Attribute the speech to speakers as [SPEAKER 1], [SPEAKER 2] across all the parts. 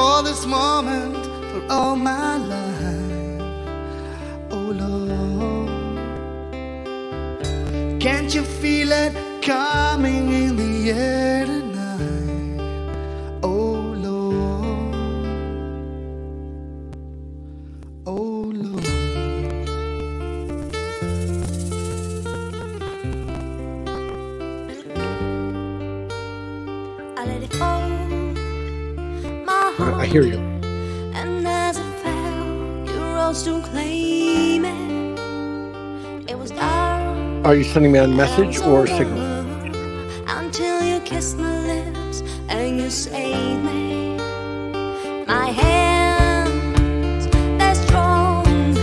[SPEAKER 1] for this moment for all my life. Oh Lord, can't you feel it coming in the air
[SPEAKER 2] hear you.
[SPEAKER 3] And as it fell, you rose to claim it. It was dark.
[SPEAKER 2] Are you sending me a message or a signal?
[SPEAKER 3] Until you kissed my lips and you saved me. My hands, they're strong,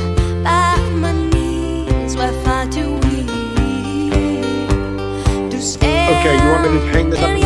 [SPEAKER 3] but my knees were far too weak to.
[SPEAKER 2] Okay, you want me to hang this up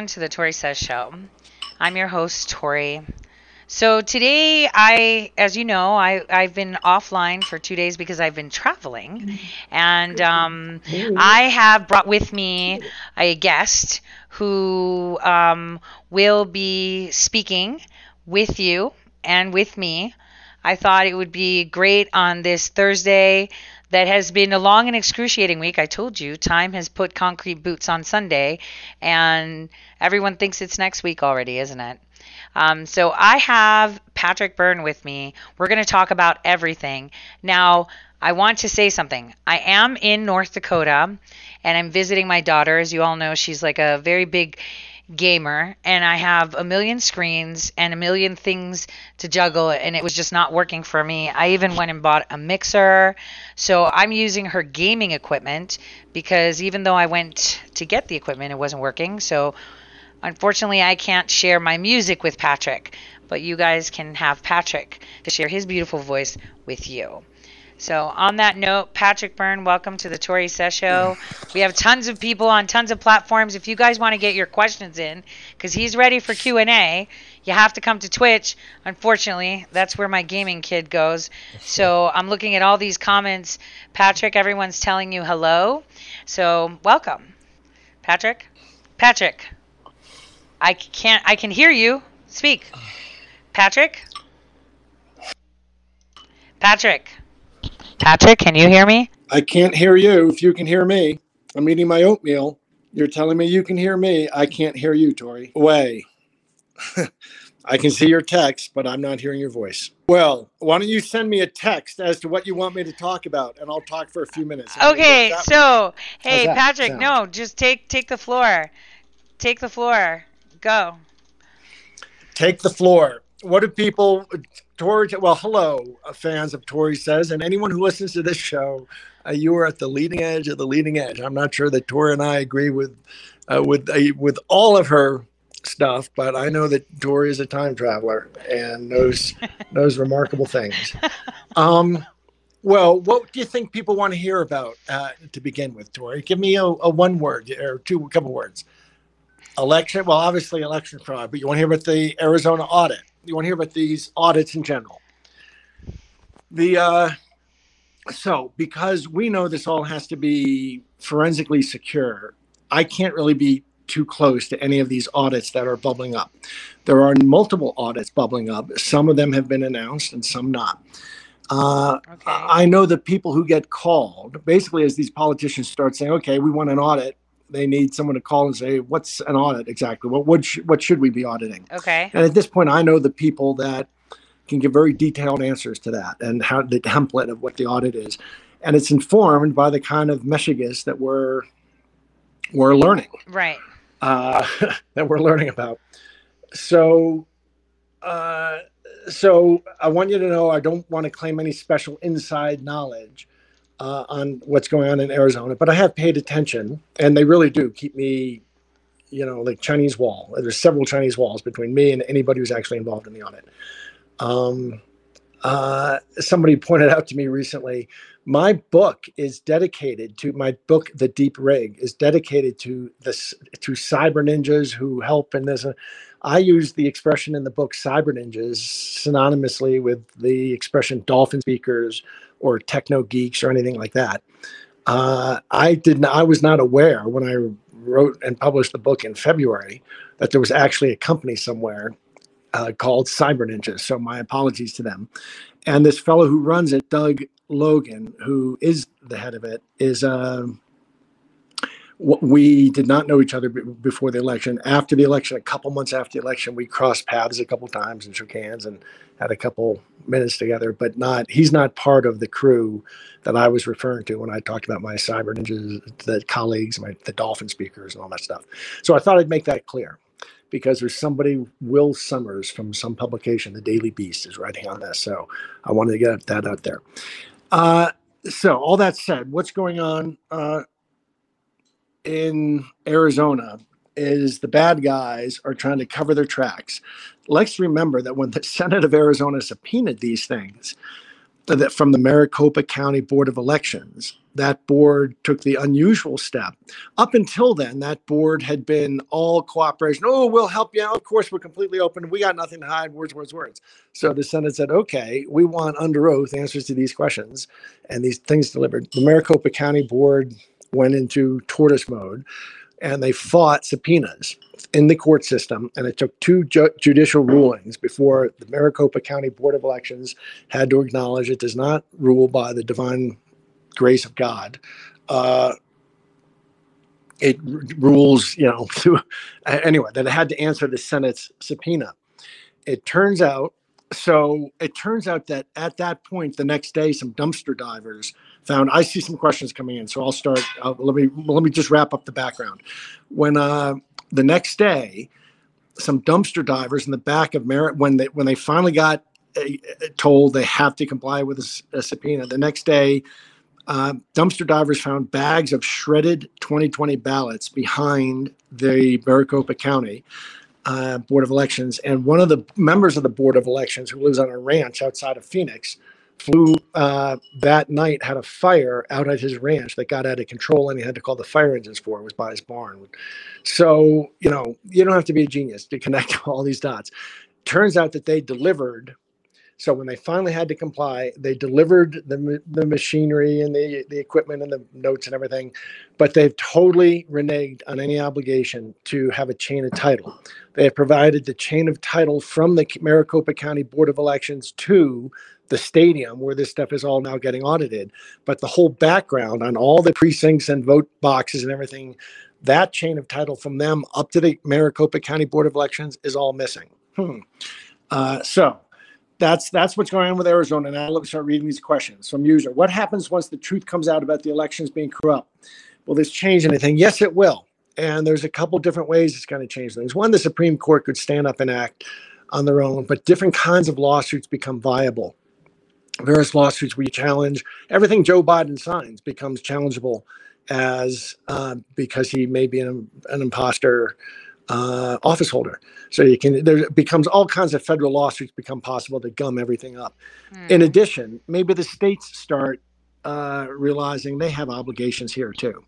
[SPEAKER 4] everyone to the Tori Says Show. I'm your host, Tori. So today I as you know, I, I've been offline for two days because I've been traveling. And um, I have brought with me a guest who um, will be speaking with you and with me. I thought it would be great on this Thursday that has been a long and excruciating week. I told you, time has put concrete boots on Sunday, and everyone thinks it's next week already, isn't it? Um, so I have Patrick Byrne with me. We're going to talk about everything. Now, I want to say something. I am in North Dakota, and I'm visiting my daughter. As you all know, she's like a very big gamer and I have a million screens and a million things to juggle and it was just not working for me. I even went and bought a mixer. So I'm using her gaming equipment because even though I went to get the equipment it wasn't working. So unfortunately I can't share my music with Patrick, but you guys can have Patrick to share his beautiful voice with you. So on that note, Patrick Byrne, welcome to the Tori Says Show. We have tons of people on tons of platforms. If you guys want to get your questions in, because he's ready for Q and A, you have to come to Twitch. Unfortunately, that's where my gaming kid goes. So I'm looking at all these comments. Patrick, everyone's telling you hello. So welcome, Patrick. Patrick, I can't. I can hear you. Speak, Patrick. Patrick. Patrick, can you hear me?
[SPEAKER 2] I can't hear you. If you can hear me, I'm eating my oatmeal. You're telling me you can hear me. I can't hear you, Tori. Way. I can see your text, but I'm not hearing your voice. Well, why don't you send me a text as to what you want me to talk about, and I'll talk for a few minutes.
[SPEAKER 4] Okay,
[SPEAKER 2] That-
[SPEAKER 4] so hey, Patrick,
[SPEAKER 2] sound?
[SPEAKER 4] no, just take take the floor. Take the floor. Go.
[SPEAKER 2] take the floor. What do people, Tori? Well, hello, uh, fans of Tori says, and anyone who listens to this show. Uh, you are at the leading edge of the leading edge. I'm not sure that Tori and I agree with uh, with uh, with all of her stuff, but I know that Tori is a time traveler and knows knows remarkable things. Um, well, what do you think people want to hear about uh, to begin with, Tori? Give me a, a one word or two, a couple words. Election, well, obviously election fraud, but you want to hear about the Arizona audit. You want to hear about these audits in general. The uh, so because we know this all has to be forensically secure, I can't really be too close to any of these audits that are bubbling up. There are multiple audits bubbling up. Some of them have been announced and some not. Uh,
[SPEAKER 4] Okay.
[SPEAKER 2] I know that people who get called, basically, as these politicians start saying, "Okay, we want an audit," they need someone to call and say, "What's an audit exactly? What what, sh- what should we be auditing?"
[SPEAKER 4] Okay.
[SPEAKER 2] And at this point, I know the people that can give very detailed answers to that and how the template of what the audit is, and it's informed by the kind of Michigas that we're we're learning
[SPEAKER 4] Right.
[SPEAKER 2] uh, that we're learning about. So, uh, so I want you to know I don't want to claim any special inside knowledge uh, on what's going on in Arizona, but I have paid attention, and they really do keep me, you know, like Chinese wall. There's several Chinese walls between me and anybody who's actually involved in the audit. Um, uh, somebody pointed out to me recently my book is dedicated to my book the deep rig is dedicated to this to cyber ninjas who help in this i use the expression in the book cyber ninjas synonymously with the expression dolphin speakers or techno geeks or anything like that. Uh, i didn't i was not aware when i wrote and published the book in february that there was actually a company somewhere uh, called cyber ninjas so my apologies to them. And this fellow who runs it doug Logan, who is the head of it, is um, we did not know each other before the election. After the election, a couple months after the election, we crossed paths a couple times and shook hands and had a couple minutes together. But not he's not part of the crew that I was referring to when I talked about my cyber ninjas, the colleagues, my the dolphin speakers, and all that stuff. So I thought I'd make that clear because there's somebody, Will Summers from some publication, the Daily Beast, is writing on this. So I wanted to get that out there. Uh, so all that said, what's going on uh, in Arizona is the bad guys are trying to cover their tracks. Let's remember that when the Senate of Arizona subpoenaed these things that from the Maricopa County Board of Elections, that board took the unusual step. Up until then, that board had been all cooperation. Oh, we'll help you out. Of course, we're completely open. We got nothing to hide. Words, words, words. So the Senate said, okay, we want under oath answers to these questions and these things delivered. The Maricopa County Board went into tortoise mode and they fought subpoenas in the court system. And it took two ju- judicial rulings before the Maricopa County Board of Elections had to acknowledge it does not rule by the divine grace of God. Uh, it r- rules, you know, through, anyway, that it had to answer the Senate's subpoena. It turns out, so it turns out that at that point, the next day, some dumpster divers found. I see some questions coming in, so I'll start. Uh, let me let me just wrap up the background. When uh, the next day, some dumpster divers in the back of Merritt, when they when they finally got uh, told they have to comply with a subpoena, the next day, uh, dumpster divers found bags of shredded 2020 ballots behind the Maricopa County uh, Board of Elections, and one of the members of the Board of Elections, who lives on a ranch outside of Phoenix, flew uh, that night, had a fire out at his ranch that got out of control, and he had to call the fire engines for it. Was by his barn. So you know, you don't have to be a genius to connect all these dots. Turns out that they delivered. So when they finally had to comply, they delivered the, the machinery and the, the equipment and the notes and everything, but they've totally reneged on any obligation to have a chain of title. They have provided the chain of title from the Maricopa County Board of Elections to the stadium where this stuff is all now getting audited. But the whole background on all the precincts and vote boxes and everything, that chain of title from them up to the Maricopa County Board of Elections is all missing. Hmm. Uh, so that's that's what's going on with Arizona. Now let me start reading these questions from user. What happens once the truth comes out about the elections being corrupt? Will this change anything? Yes, it will. And there's a couple different ways it's going to change things. One, the Supreme Court could stand up and act on their own, but different kinds of lawsuits become viable. Various lawsuits we challenge everything Joe Biden signs becomes challengeable as uh, because he may be an, an imposter uh, office holder. So you can there becomes all kinds of federal lawsuits become possible to gum everything up.
[SPEAKER 4] Hmm.
[SPEAKER 2] In addition, maybe the states start uh, realizing they have obligations here too.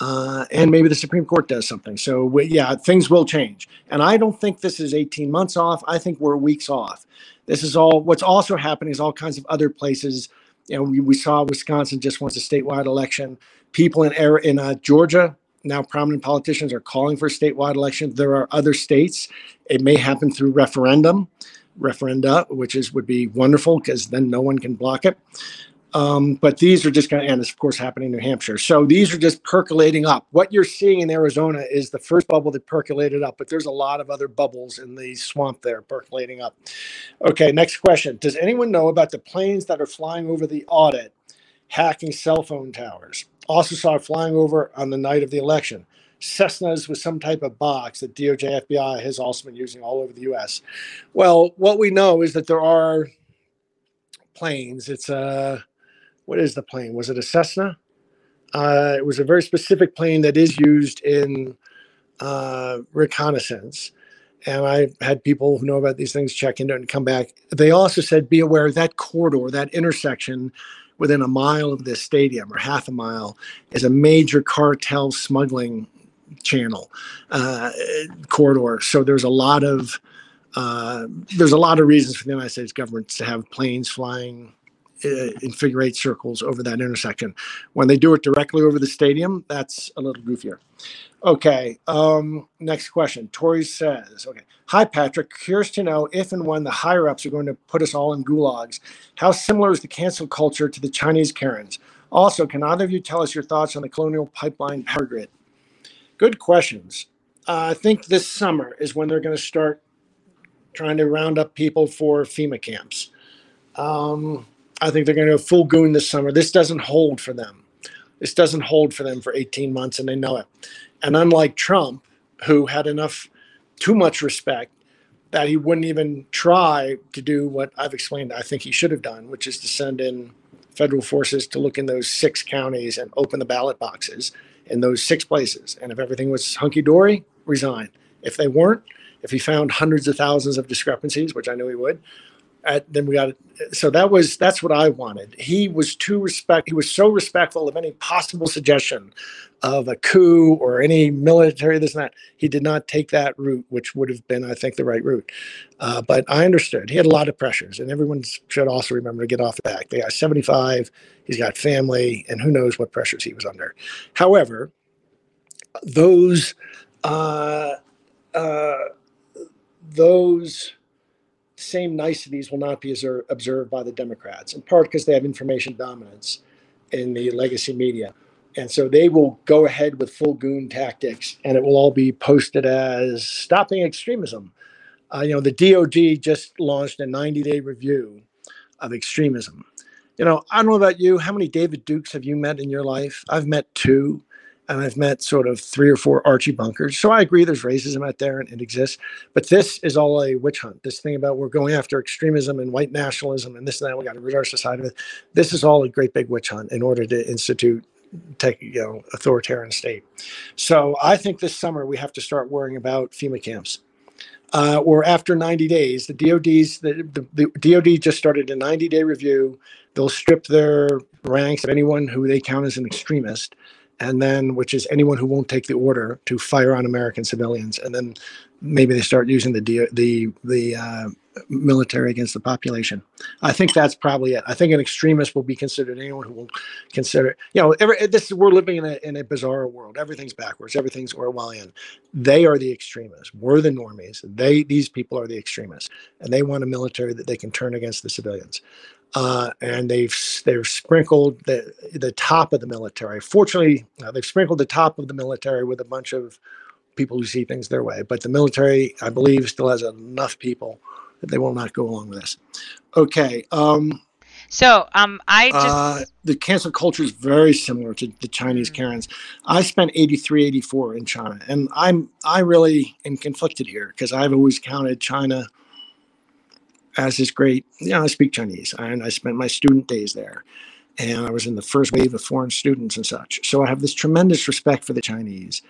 [SPEAKER 2] Uh, and maybe the Supreme Court does something. So, we, yeah, things will change. And I don't think this is 18 months off. I think we're weeks off. This is all what's also happening is all kinds of other places. You know, we, we saw Wisconsin just wants a statewide election. People in in uh, Georgia now prominent politicians are calling for statewide election. There are other states. It may happen through referendum, referenda, which is would be wonderful because then no one can block it. Um, but these are just going to, and it's of course happening in New Hampshire. So these are just percolating up. What you're seeing in Arizona is the first bubble that percolated up, but there's a lot of other bubbles in the swamp there percolating up. Okay, next question. Does anyone know about the planes that are flying over the audit, hacking cell phone towers? Also saw flying over on the night of the election. Cessnas with some type of box that DOJ FBI has also been using all over the US. Well, what we know is that there are planes. It's a what is the plane? Was it a Cessna? Uh, it was a very specific plane that is used in uh, reconnaissance. And I had people who know about these things check into it and come back. They also said, be aware that corridor, that intersection within a mile of this stadium or half a mile is a major cartel smuggling channel uh, corridor. So there's a lot of uh, there's a lot of reasons for the United States government to have planes flying in figure eight circles over that intersection. When they do it directly over the stadium, that's a little goofier. Okay, um, next question. Tori says, okay, hi Patrick, curious to know if and when the higher ups are going to put us all in gulags. How similar is the cancel culture to the Chinese Karens? Also, can either of you tell us your thoughts on the colonial pipeline power grid? Good questions. Uh, I think this summer is when they're going to start trying to round up people for FEMA camps. Um, I think they're going to go full goon this summer. This doesn't hold for them. This doesn't hold for them for 18 months, and they know it. And unlike Trump, who had enough, too much respect that he wouldn't even try to do what I've explained, I think he should have done, which is to send in federal forces to look in those six counties and open the ballot boxes in those six places. And if everything was hunky dory, resign. If they weren't, if he found hundreds of thousands of discrepancies, which I knew he would, at, then we got it so that was that's what I wanted. He was too respect. He was so respectful of any possible suggestion of a coup or any military this and that. He did not take that route, which would have been, I think, the right route. Uh, but I understood he had a lot of pressures, and everyone should also remember to get off the back. They got 75. He's got family, and who knows what pressures he was under. However, those uh, uh, those same niceties will not be observed by the Democrats, in part because they have information dominance in the legacy media. And so they will go ahead with full goon tactics, and it will all be posted as stopping extremism. Uh, you know, the DOD just launched a 90 day review of extremism. You know, I don't know about you. How many David Dukes have you met in your life? I've met two and I've met sort of three or four Archie bunkers. So I agree there's racism out there and it exists. But this is all a witch hunt. This thing about we're going after extremism and white nationalism and this and that, we got to rid our society of it. This is all a great big witch hunt in order to institute take you know authoritarian state. So I think this summer we have to start worrying about FEMA camps. Uh, or after 90 days, the DoD's the, the, the DoD just started a 90 day review. They'll strip their ranks of anyone who they count as an extremist and then which is anyone who won't take the order to fire on American civilians, and then maybe they start using the the the uh, military against the population. I think that's probably it. I think an extremist will be considered anyone who will consider, you know, every, this we're living in a in a bizarre world. Everything's backwards. Everything's Orwellian. They are the extremists. We're the normies. They these people are the extremists, and they want a military that they can turn against the civilians uh, and they've they've sprinkled the the top of the military. Fortunately, uh, they've sprinkled the top of the military with a bunch of people who see things their way. But the military, I believe, still has enough people that they will not go along with this. Okay. Um,
[SPEAKER 4] so um, I just
[SPEAKER 2] uh, the cancel culture is very similar to the Chinese mm. Karens. I spent 83, 84 in China, and I'm I really am conflicted here because I've always counted China as this great, you know, I speak Chinese and I spent my student days there. And I was in the first wave of foreign students and such. So I have this tremendous respect for the Chinese.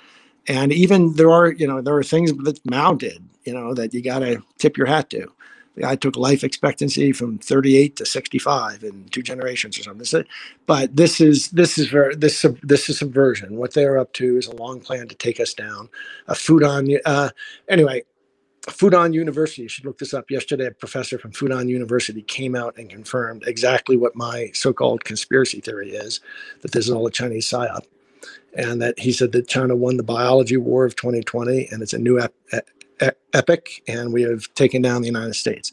[SPEAKER 2] And even there are, you know, there are things that Mao did, you know, that you got to tip your hat to. I took life expectancy from 38 to 65 in two generations or something. But this is this is very this this is subversion. What they're up to is a long plan to take us down. A Fudan. Uh, anyway, Fudan University, you should look this up. Yesterday, a professor from Fudan University came out and confirmed exactly what my so called conspiracy theory is that this is all a Chinese psyop. and that he said that China won the biology war of 2020, and it's a new ep- epic, and we have taken down the United States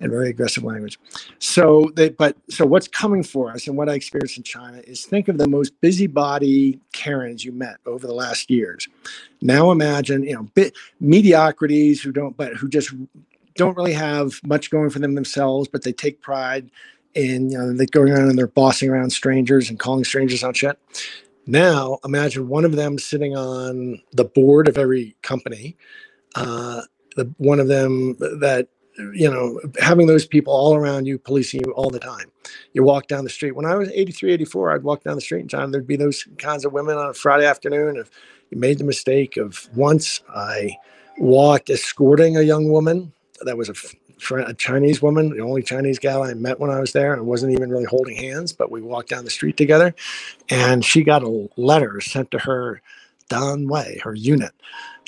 [SPEAKER 2] in very aggressive language. So, they, but so what's coming for us, and what I experienced in China is think of the most busybody Karens you met over the last years. Now imagine, you know, bit mediocrities who don't, but who just don't really have much going for them themselves, but they take pride in, you know, they going around and they're bossing around strangers and calling strangers on shit. Now imagine one of them sitting on the board of every company, uh, the one of them that you know having those people all around you policing you all the time. You walk down the street. When i was 83 84 i'd walk down the street in time. There'd be those kinds of women on a friday afternoon. If you made the mistake of once i walked escorting a young woman that was a, a Chinese woman, the only Chinese gal I met when I was there, and wasn't even really holding hands, but we walked down the street together, and she got a letter sent to her Dan Wei, her unit,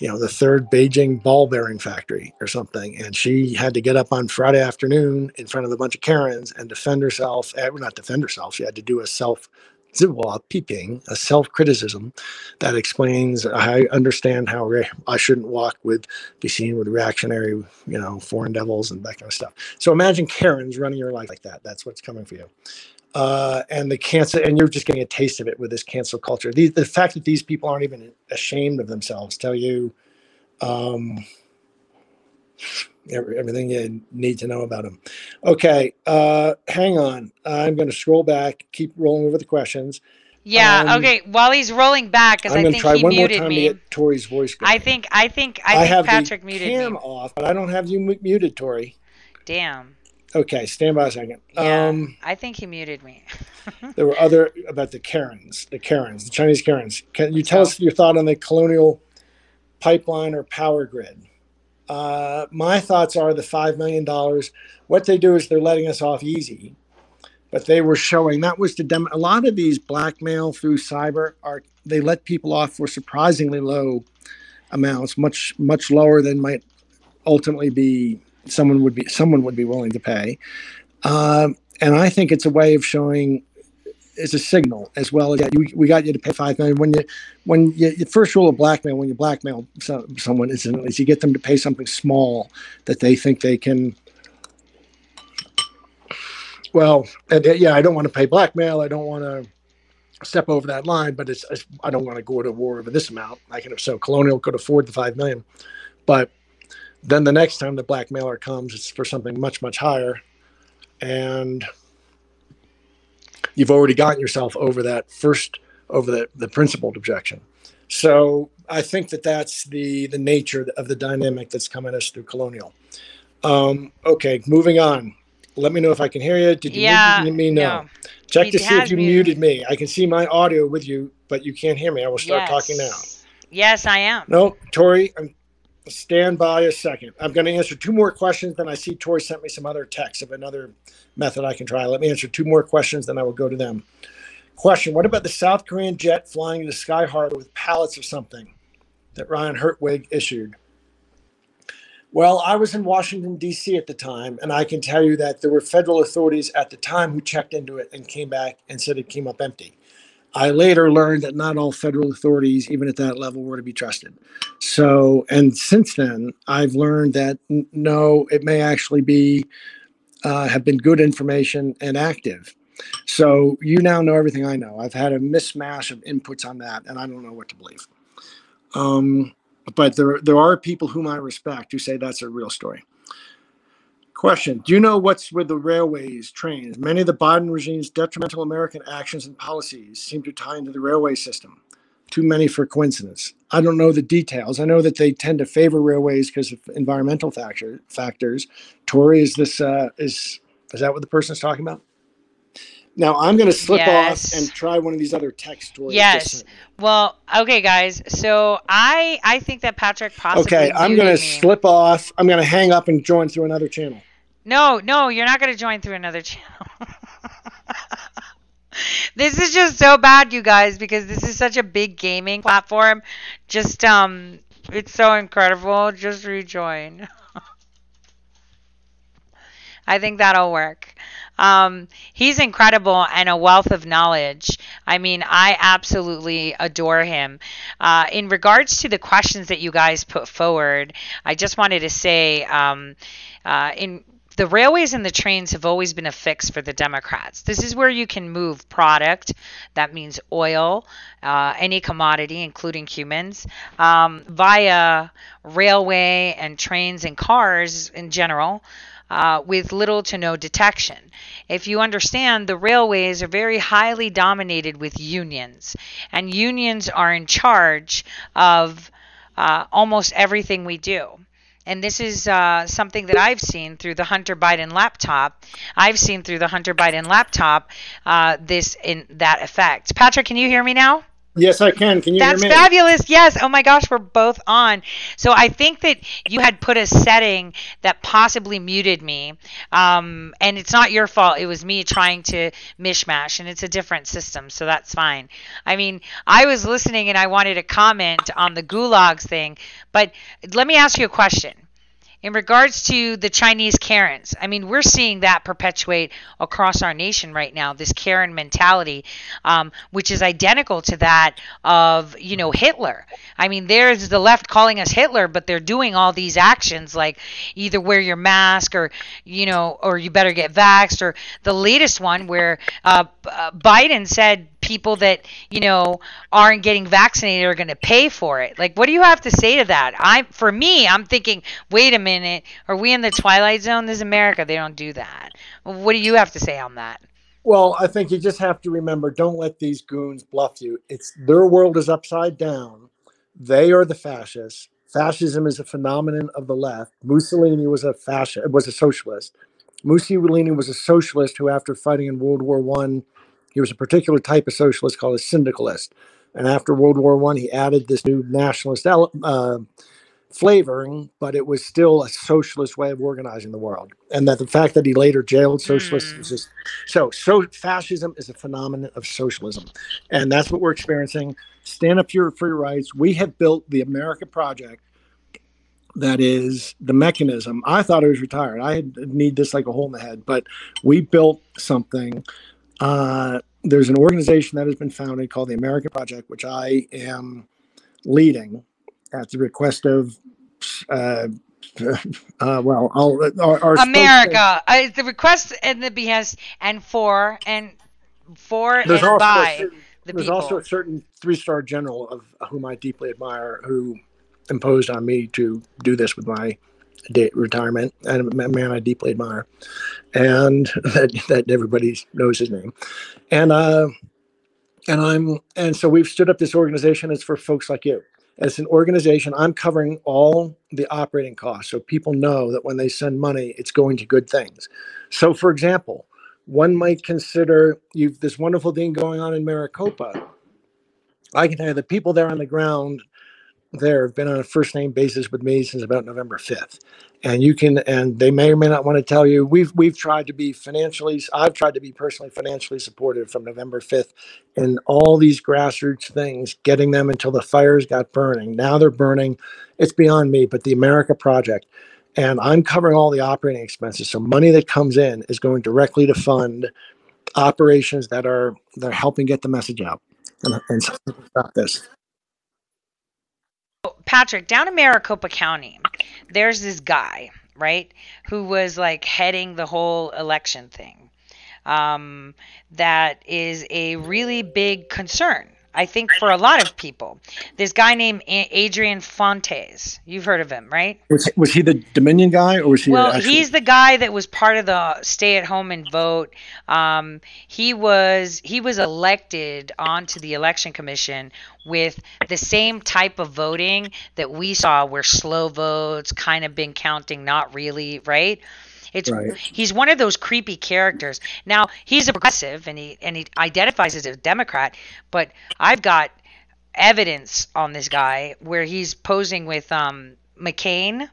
[SPEAKER 2] you know, the third Beijing ball bearing factory or something, and she had to get up on Friday afternoon in front of a bunch of Karens and defend herself. eh, well, Not defend herself. She had to do a self. Zihua peeping, a self-criticism that explains I understand how re- I shouldn't walk with be seen with reactionary, you know, foreign devils and that kind of stuff. So imagine Karen's running your life like that. That's what's coming for you. Uh, and the cancel, and you're just getting a taste of it with this cancel culture. The, the fact that these people aren't even ashamed of themselves tell you um, every, everything you need to know about them. Okay, uh, hang on. I'm going to scroll back, keep rolling over the questions.
[SPEAKER 4] Yeah.
[SPEAKER 2] Um,
[SPEAKER 4] okay. While he's rolling back, because
[SPEAKER 2] to
[SPEAKER 4] think
[SPEAKER 2] try
[SPEAKER 4] he
[SPEAKER 2] one more
[SPEAKER 4] muted
[SPEAKER 2] time
[SPEAKER 4] me.
[SPEAKER 2] to get Tori's voice going.
[SPEAKER 4] I think. I think. I think
[SPEAKER 2] have
[SPEAKER 4] Patrick
[SPEAKER 2] the
[SPEAKER 4] muted
[SPEAKER 2] cam
[SPEAKER 4] me.
[SPEAKER 2] off, but I don't have you mu- muted, Tori.
[SPEAKER 4] Damn.
[SPEAKER 2] Okay, stand by a second.
[SPEAKER 4] Yeah.
[SPEAKER 2] Um,
[SPEAKER 4] I think he muted me.
[SPEAKER 2] there were other about the Karens, the Karens, the Chinese Karens. Can you tell
[SPEAKER 4] So-
[SPEAKER 2] us your thought on the colonial pipeline or power grid? Uh, my thoughts are the five million dollars. What they do is they're letting us off easy, but they were showing that was to dem- a lot of these blackmail through cyber are they let people off for surprisingly low amounts, much much lower than might ultimately be someone would be someone would be willing to pay. Um, and I think it's a way of showing it's a signal as well as yeah, you, we got you to pay five million. When you when you the first rule of blackmail when you blackmail so, someone is, is you get them to pay something small that they think they can well and, uh, yeah i don't want to pay blackmail. I don't want to step over that line but it's, it's i don't want to go to war over this amount. I can so colonial could afford the five million but then the next time the blackmailer comes it's for something much much higher. And you've already gotten yourself over that first over the, the principled objection. So i think that that's the the nature of the dynamic that's coming us through colonial. Um, okay moving on. Let me know if i can hear you. Did you
[SPEAKER 4] Yeah.
[SPEAKER 2] mute me? No,
[SPEAKER 4] no.
[SPEAKER 2] check
[SPEAKER 4] He
[SPEAKER 2] to see if you
[SPEAKER 4] muted
[SPEAKER 2] muted me. I can see my audio with you but you can't hear me. I will start talking now.
[SPEAKER 4] Yes. Yes, I am.
[SPEAKER 2] no, Tori, I'm, stand by a second. I'm going to answer two more questions. Then I see Tori sent me some other text of another method I can try. Let me answer two more questions, then I will go to them. Question What about the South Korean jet flying into Sky Harbor with pallets of something that Ryan Hartwig issued? Well, I was in Washington, D.C. at the time, and I can tell you that there were federal authorities at the time who checked into it and came back and said it came up empty. I later learned that not all federal authorities, even at that level, were to be trusted. So, and since then, I've learned that no, it may actually be uh, have been good information and active. So you now know everything I know. I've had a mismatch of inputs on that, and I don't know what to believe. Um, but there, there are people whom I respect who say that's a real story. Question Do you know what's with the railways, trains? Many of the Biden regime's detrimental American actions and policies seem to tie into the railway system. Too many for coincidence. I don't know the details. I know that they tend to favor railways because of environmental factor, factors. Tori, is this uh, is is that what the person is talking about? Now I'm going to slip
[SPEAKER 4] Yes.
[SPEAKER 2] off and try one of these other text
[SPEAKER 4] Yes. Well, okay, guys. So I I think that Patrick possibly.
[SPEAKER 2] Okay, I'm going to slip off. I'm going to hang up and join through another channel.
[SPEAKER 4] No, no, you're not going to join through another channel. this is just so bad, you guys, because this is such a big gaming platform. Just um, it's so incredible. Just rejoin. I think that'll work. Um, he's incredible and a wealth of knowledge. I mean, I absolutely adore him. Uh, in regards to the questions that you guys put forward, I just wanted to say, um, uh, in the railways and the trains have always been a fix for the Democrats. This is where you can move product, that means oil, uh, any commodity, including humans, um, via railway and trains and cars in general. Uh, with little to no detection. If you understand, the railways are very highly dominated with unions, and unions are in charge of uh, almost everything we do and this is uh, something that I've seen through the Hunter Biden laptop. I've seen through the Hunter Biden laptop uh, this in that effect. Patrick, can you hear me now?
[SPEAKER 2] Yes, I can. Can you
[SPEAKER 4] That's
[SPEAKER 2] hear me?
[SPEAKER 4] fabulous. Yes. Oh my gosh, we're both on. So I think that you had put a setting that possibly muted me. Um, and it's not your fault. It was me trying to mishmash, and it's a different system. So that's fine. I mean, I was listening and I wanted to comment on the gulags thing. But let me ask you a question in regards to the Chinese Karens, I mean, we're seeing that perpetuate across our nation right now. This Karen mentality, um, which is identical to that of you know Hitler. I mean, there's the left calling us Hitler, but they're doing all these actions like either wear your mask or you know, or you better get vaxxed, or the latest one where uh, Biden said people that you know aren't getting vaccinated are going to pay for it. Like, what do you have to say to that? I, for me, I'm thinking, wait a minute, are we in the twilight zone? This is America. They don't do that. What do you have to say on that?
[SPEAKER 2] Well, I think you just have to remember don't let these goons bluff you. It's their world is upside down. They are the fascists. Fascism is a phenomenon of the left. Mussolini was a fascist, was a socialist. Mussolini was a socialist who, after fighting in World War One, he was a particular type of socialist called a syndicalist. And after World War One, he added this new nationalist uh, flavoring, but it was still a socialist way of organizing the world. And that the fact that he later jailed socialists was just so. So fascism is a phenomenon of socialism, and that's what we're experiencing. Stand up for your, for your rights. We have built the America Project. That is the mechanism. I thought I was retired. I need this like a hole in the head, but we built something uh, there's an organization that has been founded called the American Project, which I am leading at the request of, uh, uh, well, our, our
[SPEAKER 4] America. Uh, the request and the behest and for and for
[SPEAKER 2] there's
[SPEAKER 4] and by
[SPEAKER 2] certain,
[SPEAKER 4] the
[SPEAKER 2] there's
[SPEAKER 4] people.
[SPEAKER 2] also a certain three-star general of whom I deeply admire who imposed on me to do this with my day, retirement, and a man I deeply admire, and that, that everybody knows his name, and uh, and I'm and so we've stood up this organization. It's for folks like you. As an organization, I'm covering all the operating costs, so people know that when they send money, it's going to good things. So, for example, one might consider you've this wonderful thing going on in Maricopa. I can tell you the people there on the ground there have been on a first name basis with me since about November 5th. And you can, and they may or may not want to tell you, we've, we've tried to be financially, I've tried to be personally financially supported from November 5th in all these grassroots things, getting them until the fires got burning. Now they're burning. It's beyond me, but the America Project, and I'm covering all the operating expenses. So money that comes in is going directly to fund operations that are, that are helping get the message out and, and stop this.
[SPEAKER 4] Patrick, down in Maricopa County, there's this guy, right, who was like heading the whole election thing. Um, that is a really big concern, I think, for a lot of people. This guy named Adrian Fontes. You've heard of him, right?
[SPEAKER 2] Was, was he the Dominion guy or was he
[SPEAKER 4] Well,
[SPEAKER 2] actual-
[SPEAKER 4] he's the guy that was part of the stay at home and vote. Um, he was he was elected onto the election commission with the same type of voting that we saw, where slow votes, kind of been counting, not really, right? It's
[SPEAKER 2] Right.
[SPEAKER 4] he's one of those creepy characters. Now he's a progressive and he and he identifies as a Democrat, but I've got evidence on this guy where he's posing with um, McCain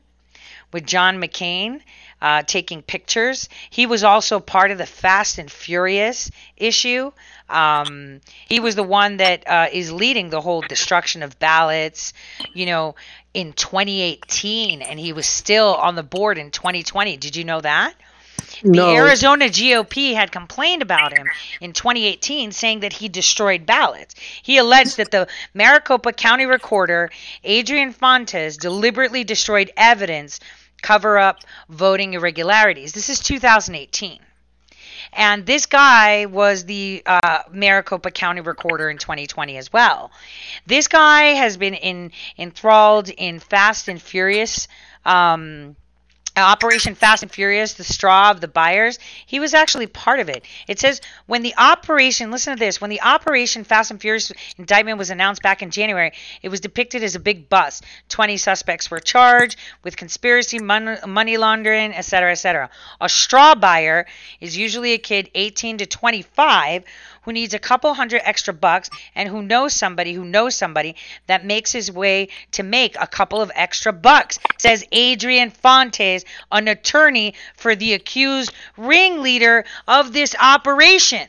[SPEAKER 4] with John McCain uh, taking pictures. He was also part of the Fast and Furious issue. Um, he was the one that uh, is leading the whole destruction of ballots, you know, in 2018, and he was still on the board in 2020. Did you know that? The
[SPEAKER 2] No.
[SPEAKER 4] Arizona GOP had complained about him in 2018, saying that he destroyed ballots. He alleged that the Maricopa County recorder, Adrian Fontes, deliberately destroyed evidence cover up voting irregularities. This is 2018. And this guy was the uh, Maricopa County recorder in 2020 as well. This guy has been in, enthralled in Fast and Furious. Um, Operation Fast and Furious, the straw of the buyers, he was actually part of it. It says when the operation, listen to this, when the Operation Fast and Furious indictment was announced back in January, it was depicted as a big bust. 20 suspects were charged with conspiracy, mon- money laundering, etc., etc. A straw buyer is usually a kid 18 to 25 who needs a couple hundred extra bucks and who knows somebody who knows somebody that makes his way to make a couple of extra bucks, says Adrian Fontes, an attorney for the accused ringleader of this operation.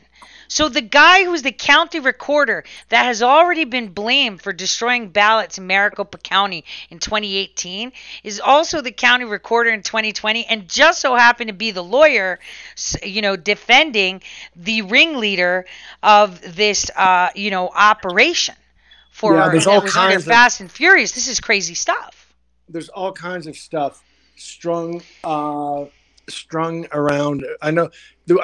[SPEAKER 4] So the guy who's the county recorder that has already been blamed for destroying ballots in Maricopa County in 2018 is also the county recorder in 2020 and just so happened to be the lawyer, you know, defending the ringleader of this, uh, you know, operation for
[SPEAKER 2] Yeah, there's all kinds of-
[SPEAKER 4] Fast and Furious. This is crazy stuff.
[SPEAKER 2] there's all kinds of stuff strung uh strung around i know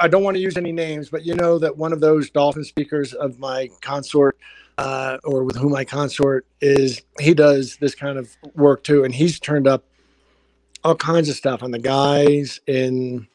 [SPEAKER 2] i don't want to use any names but you know that one of those dolphin speakers of my consort uh or with whom i consort is he does this kind of work too and he's turned up all kinds of stuff on the guys in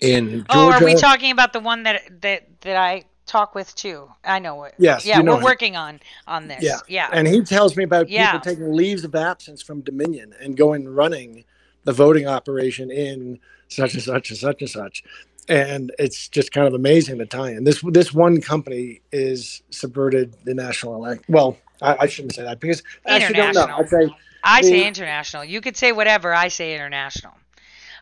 [SPEAKER 2] in
[SPEAKER 4] Oh, are we talking about the one that that that I talk with too? I know it.
[SPEAKER 2] Yes,
[SPEAKER 4] Yeah,
[SPEAKER 2] you know
[SPEAKER 4] we're
[SPEAKER 2] him.
[SPEAKER 4] working on on this.
[SPEAKER 2] Yeah.
[SPEAKER 4] Yeah.
[SPEAKER 2] And he tells me about
[SPEAKER 4] Yeah.
[SPEAKER 2] people taking leaves of absence from Dominion and going running the voting operation in such and such and such and such. And it's just kind of amazing the tie-in. This this one company is subverted the national elect. Well, I, I shouldn't say that because I actually don't know. I'd say
[SPEAKER 4] I say international. You could say whatever. I say international.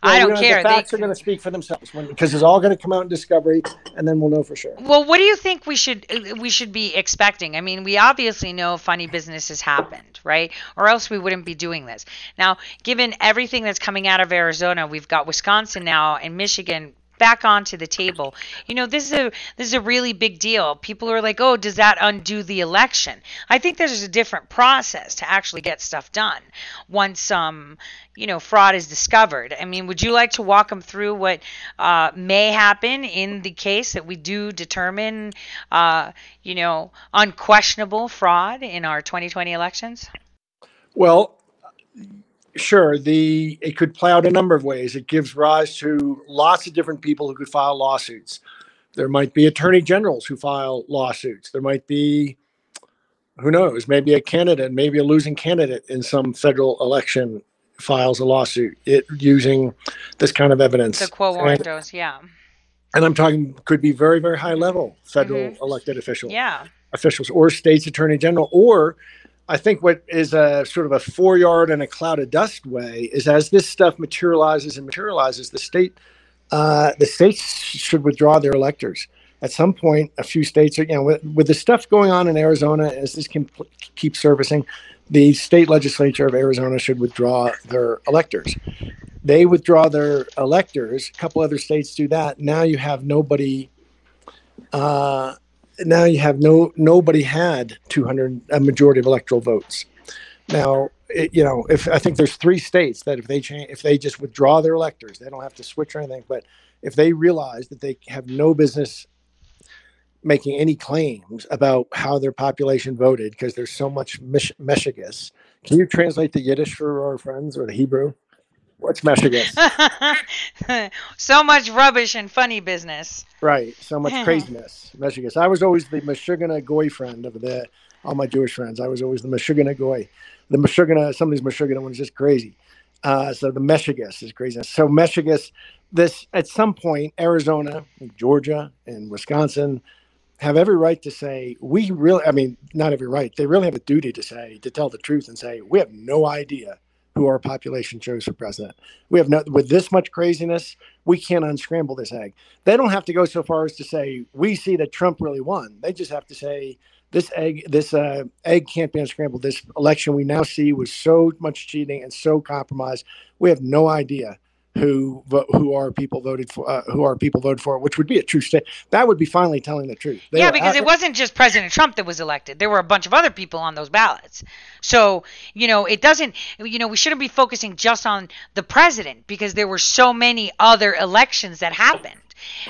[SPEAKER 4] I don't
[SPEAKER 2] gonna-
[SPEAKER 4] care.
[SPEAKER 2] The
[SPEAKER 4] They-
[SPEAKER 2] facts are going to speak for themselves when, because it's all going to come out in discovery, and then we'll know for sure.
[SPEAKER 4] Well, what do you think we should uh, we should be expecting? I mean, we obviously know funny business has happened, right? Or else we wouldn't be doing this. Now, given everything that's coming out of Arizona, we've got Wisconsin now and Michigan back onto the table. You know, this is a this is a really big deal. People are like, "Oh, does that undo the election?" I think there's a different process to actually get stuff done once um, you know, fraud is discovered. I mean, would you like to walk them through what uh, may happen in the case that we do determine, uh, you know, unquestionable fraud in our 2020 elections?
[SPEAKER 2] Well, sure. The it could play out a number of ways. It gives rise to lots of different people who could file lawsuits. There might be attorney generals who file lawsuits. There might be, who knows, maybe a candidate, maybe a losing candidate in some federal election files a lawsuit it using this kind of evidence.
[SPEAKER 4] The quo warrantos, yeah.
[SPEAKER 2] and I'm talking could be very, very high level federal
[SPEAKER 4] Mhm.
[SPEAKER 2] elected officials
[SPEAKER 4] Yeah.
[SPEAKER 2] officials or state's attorney general or i think what is a sort of a four yard and a cloud of dust way is as this stuff materializes and materializes the state uh, the states should withdraw their electors. At some point a few states are you know with, with the stuff going on in arizona as this can keep servicing, the state legislature of arizona should withdraw their electors. They withdraw their electors a couple other states do that. Now you have nobody uh, now you have no nobody had 200 a majority of electoral votes. Now it, you know if i think there's three states that if they change if they just withdraw their electors they don't have to switch or anything but if they realize that they have no business making any claims about how their population voted because there's so much meshigas can you translate the yiddish for our friends or the hebrew what's meshigas
[SPEAKER 4] so much rubbish and funny business.
[SPEAKER 2] Right. So much craziness. Meshigas. I was always the Meshuggah Goy friend of the all my Jewish friends. I was always the Meshuggah Goy. The Meshuggah, some of these Meshuggah ones just crazy. Uh, so the Meshigas is crazy. So Meshigas, this at some point, Arizona, Georgia, and Wisconsin have every right to say we really. I mean, not every right. They really have a duty to say to tell the truth and say we have no idea who our population chose for president. We have no with this much craziness, we can't unscramble this egg they don't have to go so far as to say we see that Trump really won. They just have to say this egg, this uh, egg can't be unscrambled. This election we now see was so much cheating and so compromised. We have no idea who vo- who are people voted for uh, who are people voted for which would be a true state that would be finally telling the truth They
[SPEAKER 4] yeah, because
[SPEAKER 2] at-
[SPEAKER 4] it wasn't just President Trump that was elected. There were a bunch of other people on those ballots. So, you know, it doesn't, you know, we shouldn't be focusing just on the president because there were so many other elections that happened.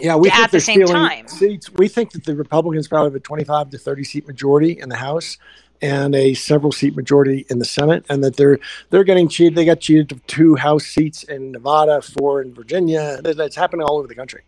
[SPEAKER 2] yeah we
[SPEAKER 4] at
[SPEAKER 2] think
[SPEAKER 4] the
[SPEAKER 2] they're
[SPEAKER 4] same
[SPEAKER 2] stealing
[SPEAKER 4] time.
[SPEAKER 2] seats we think that the republicans probably have a 25 to 30 seat majority in the house and a several seat majority in the senate and that they're they're getting cheated they got cheated of two house seats in nevada four in virginia it's happening all over the country.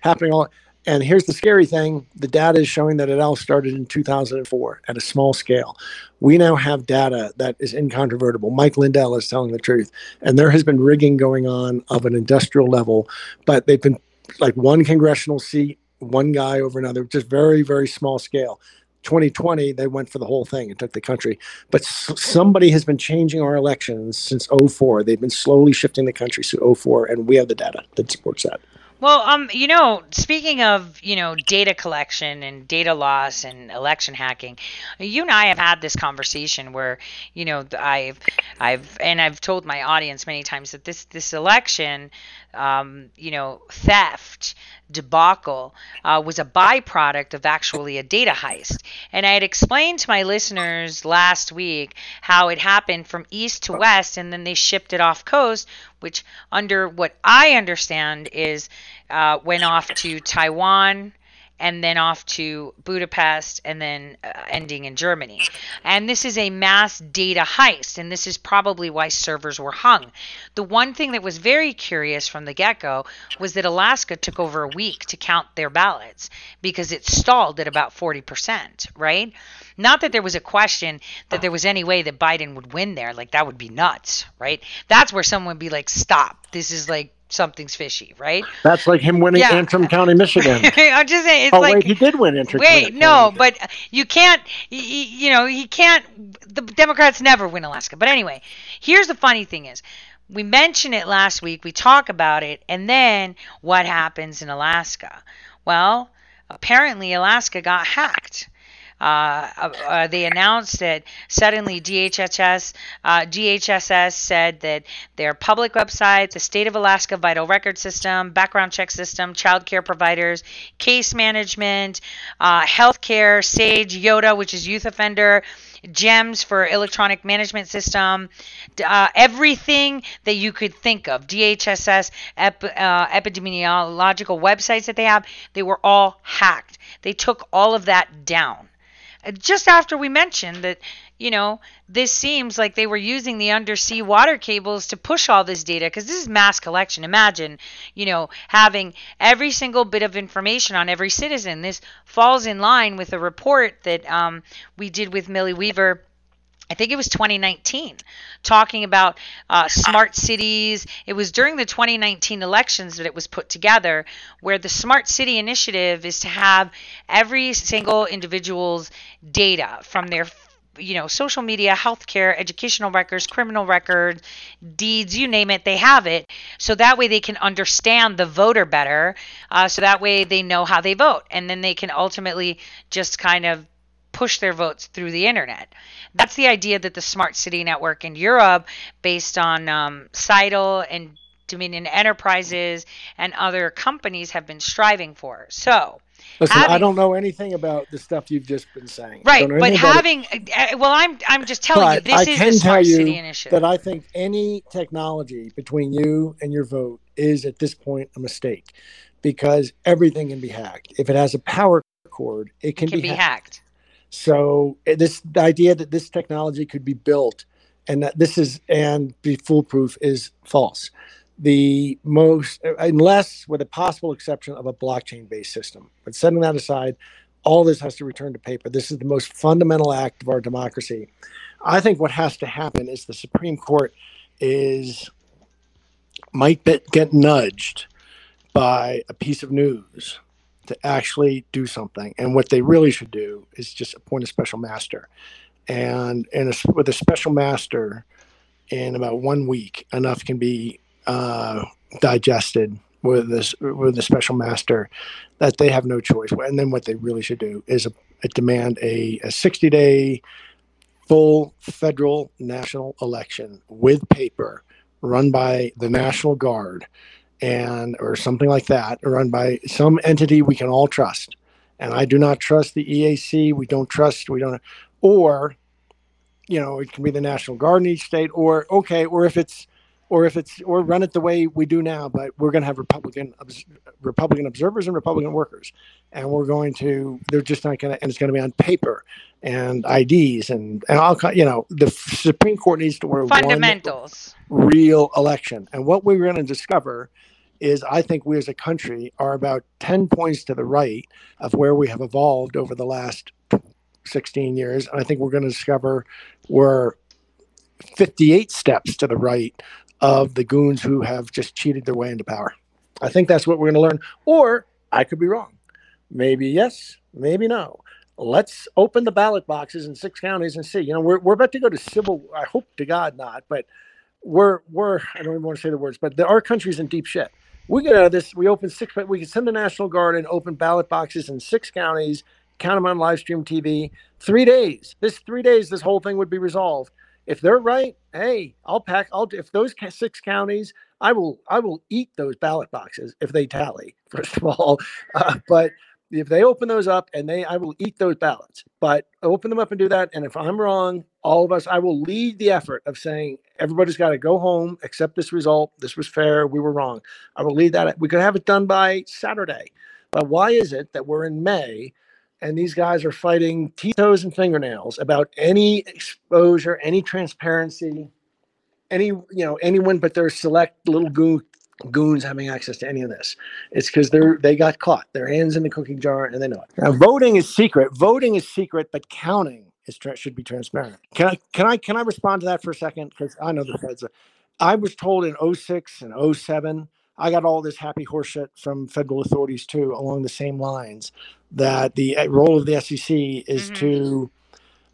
[SPEAKER 2] Happening all and here's the scary thing the data is showing that it all started in 2004 at a small scale. We now have data that is incontrovertible. Mike lindell is telling the truth and there has been rigging going on of an industrial level but they've been like one congressional seat one guy over another just very very small scale 2020 they went for the whole thing and took the country. But somebody has been changing our elections since 04 they've been slowly shifting the country to 04 and we have the data that supports that.
[SPEAKER 4] Well, um, you know, speaking of, you know, data collection and data loss and election hacking, you and I have had this conversation where, you know, I've, I've, and I've told my audience many times that this, this election, um, you know, theft debacle uh, was a byproduct of actually a data heist. And I had explained to my listeners last week how it happened from east to west and then they shipped it off coast, which, under what I understand, is uh, went off to Taiwan and then off to Budapest and then uh, ending in Germany. And this is a mass data heist, and this is probably why servers were hung. The one thing that was very curious from the get go was that Alaska took over a week to count their ballots because it stalled at about 40%, right? Not that there was a question that there was any way that Biden would win there. Like, that would be nuts, right? That's where someone would be like, stop. This is like something's fishy, right?
[SPEAKER 2] that's like him winning
[SPEAKER 4] Yeah.
[SPEAKER 2] antrim county michigan
[SPEAKER 4] I'm just saying, it's
[SPEAKER 2] oh
[SPEAKER 4] like.
[SPEAKER 2] wait he did win antrim
[SPEAKER 4] Wait,
[SPEAKER 2] County.
[SPEAKER 4] no, but you can't. You know, he can't. The Democrats never win Alaska. But anyway, here's the funny thing: is we mention it last week, we talk about it, and then what happens in Alaska? Well, apparently Alaska got hacked. Uh, uh, uh, they announced that suddenly DHHS, uh, DHSS said that their public website, the State of Alaska Vital Record System, background check system, child care providers, case management, uh, healthcare, SAGE, YODA, which is youth offender, GEMS for electronic management system, uh, everything that you could think of, DHSS ep- uh, epidemiological websites that they have, they were all hacked. They took all of that down. Just after we mentioned that, you know, this seems like they were using the undersea water cables to push all this data because this is mass collection. Imagine, you know, having every single bit of information on every citizen. This falls in line with a report that um, we did with Millie Weaver. I think it was 2019, talking about uh, smart cities. It was during the 2019 elections that it was put together, where the Smart City Initiative is to have every single individual's data from their you know social media healthcare educational records criminal records deeds you name it they have it so that way they can understand the voter better uh, so that way they know how they vote and then they can ultimately just kind of push their votes through the internet. That's the idea that the Smart City Network in Europe, based on um, Scytl and Dominion Enterprises and other companies, have been striving for. So,
[SPEAKER 2] Listen, I don't know anything about the stuff you've just been saying.
[SPEAKER 4] Right, but
[SPEAKER 2] it.
[SPEAKER 4] having, uh, well, I'm I'm just telling you, this
[SPEAKER 2] I
[SPEAKER 4] is
[SPEAKER 2] can
[SPEAKER 4] the
[SPEAKER 2] tell
[SPEAKER 4] Smart
[SPEAKER 2] you
[SPEAKER 4] City Initiative.
[SPEAKER 2] that I think any technology between you and your vote is at this point a mistake because everything can be hacked. If it has a power cord, it can,
[SPEAKER 4] can be hacked.
[SPEAKER 2] So eh, this idea that this technology could be built and that this is and be foolproof is false. The most uh, unless with a possible exception of a blockchain based system. But setting that aside, all this has to return to paper. This is the most fundamental act of our democracy. I think what has to happen is the Supreme Court is might get nudged by a piece of news to actually do something. And what they really should do is just appoint a special master. And and a, with a special master, in about one week, enough can be uh, digested with this with a special master that they have no choice. And then what they really should do is a, demand a, a 60 day full federal national election with paper run by the National Guard and or something like that, run by some entity we can all trust. And I do not trust the EAC. We don't trust. We don't. Or, you know, it can be the National Guard in each state. Or okay, or if it's, or if it's, or run it the way we do now. But we're going to have Republican Republican observers and Republican workers, and we're going to. They're just not going to, and it's going to be on paper and IDs and and all. You know, the Supreme Court needs to wear
[SPEAKER 4] Fundamentals.
[SPEAKER 2] real election. And what we're going to discover is I think we as a country are about 10 points to the right of where we have evolved over the last 16 years. And I think we're going to discover we're 58 steps to the right of the goons who have just cheated their way into power. I think that's what we're going to learn. Or I could be wrong. Maybe yes, maybe no. Let's open the ballot boxes in six counties and see. You know, we're, we're about to go to civil, I hope to God not, but we're, we're, I don't even want to say the words, but the, our country's in deep shit we get out of this. We open six. We can send the National Guard and open ballot boxes in six counties. Count them on live stream TV. Three days. This three days. This whole thing would be resolved. If they're right, hey, I'll pack. I'll if those six counties, I will. I will eat those ballot boxes if they tally. First of all, uh, but if they open those up and they i will eat those ballots. But open them up and do that and if i'm wrong all of us i will lead the effort of saying everybody's got to go home accept this result. This was fair. We were wrong. I will lead that. We could have it done by saturday. But why is it that we're in may and these guys are fighting teeth toes and fingernails about any exposure any transparency any you know anyone but their select little goon goons having access to any of this. It's because they're they got caught. Their hands in the cooking jar and they know it. Now, voting is secret. Voting is secret, but counting is tra- should be transparent. Can I can I can I respond to that for a second? Because I know the feds. Are, I was told in 06 and 07, I got all this happy horseshit from federal authorities too, along the same lines, that the uh, role of the SEC is
[SPEAKER 4] Mhm.
[SPEAKER 2] to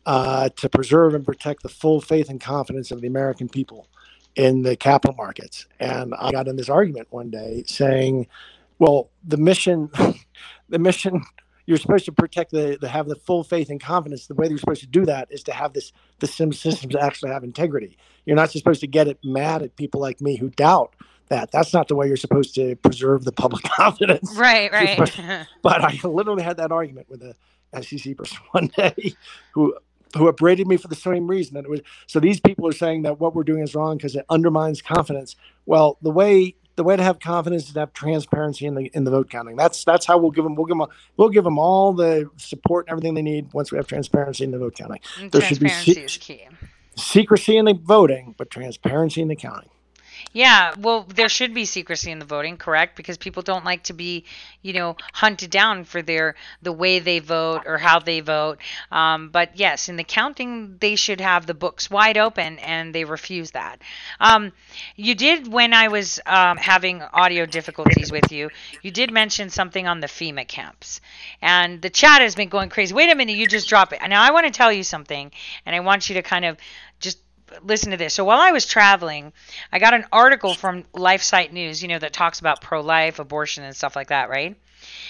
[SPEAKER 2] uh, to preserve and protect the full faith and confidence of the American people in the capital markets. And I got in this argument one day saying, well, the mission, the mission, you're supposed to protect the, the have the full faith and confidence. The way you're supposed to do that is to have this the sim systems actually have integrity. You're not supposed to get it mad at people like me who doubt that. That's not the way you're supposed to preserve the public confidence.
[SPEAKER 4] Right, right.
[SPEAKER 2] But I literally had that argument with a SEC person one day who who upbraided me for the same reason that it was so these people are saying that what we're doing is wrong because it undermines confidence. Well, the way the way to have confidence is to have transparency in the in the vote counting. That's that's how we'll give them we'll give them we'll give them all the support and everything they need once we have transparency in the vote counting.
[SPEAKER 4] And
[SPEAKER 2] there should be se-
[SPEAKER 4] is key.
[SPEAKER 2] Secrecy in the voting, but transparency in the counting.
[SPEAKER 4] Yeah, well, there should be secrecy in the voting, correct? Because people don't like to be, you know, hunted down for their the way they vote or how they vote. Um, but yes, in the counting, they should have the books wide open, and they refuse that. Um, you did when I was um, having audio difficulties with you. You did mention something on the FEMA camps, and the chat has been going crazy. Wait a minute, you just drop it. Now I want to tell you something, and I want you to kind of just listen to this. So while I was traveling, I got an article from LifeSite News, you know, that talks about pro-life, abortion, and stuff like that, right?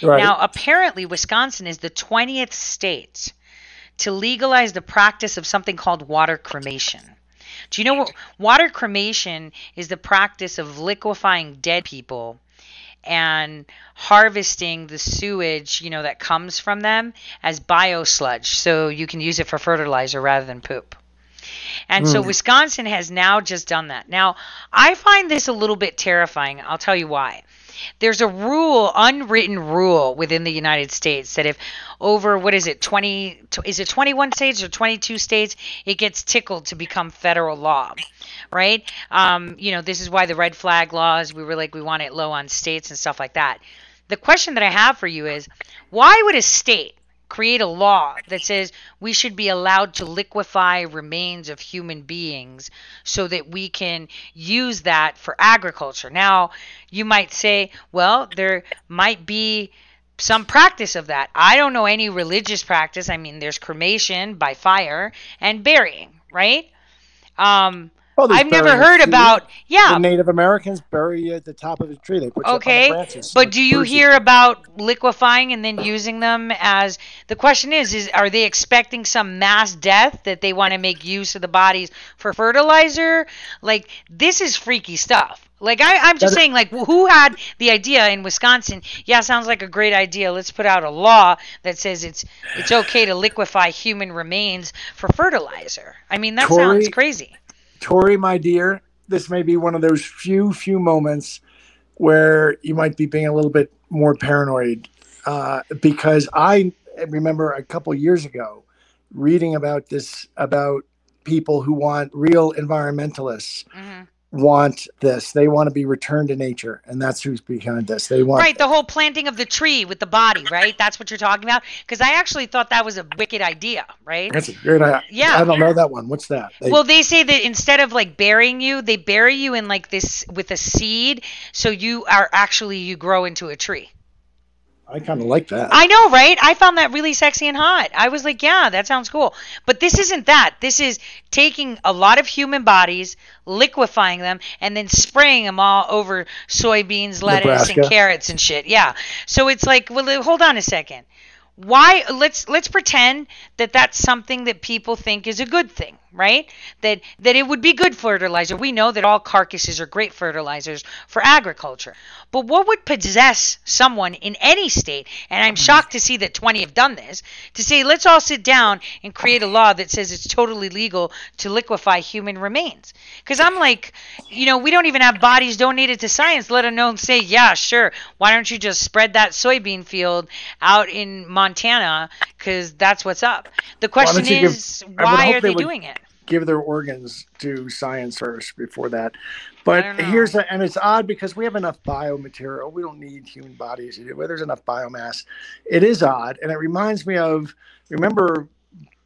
[SPEAKER 2] Right.
[SPEAKER 4] Now, apparently, Wisconsin is the 20th state to legalize the practice of something called water cremation. Do you know what water cremation is? The practice of liquefying dead people and harvesting the sewage, you know, that comes from them as biosludge, so you can use it for fertilizer rather than poop. And so Wisconsin has now just done that. Now, I find this a little bit terrifying. I'll tell you why. There's a rule, unwritten rule within the United States that if over what is it, 20 is it 21 states or 22 states, it gets tickled to become federal law, right? Um, you know, this is why the red flag laws, we were like we want it low on states and stuff like that. The question that I have for you is, why would a state create a law that says we should be allowed to liquefy remains of human beings so that we can use that for agriculture. Now, you might say, well, there might be some practice of that. I don't know any religious practice. I mean, there's cremation by fire and burying, right? Um,
[SPEAKER 2] There's
[SPEAKER 4] I've never heard
[SPEAKER 2] tree.
[SPEAKER 4] about. Yeah,
[SPEAKER 2] The Native Americans bury you at the top of the tree. They put you up on the
[SPEAKER 4] Okay,
[SPEAKER 2] branches.
[SPEAKER 4] but
[SPEAKER 2] like
[SPEAKER 4] do you hear about liquefying and then using them as the question is is are they expecting some mass death that they want to make use of the bodies for fertilizer? Like this is freaky stuff. Like I, I'm just saying, like who had the idea in Wisconsin? Yeah, sounds like a great idea. Let's put out a law that says it's it's okay to liquefy human remains for fertilizer. I mean, that sounds crazy.
[SPEAKER 2] Tore, my dear, this may be one of those few, few moments where you might be being a little bit more paranoid. Uh, because I remember a couple years ago reading about this, about people who want real environmentalists
[SPEAKER 4] hmm
[SPEAKER 2] want this. They want to be returned to nature. And that's who's behind this. They want
[SPEAKER 4] Right, the whole planting of the tree with the body, right? That's what you're talking about. Because I actually thought that was a wicked idea, right?
[SPEAKER 2] That's a good idea.
[SPEAKER 4] Yeah.
[SPEAKER 2] I don't know that one. What's that? They-
[SPEAKER 4] Well, they say that instead of like burying you, they bury you in like this with a seed, so you are actually you grow into a tree.
[SPEAKER 2] I kind of like that.
[SPEAKER 4] I know, right? I found that really sexy and hot. I was like, yeah, that sounds cool. But this isn't that. This is taking a lot of human bodies, liquefying them, and then spraying them all over soybeans, lettuce, and carrots and shit. Yeah. So it's like, well, hold on a second. Why? Let's let's pretend that that's something that people think is a good thing, right? That that it would be good fertilizer. We know that all carcasses are great fertilizers for agriculture. But what would possess someone in any state, and I'm shocked to see that 20 have done this, to say, let's all sit down and create a law that says it's totally legal to liquefy human remains? Because I'm like, you know, we don't even have bodies donated to science, let alone say, yeah, sure, why don't you just spread that soybean field out in Montana? Montana because that's what's up. The question
[SPEAKER 2] give-
[SPEAKER 4] is,
[SPEAKER 2] would
[SPEAKER 4] why are
[SPEAKER 2] they
[SPEAKER 4] they doing it?
[SPEAKER 2] give their organs to science first before that. But here's a, and it's odd because we have enough biomaterial. We don't need human bodies. Where there's enough biomass, it is odd, and it reminds me of remember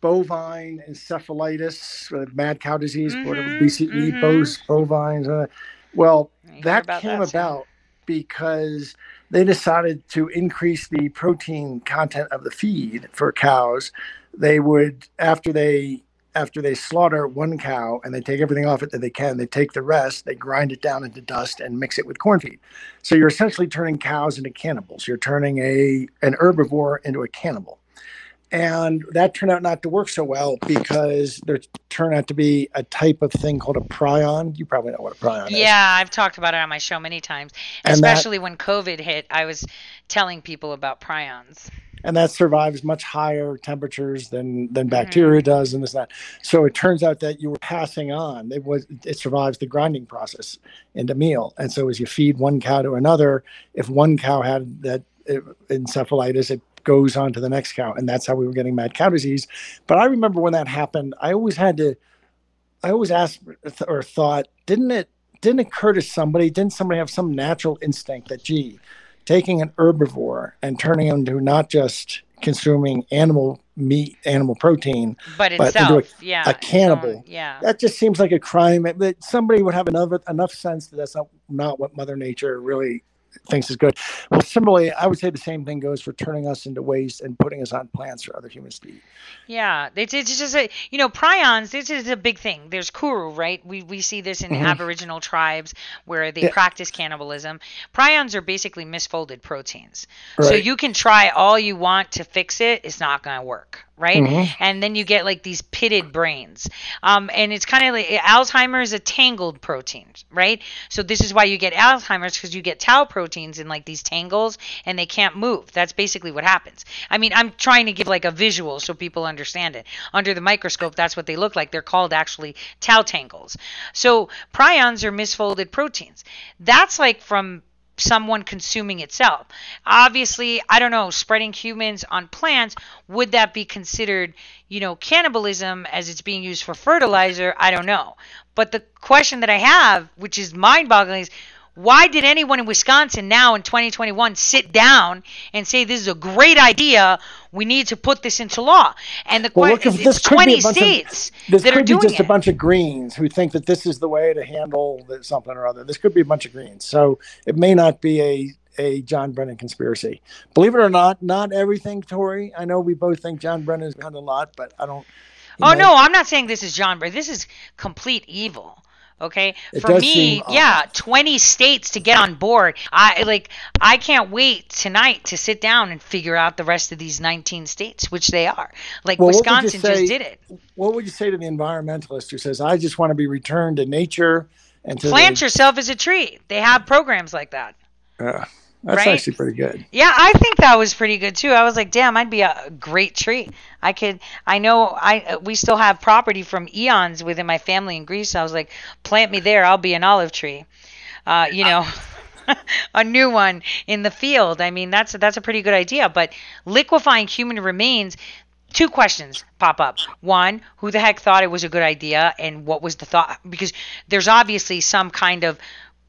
[SPEAKER 2] bovine encephalitis, uh, mad cow disease, whatever
[SPEAKER 4] Mhm,
[SPEAKER 2] BCE,
[SPEAKER 4] mhm.
[SPEAKER 2] bos, bovines. Uh, well, that came
[SPEAKER 4] that,
[SPEAKER 2] about because they decided to increase the protein content of the feed for cows. They would after they after they slaughter one cow and they take everything off it that they can, they take the rest, they grind it down into dust and mix it with corn feed. So you're essentially turning cows into cannibals. You're turning a an herbivore into a cannibal. And that turned out not to work so well because there turned out to be a type of thing called a prion. You probably know what a prion is.
[SPEAKER 4] Yeah, I've talked about it on my show many times.
[SPEAKER 2] And that-
[SPEAKER 4] Especially when COVID hit, I was telling people about prions.
[SPEAKER 2] and that survives much higher temperatures than than
[SPEAKER 4] Mm-hmm.
[SPEAKER 2] bacteria does and this and that so it turns out that you were passing on it was it survives the grinding process into meal and so as you feed one cow to another if one cow had that uh, encephalitis it goes on to the next cow and that's how we were getting mad cow disease but i remember when that happened i always had to i always asked or thought didn't it didn't occur to somebody didn't somebody have some natural instinct that gee taking an herbivore and turning him to not just consuming animal meat, animal protein,
[SPEAKER 4] But
[SPEAKER 2] But into a-
[SPEAKER 4] yeah.
[SPEAKER 2] a cannibal.
[SPEAKER 4] yeah.
[SPEAKER 2] that just seems like a crime. That somebody would have enough enough sense that that's not not what Mother Nature really thinks is good. Well, similarly, I would say the same thing goes for turning us into waste and putting us on plants for other humans to eat.
[SPEAKER 4] Yeah, it's, it's just a you know prions. This is a big thing. There's kuru, right? We we see this in
[SPEAKER 2] Mhm.
[SPEAKER 4] Aboriginal tribes where they
[SPEAKER 2] Yeah.
[SPEAKER 4] practice cannibalism. Prions are basically misfolded proteins. So you can try all you want to fix it, it's not going to work, right?
[SPEAKER 2] Mhm.
[SPEAKER 4] And then you get like these pitted brains. Um, and it's kind of like Alzheimer's is a tangled protein, right? So this is why you get Alzheimer's because you get tau proteins in like these tangles and they can't move. That's basically what happens. I mean, I'm trying to give like a visual so people understand it. Under the microscope, that's what they look like. They're called actually tau tangles. So prions are misfolded proteins. That's like from someone consuming itself. Obviously, I don't know, spreading humans on plants, would that be considered, you know, cannibalism as it's being used for fertilizer? I don't know. But the question that I have, which is mind boggling, is why did anyone in Wisconsin now in 2021 sit down and say this is a great idea? We need to put this into law. And the
[SPEAKER 2] Well,
[SPEAKER 4] question
[SPEAKER 2] look, if
[SPEAKER 4] it's
[SPEAKER 2] this
[SPEAKER 4] 20
[SPEAKER 2] a bunch
[SPEAKER 4] states
[SPEAKER 2] of this
[SPEAKER 4] that are
[SPEAKER 2] could be just
[SPEAKER 4] it.
[SPEAKER 2] a bunch of greens who think that this is the way to handle something or other. This could be a bunch of greens, so it may not be a a John Brennan conspiracy. Believe it or not, not everything, Tore. I know we both think John Brennan has done a lot, but I don't.
[SPEAKER 4] Oh
[SPEAKER 2] might-
[SPEAKER 4] no, I'm not saying this is John Bray. This is complete evil, Okay,
[SPEAKER 2] It
[SPEAKER 4] for me, yeah, 20 states to get on board. I like I can't wait tonight to sit down and figure out the rest of these 19 states, which they are. Like
[SPEAKER 2] Well, what would you
[SPEAKER 4] Wisconsin
[SPEAKER 2] say-
[SPEAKER 4] just did it.
[SPEAKER 2] What would you say to the environmentalist who says, "I just want to be returned to nature and to
[SPEAKER 4] Plant
[SPEAKER 2] the,
[SPEAKER 4] yourself as a tree. They have programs like that.
[SPEAKER 2] Uh, that's
[SPEAKER 4] Right?
[SPEAKER 2] actually pretty good.
[SPEAKER 4] Yeah, I think that was pretty good too. I was like, damn, I'd be a great tree. I could. I know. I we still have property from eons within my family in Greece. I was like, plant me there. I'll be an olive tree. Uh, you know. a new one in the field. I mean, that's that's a pretty good idea. But liquefying human remains, two questions pop up. One, who the heck thought it was a good idea, and what was the thought? Because there's obviously some kind of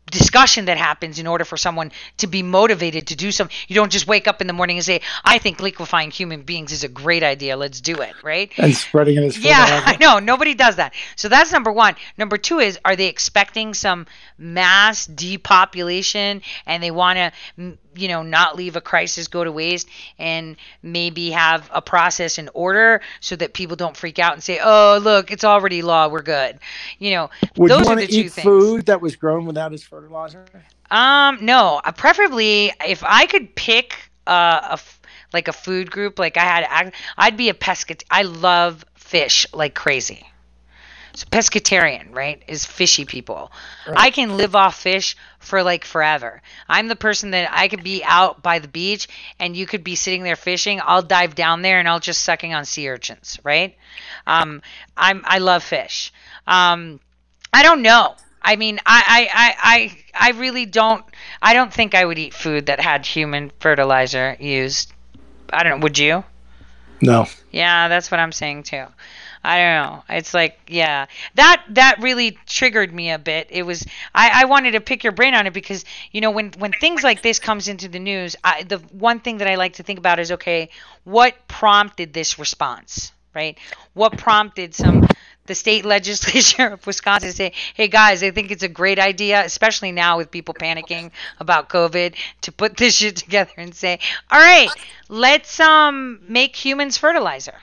[SPEAKER 4] discussion that happens in order for someone to be motivated to do something. You don't just wake up in the morning and say, "I think liquefying human beings is a great idea. Let's do it." Right?
[SPEAKER 2] And spreading it as
[SPEAKER 4] Yeah, I know. Nobody does that. So that's number one. Number two is are they expecting some mass depopulation and they want to, you know, not leave a crisis go to waste and maybe have a process in order so that people don't freak out and say, oh, look, it's already law. We're good. You know,
[SPEAKER 2] Would
[SPEAKER 4] those
[SPEAKER 2] you
[SPEAKER 4] are
[SPEAKER 2] want
[SPEAKER 4] the
[SPEAKER 2] to
[SPEAKER 4] two
[SPEAKER 2] eat
[SPEAKER 4] things.
[SPEAKER 2] food that was grown without its fertilizer?
[SPEAKER 4] Um, no. Uh, preferably, if I could pick uh, a f- like a food group, like I had, I'd be a pescat. I love fish like crazy. So pescatarian, right, is fishy people. I can live off fish for like forever. I'm the person that I could be out by the beach and you could be sitting there fishing. I'll dive down there and I'll just sucking on sea urchins, right? Um, I'm I love fish. Um, I don't know. I mean, I, I, I, I, I really don't. I don't think I would eat food that had human fertilizer used. I don't. Know, would you?
[SPEAKER 2] No.
[SPEAKER 4] Yeah, that's what I'm saying too. I don't know. It's like, yeah, that that really triggered me a bit. It was I, I wanted to pick your brain on it because you know when when things like this comes into the news, I, the one thing that I like to think about is okay, what prompted this response, right? What prompted some the state legislature of Wisconsin to say, "Hey guys, I think it's a great idea, especially now with people panicking about COVID, to put this shit together and say, all right, let's um make humans fertilizer."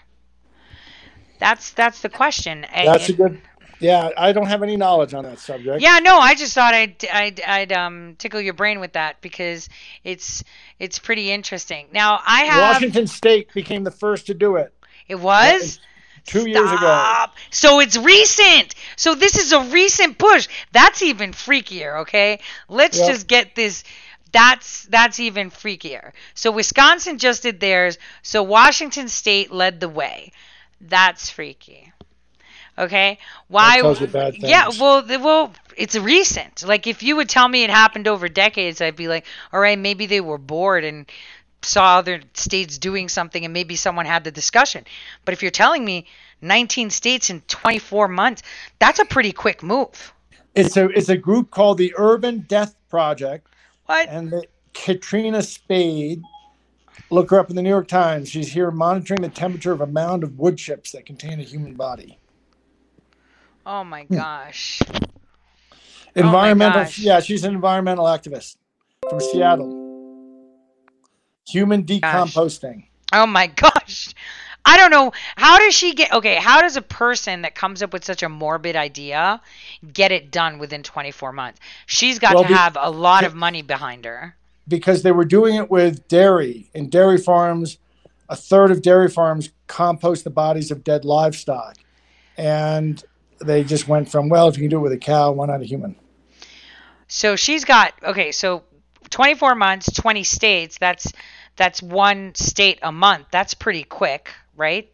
[SPEAKER 4] That's that's the question. And-
[SPEAKER 2] That's a good. Yeah, I don't have any knowledge on that subject.
[SPEAKER 4] yeah, no, I just thought I'd, I'd I'd um tickle your brain with that because it's it's pretty interesting. Now I have
[SPEAKER 2] Washington State became the first to do it
[SPEAKER 4] it was
[SPEAKER 2] two years ago.
[SPEAKER 4] Stop. So it's recent. So this is a recent push. That's even freakier, okay? Let's
[SPEAKER 2] Yep.
[SPEAKER 4] just get this that's that's even freakier. So Wisconsin just did theirs. So Washington state led the way. That's freaky. Okay? Why
[SPEAKER 2] tells you bad
[SPEAKER 4] Yeah, well, well, it's recent. Like if you would tell me it happened over decades, I'd be like, "All right, maybe they were bored and saw other states doing something and maybe someone had the discussion. But if you're telling me 19 states in 24 months, that's a pretty quick move.
[SPEAKER 2] It's a it's a group called the Urban Death Project,
[SPEAKER 4] What?
[SPEAKER 2] and the, Katrina Spade. Look her up in the New York Times. She's here monitoring the temperature of a mound of wood chips that contain a human body.
[SPEAKER 4] Oh my
[SPEAKER 2] Hmm.
[SPEAKER 4] gosh.
[SPEAKER 2] Environmental.
[SPEAKER 4] gosh.
[SPEAKER 2] yeah, she's an environmental activist from Seattle. Human decomposting.
[SPEAKER 4] Oh my gosh. I don't know. How does she get okay? How does a person that comes up with such a morbid idea get it done within 24 months? She's got
[SPEAKER 2] Well,
[SPEAKER 4] to
[SPEAKER 2] be-
[SPEAKER 4] have a lot of money behind her.
[SPEAKER 2] Because they were doing it with dairy. In dairy farms, a third of dairy farms compost the bodies of dead livestock. And they just went from, well, if you can do it with a cow, why not a human?
[SPEAKER 4] So she's got okay, so 24 months, 20 states. That's that's one state a month. That's pretty quick, right?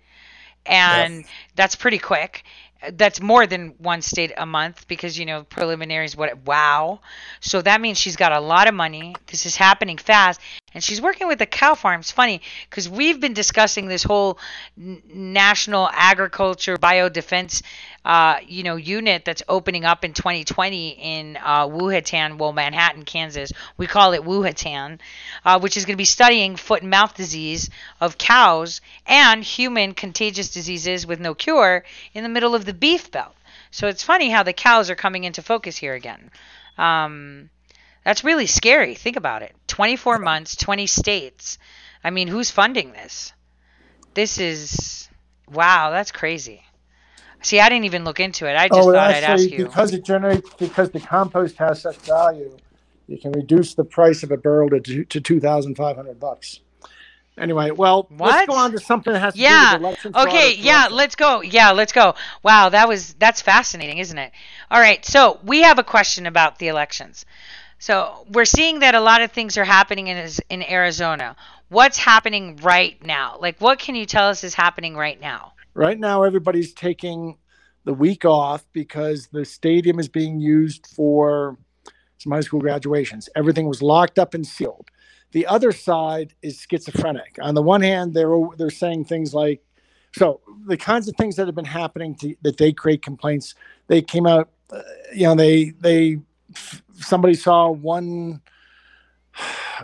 [SPEAKER 4] And that's pretty quick. That's more than one state a month because you know preliminaries. What? Wow. So that means she's got a lot of money. This is happening fast, and she's working with the cow farms. Funny because we've been discussing this whole n- national agriculture biodefense, uh, you know, unit that's opening up in 2020 in uh, Wuhatan, well, Manhattan, Kansas. We call it Wuhatan, uh, which is going to be studying foot and mouth disease of cows and human contagious diseases with no cure in the middle of the beef belt. So it's funny how the cows are coming into focus here again. Um, that's really scary. Think about it. 24 months, 20 states. I mean, who's funding this? This is wow, that's crazy. See, I didn't even look into it. I oh, just
[SPEAKER 2] Oh,
[SPEAKER 4] thought I'd ask
[SPEAKER 2] actually,
[SPEAKER 4] you.
[SPEAKER 2] because it generates, because the compost has such value, you can reduce the price of a barrel to to two thousand five hundred bucks. Anyway, well,
[SPEAKER 4] What?
[SPEAKER 2] let's go on to something that has to
[SPEAKER 4] Yeah.
[SPEAKER 2] do with election
[SPEAKER 4] Okay, yeah, let's go. Yeah, let's go. Wow, that was that's fascinating, isn't it? All right, so we have a question about the elections. So we're seeing that a lot of things are happening in in Arizona. What's happening right now? Like, what can you tell us is happening right now?
[SPEAKER 2] Right now, everybody's taking the week off because the stadium is being used for some high school graduations. Everything was locked up and sealed. The other side is schizophrenic. On the one hand, they're they're saying things like, so the kinds of things that have been happening to, that they create complaints. They came out, uh, you know, they they somebody saw one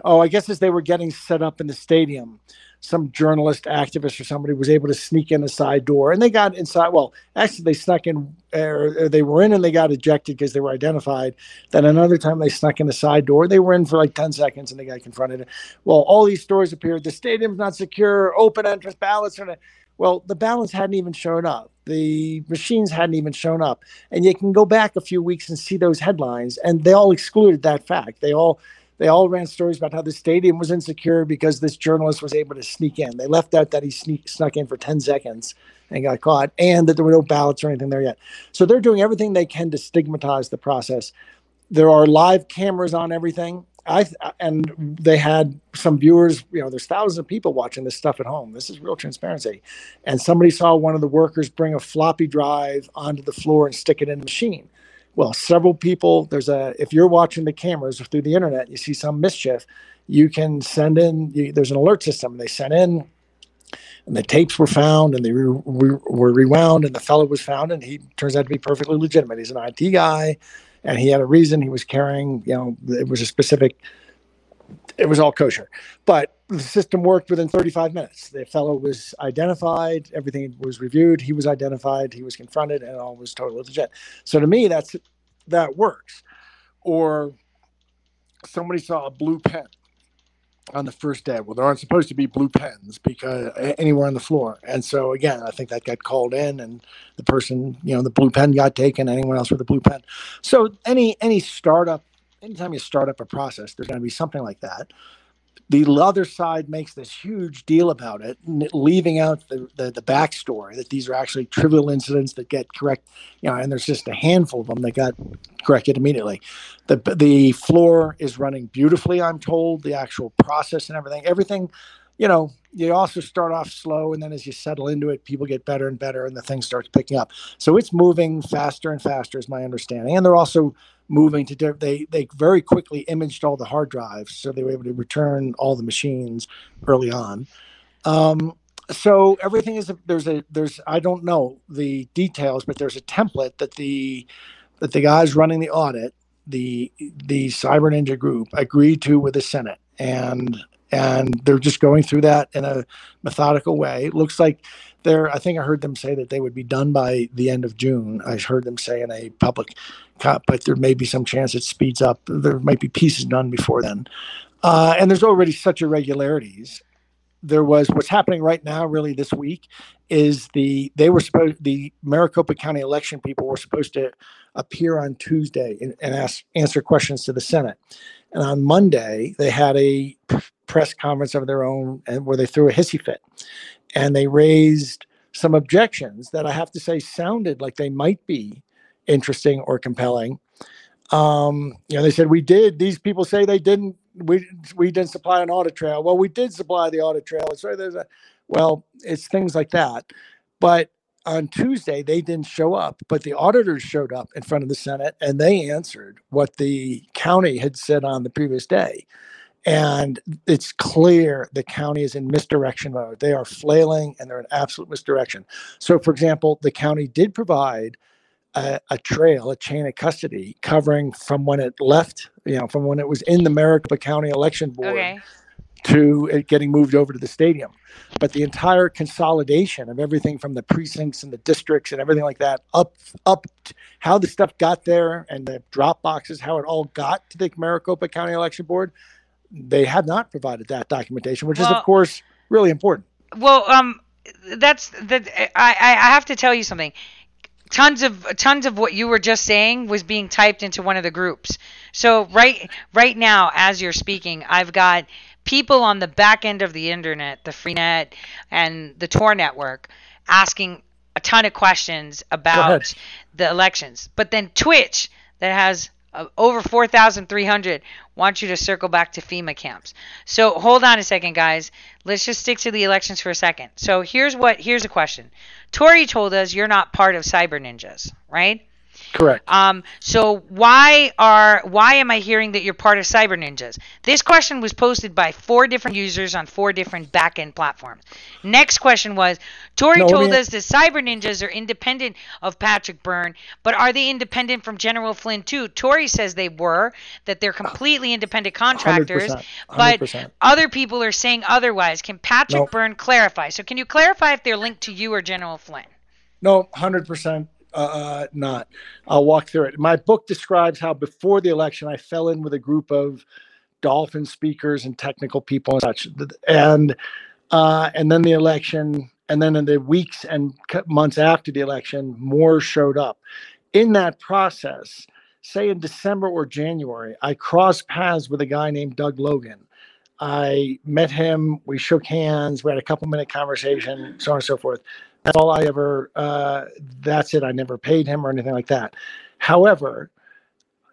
[SPEAKER 2] oh, I guess as they were getting set up in the stadium, some journalist, activist, or somebody was able to sneak in a side door, and they got inside. Well, actually, they snuck in, or, or they were in, and they got ejected because they were identified. Then another time they snuck in a side door. They were in for like ten seconds, and they got confronted. Well, all these stories appeared. The stadium's not secure. Open entrance ballots are. Not, well, the ballots hadn't even shown up. The machines hadn't even shown up, and you can go back a few weeks and see those headlines, and they all excluded that fact. They all they all ran stories about how the stadium was insecure because this journalist was able to sneak in. They left out that he sneak, snuck in for 10 seconds and got caught, and that there were no ballots or anything there yet. So they're doing everything they can to stigmatize the process. There are live cameras on everything. I and they had some viewers. You know, there's thousands of people watching this stuff at home. This is real transparency. And somebody saw one of the workers bring a floppy drive onto the floor and stick it in the machine well several people there's a if you're watching the cameras through the internet you see some mischief you can send in you, there's an alert system they sent in and the tapes were found and they re, re, were rewound and the fellow was found and he turns out to be perfectly legitimate he's an it guy and he had a reason. He was carrying you know it was a specific it was all kosher. But the system worked within 35 minutes. The fellow was identified everything was reviewed he was identified he was confronted and all was totally legit. So to me that's that works. Or somebody saw a blue pen on the first day. Well there aren't supposed to be blue pens because anywhere on the floor. And so again i think that got called in and the person you know the blue pen got taken. Anyone else with a blue pen? So any any startup anytime you start up a process there's going to be something like that the other side makes this huge deal about it, leaving out the, the, the backstory that these are actually trivial incidents that get correct, you know, and there's just a handful of them that got corrected immediately. The the floor is running beautifully, I'm told. The actual process and everything, everything, you know, you also start off slow, and then as you settle into it, people get better and better, and the thing starts picking up. So it's moving faster and faster, is my understanding, and they're also moving to they they very quickly imaged all the hard drives so they were able to return all the machines early on. Um, so everything is a, there's a there's i don't know the details but there's a template that the that the guys running the audit the the cyber ninja group agreed to with the senate. And and they're just going through that in a methodical way it looks like they're i think i heard them say that they would be done by the end of june i heard them say in a public cop, but there may be some chance it speeds up. There might be pieces done before then. Uh, and there's already such irregularities. There was what's happening right now, really this week, is the they were supposed the Maricopa County election people were supposed to appear on Tuesday and, and ask answer questions to the Senate. And on Monday, they had a press conference of their own and where they threw a hissy fit. And they raised some objections that I have to say sounded like they might be interesting or compelling. Um, you know, they said we did. These people say they didn't. We we didn't supply an audit trail. Well, we did supply the audit trail. So there's a, well, it's things like that. But on Tuesday they didn't show up, but the auditors showed up in front of the Senate and they answered what the county had said on the previous day. And it's clear the county is in misdirection mode. They are flailing and they're in absolute misdirection. So, for example, the county did provide a, a, trail, a chain of custody covering from when it left, you know, from when it was in the Maricopa County Election Board
[SPEAKER 4] Okay.
[SPEAKER 2] To it getting moved over to the stadium. But the entire consolidation of everything from the precincts and the districts and everything like that up, up, how the stuff got there and the drop boxes, how it all got to the Maricopa County Election Board, they have not provided that documentation, which is, of course, really important.
[SPEAKER 4] Well, um, that's that. I I I have to tell you something. tons of tons of what you were just saying was being typed into one of the groups. So right right now, as you're speaking, I've got people on the back end of the internet, the Freenet and the Tor network, asking a ton of questions about the elections. But then Twitch, that has uh, over 4,300, wants you to circle back to FEMA camps. So hold on a second, guys. Let's just stick to the elections for a second. So here's what here's a question. Tore told us you're not part of Cyber Ninjas, right?
[SPEAKER 2] Correct.
[SPEAKER 4] Um, so why are why am I hearing that you're part of Cyber Ninjas? This question was posted by four different users on four different backend platforms. Next question was Tore
[SPEAKER 2] No,
[SPEAKER 4] told us that Cyber Ninjas are independent of Patrick Byrne, but are they independent from General Flynn too? Tore says they were, that they're completely independent contractors,
[SPEAKER 2] 100%,
[SPEAKER 4] but
[SPEAKER 2] 100%.
[SPEAKER 4] other people are saying otherwise. Can Patrick
[SPEAKER 2] Nope.
[SPEAKER 4] Byrne clarify? So can you clarify if they're linked to you or General Flynn?
[SPEAKER 2] No, hundred percent uh, not. I'll walk through it. My book describes how before the election I fell in with a group of dolphin speakers and technical people and such, and uh, and then the election, and then in the weeks and months after the election, more showed up. In that process, say in December or January, I crossed paths with a guy named Doug Logan. I met him. We shook hands. We had a couple minute conversation, so on and so forth. That's all I ever. Uh, that's it. I never paid him or anything like that. However,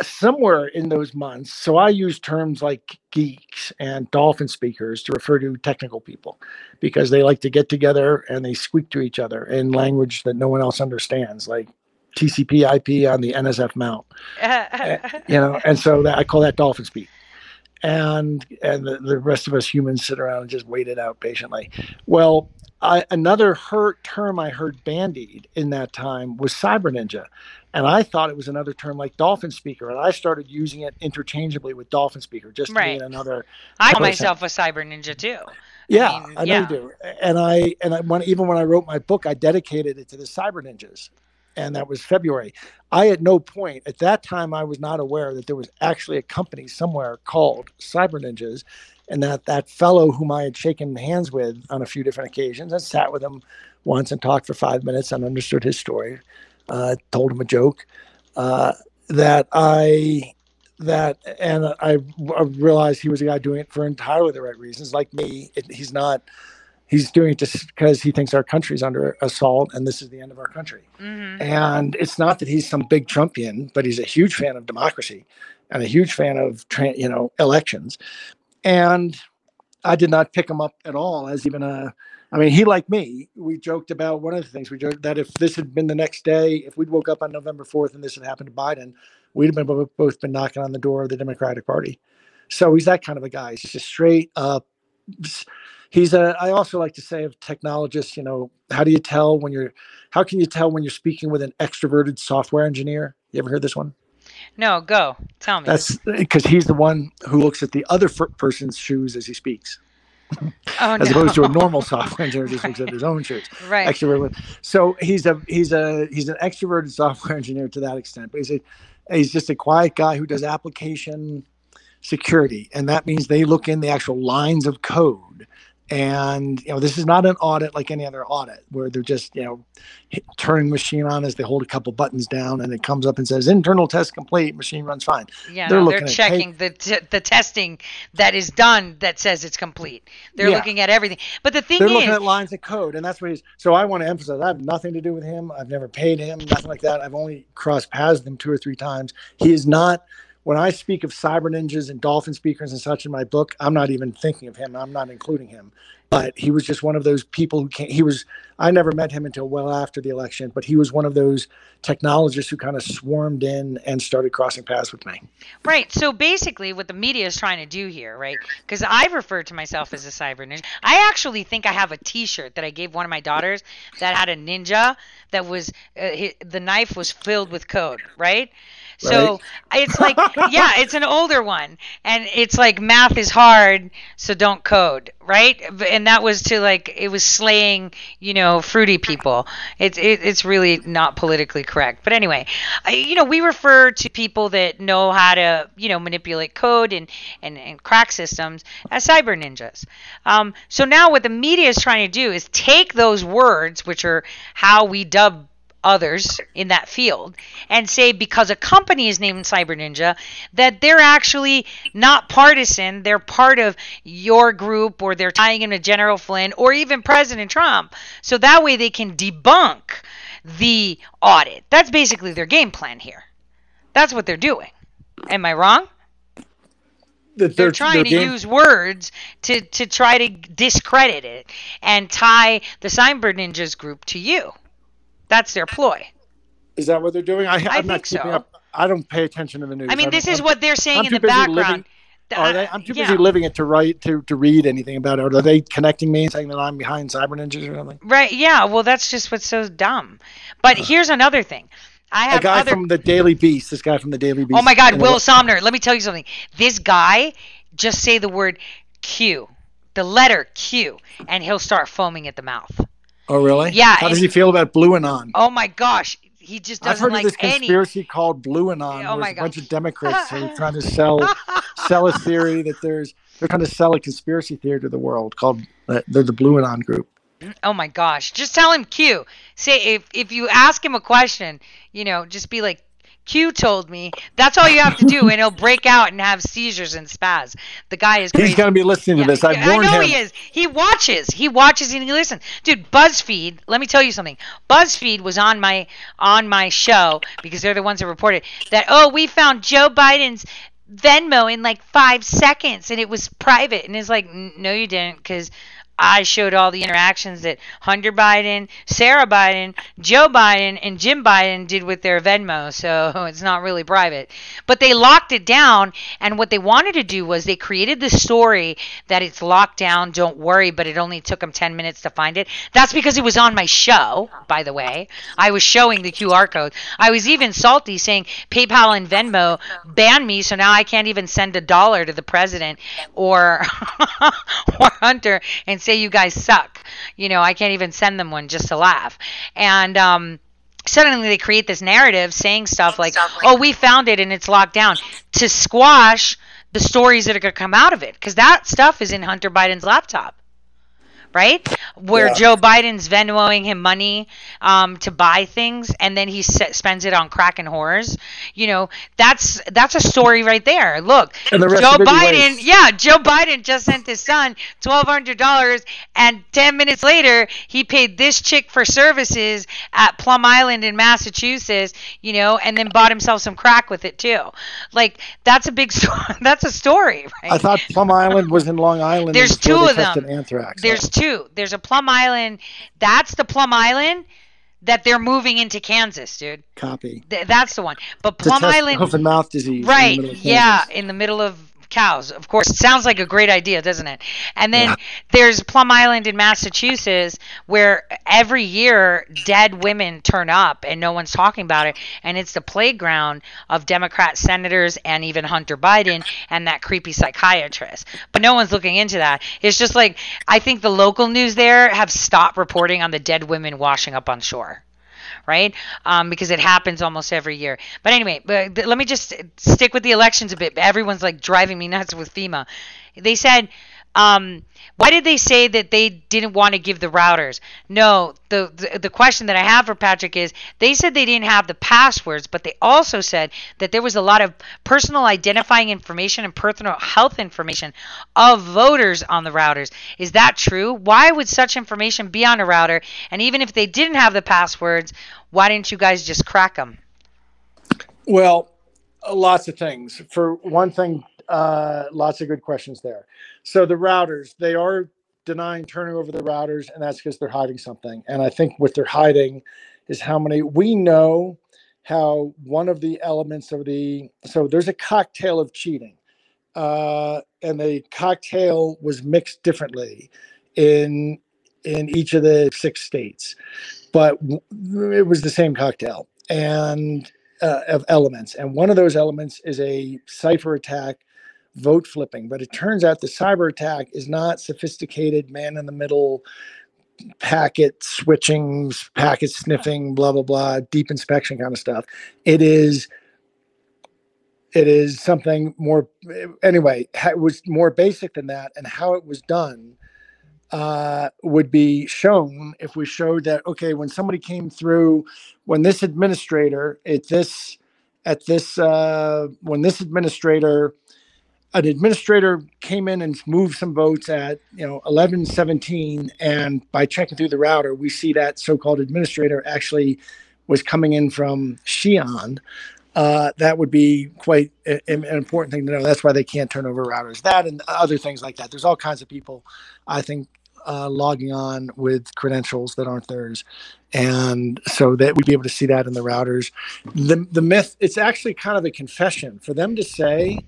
[SPEAKER 2] somewhere in those months, so I use terms like geeks and dolphin speakers to refer to technical people because they like to get together and they squeak to each other in language that no one else understands, like TCP IP on the NSF mount you know and so that i call that dolphin speak and and the, the rest of us humans sit around and just wait it out patiently well I, another hurt term i heard bandied in that time was cyber ninja and i thought it was another term like dolphin speaker and i started using it interchangeably with dolphin speaker just to
[SPEAKER 4] Right.
[SPEAKER 2] another
[SPEAKER 4] I call myself a cyber ninja too.
[SPEAKER 2] yeah,
[SPEAKER 4] mean,
[SPEAKER 2] I, know
[SPEAKER 4] yeah.
[SPEAKER 2] you do. And I and I when even when I wrote my book, I dedicated it to the cyber ninjas, and that was February. I at no point at that time I was not aware that there was actually a company somewhere called Cyber Ninjas, and that that fellow whom I had shaken hands with on a few different occasions I sat with him once and talked for five minutes and understood his story, uh, told him a joke, uh, that I that and I, I realized he was a guy doing it for entirely the right reasons. Like me, it, he's not. He's doing it just because he thinks our country's under assault and this is the end of our country.
[SPEAKER 4] hmm
[SPEAKER 2] And it's not that he's some big Trumpian, but he's a huge fan of democracy and a huge fan of you know elections. And I did not pick him up at all as even a. I mean, he like me. We joked about one of the things we joked that if this had been the next day, if we'd woke up on November fourth and this had happened to Biden, we'd have been bo- both been knocking on the door of the Democratic Party. So he's that kind of a guy. He's just straight up. He's a. I also like to say of technologists. You know, how do you tell when you're? How can you tell when you're speaking with an extroverted software engineer? You ever heard this one?
[SPEAKER 4] No, go. Tell me.
[SPEAKER 2] That's because he's the one who looks at the other fir- person's shoes as he speaks,
[SPEAKER 4] oh,
[SPEAKER 2] as
[SPEAKER 4] no.
[SPEAKER 2] opposed to a normal software engineer who just looks at his own shoes.
[SPEAKER 4] right.
[SPEAKER 2] Extroverted. So he's a he's a he's an extroverted software engineer to that extent, but he's a he's just a quiet guy who does application security, and that means they look in the actual lines of code. And you know, this is not an audit like any other audit where they're just you know hit, turning machine on as they hold a couple buttons down, and it comes up and says internal test complete, machine runs fine.
[SPEAKER 4] Yeah,
[SPEAKER 2] they're
[SPEAKER 4] they're
[SPEAKER 2] at
[SPEAKER 4] checking the t- the testing that is done that says it's complete. They're
[SPEAKER 2] Yeah.
[SPEAKER 4] looking at everything. But the thing
[SPEAKER 2] they're
[SPEAKER 4] is,
[SPEAKER 2] looking at lines of code, and that's what he's. So I want to emphasize: I have nothing to do with him. I've never paid him, nothing like that. I've only crossed paths with him two or three times. He is not. When I speak of cyber ninjas and dolphin speakers and such in my book, I'm not even thinking of him. I'm not including him. But he was just one of those people who came. He was. I never met him until well after the election, but he was one of those technologists who kind of swarmed in and started crossing paths with me.
[SPEAKER 4] Right. So basically, what the media is trying to do here, right? Because I've referred to myself as a cyber ninja. I actually think I have a T-shirt that I gave one of my daughters that had a ninja that was uh, the knife was filled with code, right? So it's like, yeah, it's an older one, and it's like math is hard, so don't code, right? And that was to like it was slaying, you know, fruity people. It's it, it's really not politically correct, but anyway, I, you know, we refer to people that know how to, you know, manipulate code and and, and crack systems as cyber ninjas. Um, so now what the media is trying to do is take those words, which are how we dub others in that field and say because a company is named Cyber Ninja that they're actually not partisan, they're part of your group or they're tying into General Flynn or even President Trump. So that way they can debunk the audit. That's basically their game plan here. That's what they're doing. Am I wrong?
[SPEAKER 2] That
[SPEAKER 4] They're trying to
[SPEAKER 2] game-
[SPEAKER 4] use words to, to try to discredit it and tie the Cyber Ninjas group to you. That's their ploy.
[SPEAKER 2] Is that what they're doing? I, I'm
[SPEAKER 4] think
[SPEAKER 2] not keeping
[SPEAKER 4] so.
[SPEAKER 2] up. I don't pay attention to the news.
[SPEAKER 4] I mean,
[SPEAKER 2] don't-
[SPEAKER 4] this is
[SPEAKER 2] I'm-
[SPEAKER 4] what they're saying
[SPEAKER 2] I'm
[SPEAKER 4] in the background.
[SPEAKER 2] living- Are
[SPEAKER 4] uh,
[SPEAKER 2] they? I'm too
[SPEAKER 4] yeah.
[SPEAKER 2] busy living it to write to, to read anything about it. Are they connecting me and saying that I'm behind cyber ninjas or something?
[SPEAKER 4] Right? Yeah. Well, that's just what's so dumb. But here's another thing. I have a
[SPEAKER 2] guy
[SPEAKER 4] other.
[SPEAKER 2] from the Daily Beast. This guy from the Daily Beast.
[SPEAKER 4] oh my God, Will Sommer. Let me tell you something. This guy, just say the word Q, the letter Q, and he'll start foaming at the mouth.
[SPEAKER 2] Oh really?
[SPEAKER 4] Yeah,
[SPEAKER 2] How does he feel about Blue Anon?
[SPEAKER 4] Oh my gosh, he just
[SPEAKER 2] I've
[SPEAKER 4] doesn't
[SPEAKER 2] heard
[SPEAKER 4] like
[SPEAKER 2] of this
[SPEAKER 4] any.
[SPEAKER 2] conspiracy called Blue Anon,
[SPEAKER 4] Oh
[SPEAKER 2] it's a bunch of Democrats who are trying to sell sell a theory that there's they're trying to sell a conspiracy theory to the world called uh, they're the Blue Anon group.
[SPEAKER 4] Oh my gosh, just tell him Q. Say if if you ask him a question, you know, just be like. Q told me. That's all you have to do, and he'll break out and have seizures and spaz. The guy is crazy.
[SPEAKER 2] He's going to be listening to
[SPEAKER 4] Yeah,
[SPEAKER 2] this. I've
[SPEAKER 4] I know
[SPEAKER 2] him.
[SPEAKER 4] he is. He watches. He watches and he listens. Dude, BuzzFeed. Let me tell you something. BuzzFeed was on my on my show because they're the ones that reported that. Oh, we found Joe Biden's Venmo in like five seconds, and it was private. And it's like, no, you didn't, because. I showed all the interactions that Hunter Biden, Sara Biden, Joe Biden, and Jim Biden did with their Venmo, so it's not really private. But they locked it down, and what they wanted to do was they created the story that it's locked down, don't worry, but it only took them 10 minutes to find it. That's because it was on my show, by the way. I was showing the QR code. I was even salty saying PayPal and Venmo banned me, so now I can't even send a dollar to the president or, or Hunter and say you guys suck. You know, I can't even send them one just to laugh. And, um, suddenly they create this narrative saying stuff like, "Oh, we found it and it's locked down," to squash the stories that are going to come out of it, because that stuff is in Hunter Biden's laptop, right? Where
[SPEAKER 2] Yeah.
[SPEAKER 4] Joe Biden's Venmoing him money um, to buy things, and then he se- spends it on crack and whores. You know, that's that's a story right there. Look, Joe
[SPEAKER 2] of it he
[SPEAKER 4] Biden, yeah, Joe Biden just sent his son twelve hundred dollars, and ten minutes later, he paid this chick for services at Plum Island in Massachusetts. You know, and then bought himself some crack with it too. Like that's a big story. that's a story, right?
[SPEAKER 2] I thought Plum Island was in Long Island.
[SPEAKER 4] There's two of them.
[SPEAKER 2] Anthrax.
[SPEAKER 4] There's two. There's a Plum Island. That's the Plum Island that they're moving into Kansas, dude.
[SPEAKER 2] copy.
[SPEAKER 4] Th- that's the one. But Plum Island,
[SPEAKER 2] mouth disease. in the
[SPEAKER 4] right?
[SPEAKER 2] middle of
[SPEAKER 4] yeah, in the middle of cows. Of course, it sounds like a great idea, doesn't it? And then
[SPEAKER 2] Yeah.
[SPEAKER 4] there's Plum Island in Massachusetts, where every year dead women turn up and no one's talking about it, and it's the playground of Democrat senators and even Hunter Biden and that creepy psychiatrist. But no one's looking into that. It's just like I think the local news there have stopped reporting on the dead women washing up on shore right? Um, because it happens almost every year. But anyway, but let me just stick with the elections a bit. Everyone's like driving me nuts with FEMA. They said, um, why did they say that they didn't want to give the routers? No, the, the the question that I have for Patrick is they said they didn't have the passwords, but they also said that there was a lot of personal identifying information and personal health information of voters on the routers. Is that true? Why would such information be on a router? And even if they didn't have the passwords, why didn't you guys just crack them?
[SPEAKER 2] Well, lots of things. For one thing, uh, lots of good questions there. So the routers, they are denying turning over the routers, and that's because they're hiding something. And I think what they're hiding is how many we know how one of the elements of the so there's a cocktail of cheating. Uh, and the cocktail was mixed differently in in each of the six states, but it was the same cocktail. And uh, of elements, and one of those elements is a cyber attack, vote flipping. But it turns out the cyber attack is not sophisticated, man in the middle, packet switching, packet sniffing, blah blah blah, deep inspection kind of stuff. It is. It is something more. Anyway, it was more basic than that, and how it was done uh, would be shown if we showed that okay when somebody came through when this administrator at this at this uh, when this administrator an administrator came in and moved some votes at you know 11 17 and by checking through the router we see that so-called administrator actually was coming in from Xi'an uh, that would be quite a- an important thing to know. That's why they can't turn over routers. That and other things like that. There's all kinds of people, I think, uh, logging on with credentials that aren't theirs, and so that we'd be able to see that in the routers. The the myth. It's actually kind of a confession for them to say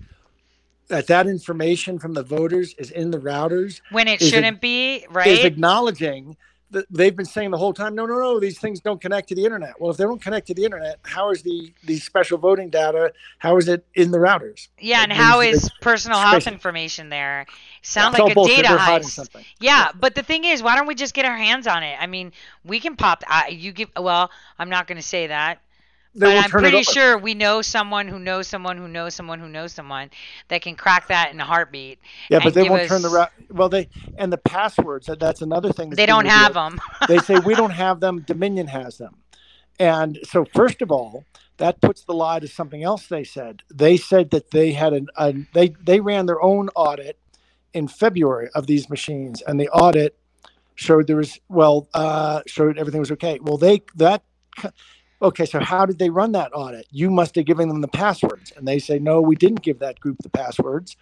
[SPEAKER 2] that that information from the voters is in the routers
[SPEAKER 4] when it- shouldn't be, right?
[SPEAKER 2] is acknowledging that they've been saying the whole time, no, no, no, these things don't connect to the internet. Well, if they don't connect to the internet, how is the the special voting data? How is it in the routers?
[SPEAKER 4] yeah, and how is personal health information there? Sound like a
[SPEAKER 2] bullshit.
[SPEAKER 4] data heist.
[SPEAKER 2] something.
[SPEAKER 4] Yeah, but the thing is, why don't we just get our hands on it? I mean, we can pop. I you give. Well, I'm not going to say that, but I'm pretty sure we know someone who knows someone who knows someone who knows someone that can crack that in a heartbeat.
[SPEAKER 2] Yeah, but they won't turn the
[SPEAKER 4] us-
[SPEAKER 2] route. Well, they and the passwords. That's another thing.
[SPEAKER 4] They don't have them.
[SPEAKER 2] they say we don't have them. Dominion has them. And so, first of all, that puts the lie to something else. They said they said that they had an, a they they ran their own audit in February of these machines, and the audit showed there was well uh, showed everything was okay. Well, they that okay. So how did they run that audit? You must have given them the passwords, and they say no, we didn't give that group the passwords.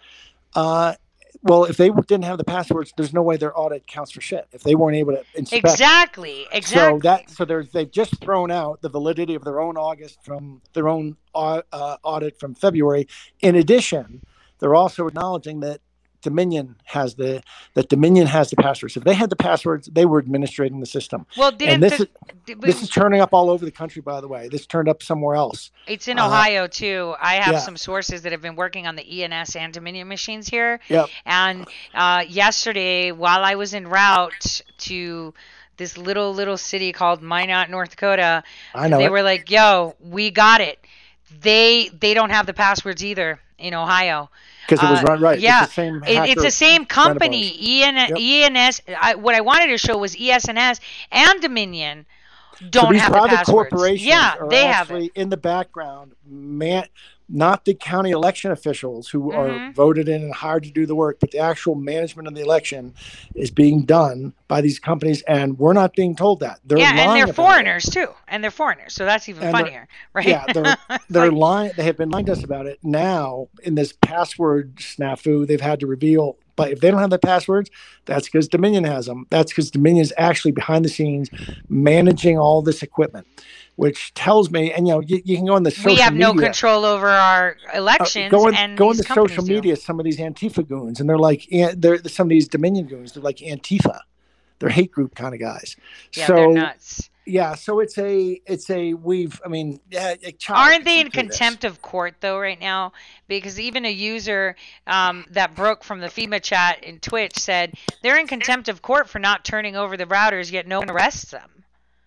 [SPEAKER 2] Uh, well, if they didn't have the passwords, there's no way their audit counts for shit. If they weren't able to inspect
[SPEAKER 4] exactly. Exactly.
[SPEAKER 2] so that so there's they've just thrown out the validity of their own August from their own uh, audit from February. In addition, they're also acknowledging that Dominion has the that Dominion has the passwords. If they had the passwords, they were administrating the system.
[SPEAKER 4] well, didn't
[SPEAKER 2] this
[SPEAKER 4] the,
[SPEAKER 2] is
[SPEAKER 4] did-
[SPEAKER 2] this is turning up all over the country. By the way, this turned up somewhere else.
[SPEAKER 4] It's in
[SPEAKER 2] Uh,
[SPEAKER 4] Ohio too. I have
[SPEAKER 2] yeah.
[SPEAKER 4] some sources that have been working on the ES&S and Dominion machines here.
[SPEAKER 2] Yep.
[SPEAKER 4] And uh, yesterday, while I was en route to this little little city called Minot, North Dakota,
[SPEAKER 2] I know
[SPEAKER 4] they
[SPEAKER 2] it.
[SPEAKER 4] were like, "Yo, we got it." They they don't have the passwords either in Ohio.
[SPEAKER 2] because it was
[SPEAKER 4] uh,
[SPEAKER 2] run right.
[SPEAKER 4] yeah.
[SPEAKER 2] it's the same.
[SPEAKER 4] It, it's the same company. E. EN,
[SPEAKER 2] Yep.
[SPEAKER 4] ES&S. I, what I wanted to show was E ES&S and Dominion don't
[SPEAKER 2] these
[SPEAKER 4] have the
[SPEAKER 2] private
[SPEAKER 4] passwords.
[SPEAKER 2] corporations
[SPEAKER 4] yeah, they have
[SPEAKER 2] actually
[SPEAKER 4] it.
[SPEAKER 2] in the background, man, not the county election officials who are
[SPEAKER 4] Mhm.
[SPEAKER 2] voted in and hired to do the work, but the actual management of the election is being done by these companies, and we're not being told that. They're
[SPEAKER 4] yeah, and they're
[SPEAKER 2] about it.
[SPEAKER 4] foreigners too, and they're foreigners, so that's even
[SPEAKER 2] And
[SPEAKER 4] funnier, right?
[SPEAKER 2] Yeah, they're they're lying. They have been lying to us about it. Now, in this password snafu, they've had to reveal. But if they don't have the passwords, that's because Dominion has them. That's because Dominion is actually behind the scenes managing all this equipment, which tells me. And you know, you, you can go on the social media.
[SPEAKER 4] we have no
[SPEAKER 2] media.
[SPEAKER 4] control over our
[SPEAKER 2] uh,
[SPEAKER 4] elections,
[SPEAKER 2] go on,
[SPEAKER 4] and
[SPEAKER 2] go on the social
[SPEAKER 4] do.
[SPEAKER 2] media. Some of these Antifa goons, and they're like, an- they're some of these Dominion goons. They're like Antifa. They're hate group kind of guys.
[SPEAKER 4] Yeah,
[SPEAKER 2] so
[SPEAKER 4] they're nuts.
[SPEAKER 2] yeah, so it's a it's a we've. I mean, yeah,
[SPEAKER 4] Aren't they in
[SPEAKER 2] through this.
[SPEAKER 4] contempt of court though right now? Because even a user um, that broke from the FEMA chat in Twitch said they're in contempt of court for not turning over the routers, yet no one arrests them.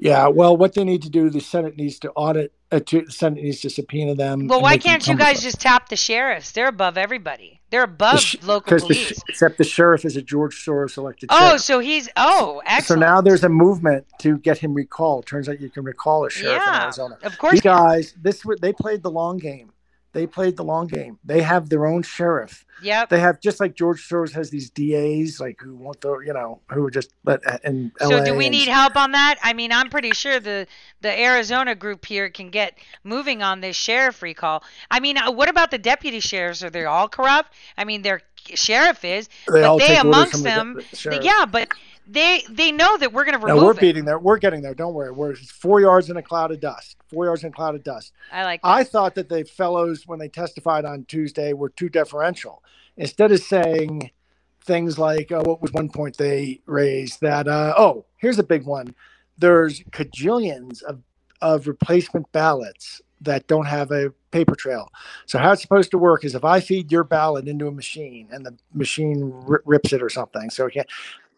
[SPEAKER 2] Yeah, well, what they need to do, the Senate needs to audit. Uh, to, the Senate needs to subpoena them.
[SPEAKER 4] Well, why can't you guys just tap the sheriffs? They're above everybody. They're
[SPEAKER 2] The
[SPEAKER 4] above local
[SPEAKER 2] 'cause the sh-
[SPEAKER 4] police.
[SPEAKER 2] except the sheriff is a George Soros elected.
[SPEAKER 4] Oh,
[SPEAKER 2] sheriff.
[SPEAKER 4] so he's oh excellent.
[SPEAKER 2] so now there's a movement to get him recalled. Turns out you can recall a sheriff in Arizona.
[SPEAKER 4] of course.
[SPEAKER 2] These guys, this they played the long game. They played the long game. They have their own sheriff.
[SPEAKER 4] Yep.
[SPEAKER 2] They have just like George Soros has these DAs, like who want the you know who are just let in LA.
[SPEAKER 4] So do we
[SPEAKER 2] and-
[SPEAKER 4] need help on that? I mean, I'm pretty sure the the Arizona group here can get moving on this sheriff recall. I mean, uh, what about the deputy sheriffs? Are they all corrupt? I mean, their sheriff is,
[SPEAKER 2] They
[SPEAKER 4] but they amongst
[SPEAKER 2] from the
[SPEAKER 4] them,
[SPEAKER 2] the
[SPEAKER 4] yeah, but they they know that we're going to remove.
[SPEAKER 2] No, we're
[SPEAKER 4] it.
[SPEAKER 2] beating there. We're getting there. Don't worry. We're four yards in a cloud of dust. Four yards in a cloud of dust.
[SPEAKER 4] I like.
[SPEAKER 2] I thought that the fellows, when they testified on Tuesday, were too deferential. Instead of saying things like, oh, what was one point they raised? That, uh, oh, here's a big one. There's cajillions of, of replacement ballots that don't have a paper trail. So, how it's supposed to work is if I feed your ballot into a machine and the machine ri rips it or something, so it can't.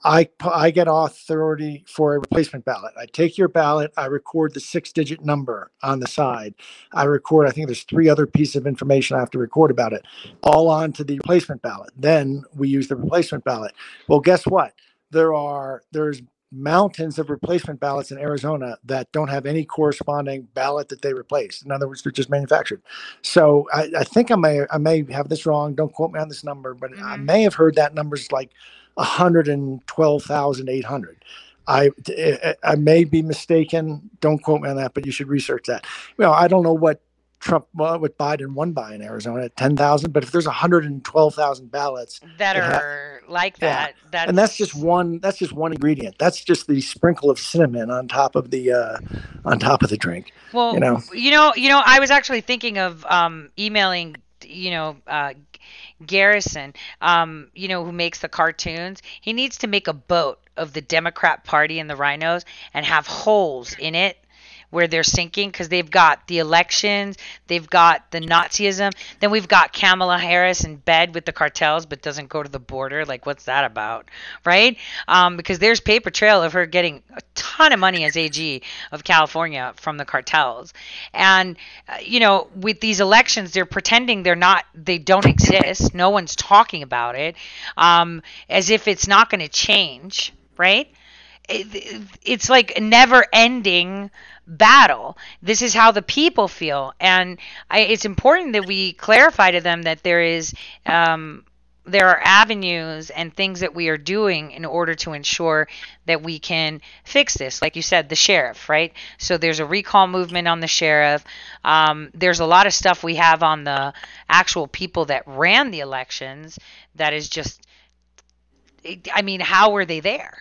[SPEAKER 2] I, I get authority for a replacement ballot. I take your ballot, I record the six digit number on the side. I record, I think there's three other pieces of information I have to record about it, all onto the replacement ballot. Then we use the replacement ballot. Well, guess what? there are there's mountains of replacement ballots in Arizona that don't have any corresponding ballot that they replaced. In other words, they're just manufactured. So I, I think I may I may have this wrong. Don't quote me on this number, but I
[SPEAKER 4] Mhm.
[SPEAKER 2] may have heard that number's like 112,800. I I- I may be mistaken. Don't quote me on that, but you should research that. Well, I don't know what Trump well, what Biden won by in Arizona at 10,000, but if there's 112,000 ballots,
[SPEAKER 4] that
[SPEAKER 2] It ha-
[SPEAKER 4] are like
[SPEAKER 2] Yeah.
[SPEAKER 4] that. That's,
[SPEAKER 2] and that's just one that's just one ingredient that's just the sprinkle of cinnamon on top of the uh on top of the drink
[SPEAKER 4] Well,
[SPEAKER 2] you know.
[SPEAKER 4] you know, you know, I was actually thinking of um, emailing, you know, uh, Garrison, um, you know, who makes the cartoons. He needs to make a boat of the Democrat Party and the RINOs and have holes in it where they're sinking because they've got the elections, they've got the Nazism, then we've got Kamala Harris in bed with the cartels but doesn't go to the border. Like, what's that about, right? Um, because there's paper trail of her getting a ton of money as AG of California from the cartels, and uh, you know, with these elections, they're pretending they're not, they don't exist. No one's talking about it, um, as if it's not going to change, right? it, it's like never ending battle. This is how the people feel. And I, it's important that we clarify to them that there is. Um, there are avenues and things that we are doing in order to ensure that we can fix this. Like you said, the sheriff, right? So there's a recall movement on the sheriff. Um, there's a lot of stuff we have on the actual people that ran the elections that is just, I mean, how were they there?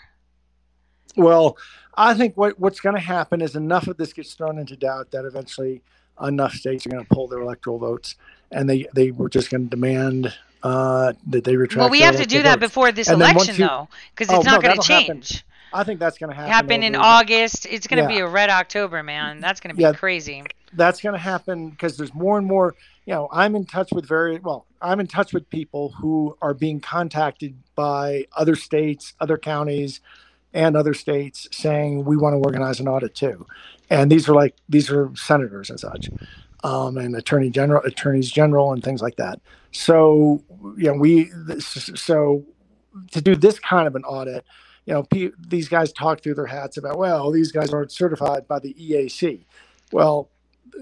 [SPEAKER 2] well i think what what's going to happen is enough of this gets thrown into doubt that eventually enough states are going to pull their electoral votes and they they were just going to demand uh that they retract
[SPEAKER 4] Well, we have to do that
[SPEAKER 2] votes.
[SPEAKER 4] before this
[SPEAKER 2] And
[SPEAKER 4] election,
[SPEAKER 2] you-
[SPEAKER 4] though, because
[SPEAKER 2] Oh,
[SPEAKER 4] it's not
[SPEAKER 2] no,
[SPEAKER 4] going to
[SPEAKER 2] that'll happen.
[SPEAKER 4] change.
[SPEAKER 2] i think that's going to happen
[SPEAKER 4] Happen in August. It's going to be a red October, man. That's going to be
[SPEAKER 2] Yeah.
[SPEAKER 4] crazy.
[SPEAKER 2] that's going to happen because there's more and more you know i'm in touch with very well i'm in touch with people who are being contacted by other states other counties and other states saying we want to organize an audit too and these are like these are senators and such um, and attorney general attorneys general and things like that so you know we this, so to do this kind of an audit you know these guys talk through their hats about well these guys aren't certified by the eac well,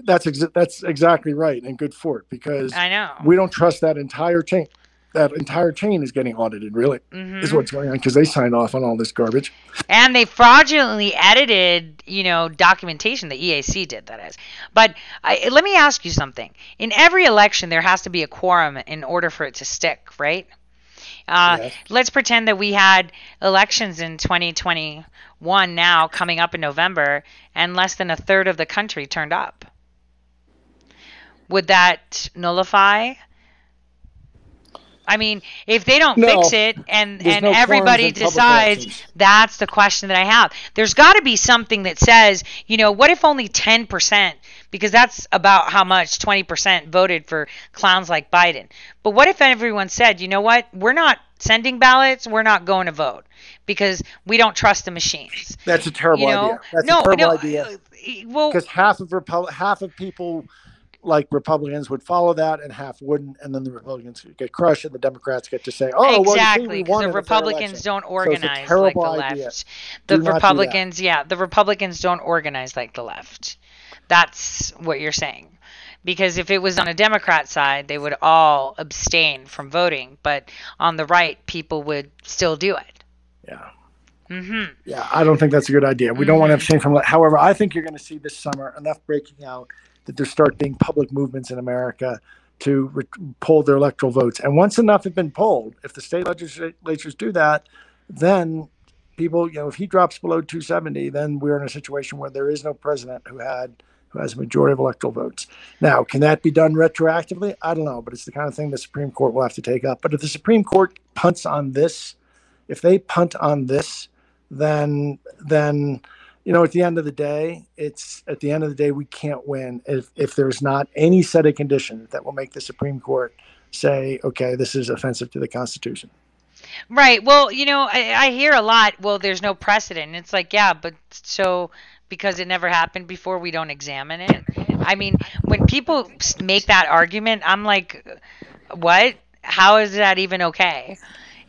[SPEAKER 2] that's exa- that's exactly right, and good for it because
[SPEAKER 4] I know.
[SPEAKER 2] we don't trust that entire chain. That entire chain is getting audited, really,
[SPEAKER 4] Mhm.
[SPEAKER 2] is what's going on because they signed off on all this garbage.
[SPEAKER 4] and they fraudulently edited, you know, documentation. The EAC did that is. But I, let me ask you something. In every election, there has to be a quorum in order for it to stick, right? Uh,
[SPEAKER 2] Yes.
[SPEAKER 4] Let's pretend that we had elections in 2021 now coming up in November, and less than a third of the country turned up. Would that nullify? I mean, if they don't
[SPEAKER 2] No.
[SPEAKER 4] fix it and and
[SPEAKER 2] no
[SPEAKER 4] everybody decides that's the question that I have. There's got to be something that says, you know, what if only 10%, because that's about how much 20% voted for clowns like Biden. But what if everyone said, you know what, we're not sending ballots, we're not going to vote because we don't trust the machines.
[SPEAKER 2] That's a terrible
[SPEAKER 4] You know,
[SPEAKER 2] idea. That's
[SPEAKER 4] no,
[SPEAKER 2] a terrible
[SPEAKER 4] no,
[SPEAKER 2] idea
[SPEAKER 4] uh, Well,
[SPEAKER 2] because half of Repu- half of people like Republicans would follow that, and half wouldn't, and then the Republicans get crushed, and the Democrats get to say, "Oh, well,
[SPEAKER 4] exactly, because
[SPEAKER 2] won
[SPEAKER 4] the
[SPEAKER 2] in a fair
[SPEAKER 4] Republicans don't
[SPEAKER 2] So
[SPEAKER 4] organize like the left.
[SPEAKER 2] idea.
[SPEAKER 4] The
[SPEAKER 2] Do not do that.
[SPEAKER 4] Republicans, yeah, the Republicans don't organize like the left. That's what you're saying. Because if it was on a Democrat side, they would all abstain from voting, but on the right, people would still do it.
[SPEAKER 2] Yeah.
[SPEAKER 4] hmm
[SPEAKER 2] Yeah, I don't think that's a good idea. We don't want to abstain from. However, I think you're going to see this summer enough breaking out that there start being public movements in America to re- pull their electoral votes. And once enough have been pulled, if the state legislatures do that, then people, you know, if he drops below 270, then we're in a situation where there is no president who had who has a majority of electoral votes. Now, can that be done retroactively? I don't know, but it's the kind of thing the Supreme Court will have to take up. But if the Supreme Court punts on this, if they punt on this, then then you know at the end of the day it's at the end of the day we can't win if if there's not any set of conditions that will make the supreme court say okay this is offensive to the constitution
[SPEAKER 4] Right. Well, you know, I, I hear a lot. Well, there's no precedent. It's like, yeah, but so because it never happened before, we don't examine it. I mean, when people make that argument, I'm like, what? How is that even okay?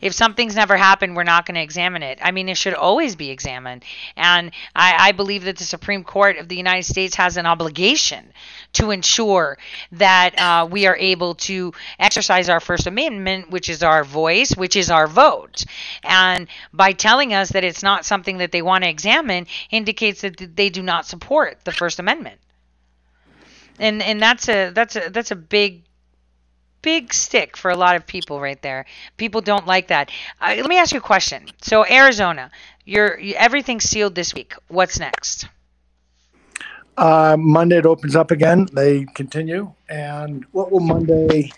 [SPEAKER 4] If something's never happened, we're not going to examine it. I mean, it should always be examined. And I, I believe that the Supreme Court of the United States has an obligation to ensure that uh, we are able to exercise our First Amendment, which is our voice, which is our vote. And by telling us that it's not something that they want to examine, indicates that they do not support the First Amendment. And and that's a that's a that's a big big stick for a lot of people right there. People don't like that. Uh, let me ask you a question. So Arizona, you're everything's sealed this week. What's next?
[SPEAKER 2] Uh, Monday it opens up again. They continue. And what will Monday?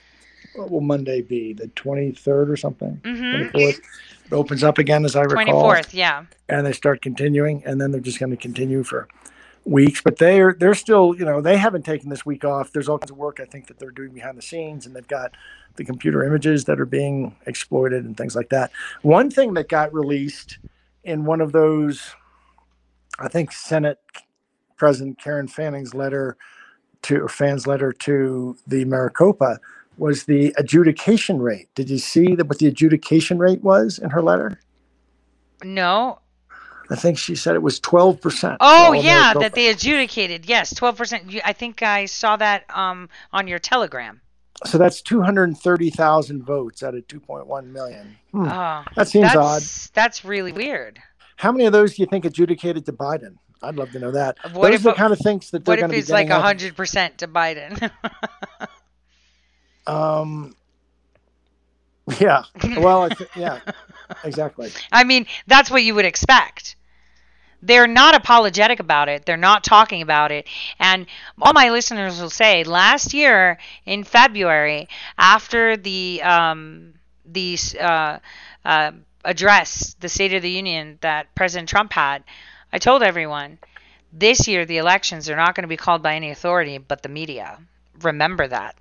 [SPEAKER 2] What will Monday be? The twenty third or something?
[SPEAKER 4] Mhm.
[SPEAKER 2] 24th. It opens up again, as I recall.
[SPEAKER 4] Twenty fourth, yeah.
[SPEAKER 2] and they start continuing, and then they're just going to continue for weeks. But they're they're still, you know, they haven't taken this week off. There's all kinds of work I think that they're doing behind the scenes, and they've got the computer images that are being exploited and things like that. One thing that got released in one of those, I think Senate President Karen Fanning's letter to or Fann's letter to the Maricopa was the adjudication rate. Did you see that what the adjudication rate was in her letter?
[SPEAKER 4] No.
[SPEAKER 2] I think she said it was twelve percent.
[SPEAKER 4] Oh yeah, that they adjudicated. Yes, twelve percent. I think I saw that um on your telegram.
[SPEAKER 2] So that's two hundred thirty thousand votes out of two point one million. Hmm.
[SPEAKER 4] Oh,
[SPEAKER 2] That seems
[SPEAKER 4] that's,
[SPEAKER 2] odd.
[SPEAKER 4] That's really weird.
[SPEAKER 2] How many of those do you think adjudicated to Biden? I'd love to know that.
[SPEAKER 4] What
[SPEAKER 2] those
[SPEAKER 4] if
[SPEAKER 2] are the kind of things that they're going to be What if
[SPEAKER 4] it's like
[SPEAKER 2] getting
[SPEAKER 4] hundred percent to Biden?
[SPEAKER 2] Um, yeah. Well, I th- yeah, exactly.
[SPEAKER 4] I mean, that's what you would expect. They're not apologetic about it. They're not talking about it. And all my listeners will say last year in February, after the um, the uh, uh, address, the State of the Union that President Trump had, I told everyone this year the elections are not going to be called by any authority but the media. Remember that.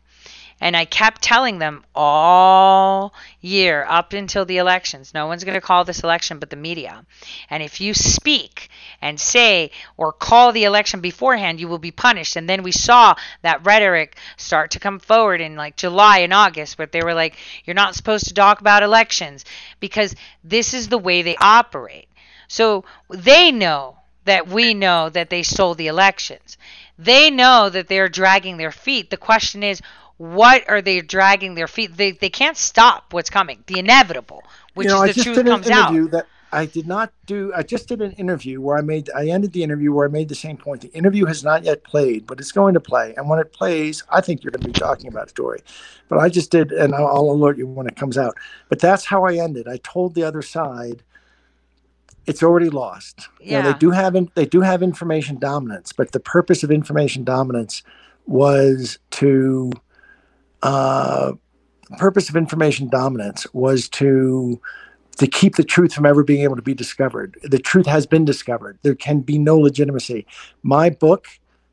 [SPEAKER 4] And I kept telling them all year up until the elections no one's going to call this election but the media. And if you speak and say or call the election beforehand, you will be punished. And then we saw that rhetoric start to come forward in like July and August, where they were like, you're not supposed to talk about elections because this is the way they operate. So they know that we know that they stole the elections. They know that they're dragging their feet. The question is, what are they dragging their feet? They, they can't stop what's coming, the inevitable, which
[SPEAKER 2] you know,
[SPEAKER 4] is
[SPEAKER 2] I
[SPEAKER 4] the truth comes out.
[SPEAKER 2] interview that I did not do. I just did an interview where I made. I ended the interview where I made the same point. The interview has not yet played, but it's going to play. And when it plays, I think you're going to be talking about it, Tore. But I just did, and I'll, I'll alert you when it comes out. But that's how I ended. I told the other side. It's already lost.
[SPEAKER 4] Yeah.
[SPEAKER 2] they do have in, they do have information dominance, but the purpose of information dominance was to uh, purpose of information dominance was to to keep the truth from ever being able to be discovered. The truth has been discovered. There can be no legitimacy. My book,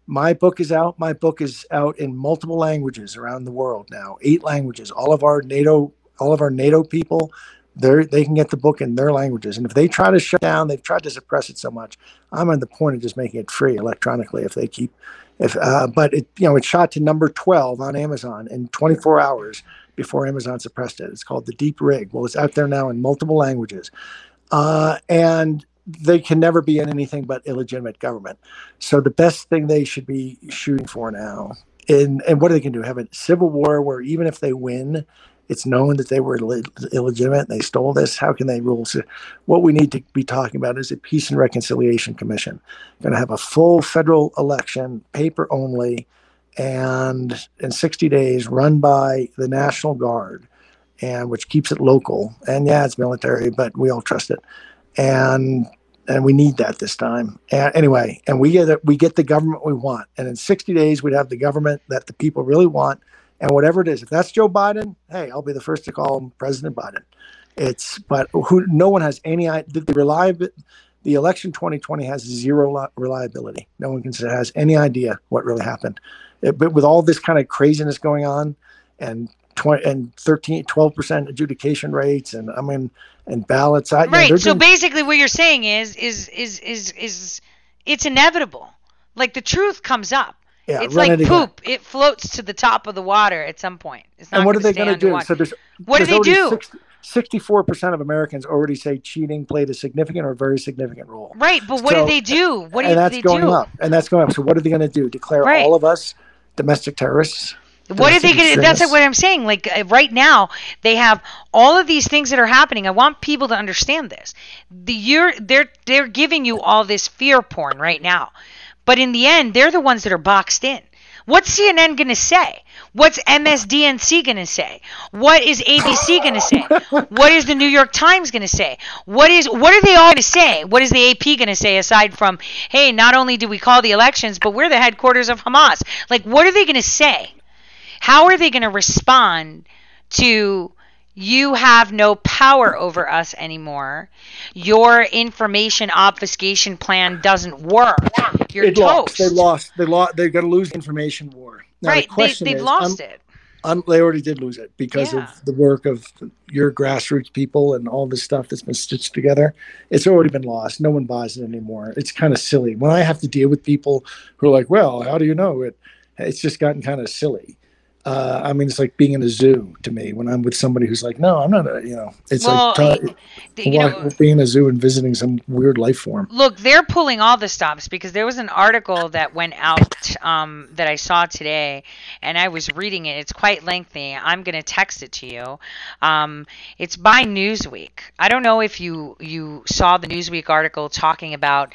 [SPEAKER 2] my book is out. My book is out in multiple languages around the world now. Eight languages. All of our NATO, all of our NATO people, they they can get the book in their languages. And if they try to shut down, they've tried to suppress it so much. I'm on the point of just making it free electronically if they keep if uh, but it you know it shot to number 12 on Amazon in 24 hours before Amazon suppressed it. It's called The Deep Rig. Well, it's out there now in multiple languages. Uh, and they can never be in anything but illegitimate government. So the best thing they should be shooting for now, and, and what are they going to do? Have a civil war where even if they win, it's known that they were Ill- illegitimate and they stole this. How can they rule? So what we need to be talking about is a Peace and Reconciliation Commission. Going to have a full federal election, paper only, and in 60 days run by the National Guard, and which keeps it local. And yeah, it's military, but we all trust it. And and we need that this time. And anyway, and we get it, we get the government we want. And in 60 days, we'd have the government that the people really want. And whatever it is, if that's Joe Biden, hey, I'll be the first to call him President Biden. It's but who no one has any idea. The reliability, the election 2020 has zero reliability. No one can say has any idea what really happened. It- but with all this kind of craziness going on, and 20 and 13, 12 percent adjudication rates, and I mean, and ballots. I,
[SPEAKER 4] Right.
[SPEAKER 2] they're
[SPEAKER 4] So
[SPEAKER 2] doing-
[SPEAKER 4] basically, what you're saying is, is, is, is, is, it's inevitable. Like the truth comes up.
[SPEAKER 2] Yeah,
[SPEAKER 4] it's like
[SPEAKER 2] it again.
[SPEAKER 4] poop. It floats to the top of the water at some point. It's not
[SPEAKER 2] And what are they going to do? So there's
[SPEAKER 4] What do they do?
[SPEAKER 2] six- 64% of Americans already say cheating played a significant or very significant role.
[SPEAKER 4] Right, but what
[SPEAKER 2] So-
[SPEAKER 4] do they do? What do
[SPEAKER 2] and that's
[SPEAKER 4] they
[SPEAKER 2] going
[SPEAKER 4] do?
[SPEAKER 2] up. And that's going up. So what are they going to do? Declare
[SPEAKER 4] Right.
[SPEAKER 2] all of us domestic terrorists?
[SPEAKER 4] What are they going to? That's what I'm saying. Like uh, right now, they have all of these things that are happening. I want people to understand this. The you're they're they're giving you all this fear porn right now, but in the end, they're the ones that are boxed in. What's CNN going to say? What's MSDNC going to say? What is ABC going to say? What is the New York Times going to say? What is what are they all going to say? What is the AP going to say aside from, "Hey, not only do we call the elections, but we're the headquarters of Hamas." Like what are they going to say? How are they going to respond to you have no power over us anymore? Your information obfuscation plan doesn't work. You're
[SPEAKER 2] It lost. They lost. They lost. They're going to lose the information war. Now,
[SPEAKER 4] right.
[SPEAKER 2] The
[SPEAKER 4] They,
[SPEAKER 2] question
[SPEAKER 4] they've
[SPEAKER 2] is,
[SPEAKER 4] lost
[SPEAKER 2] I'm-
[SPEAKER 4] it.
[SPEAKER 2] I'm, they already did lose it because
[SPEAKER 4] Yeah.
[SPEAKER 2] of the work of your grassroots people and all this stuff that's been stitched together. It's already been lost. No one buys it anymore. It's kind of silly. When I have to deal with people who are like, well, how do you know it? It's just gotten kind of silly. Uh, I mean, it's like being in a zoo to me when I'm with somebody who's like, no, I'm not a, you know, it's
[SPEAKER 4] Well,
[SPEAKER 2] like
[SPEAKER 4] You know,
[SPEAKER 2] being in a zoo and visiting some weird life form.
[SPEAKER 4] look, they're pulling all the stops because there was an article that went out um, that I saw today, and I was reading it. It's quite lengthy. I'm going to text it to you. Um, it's by Newsweek. I don't know if you you saw the Newsweek article talking about,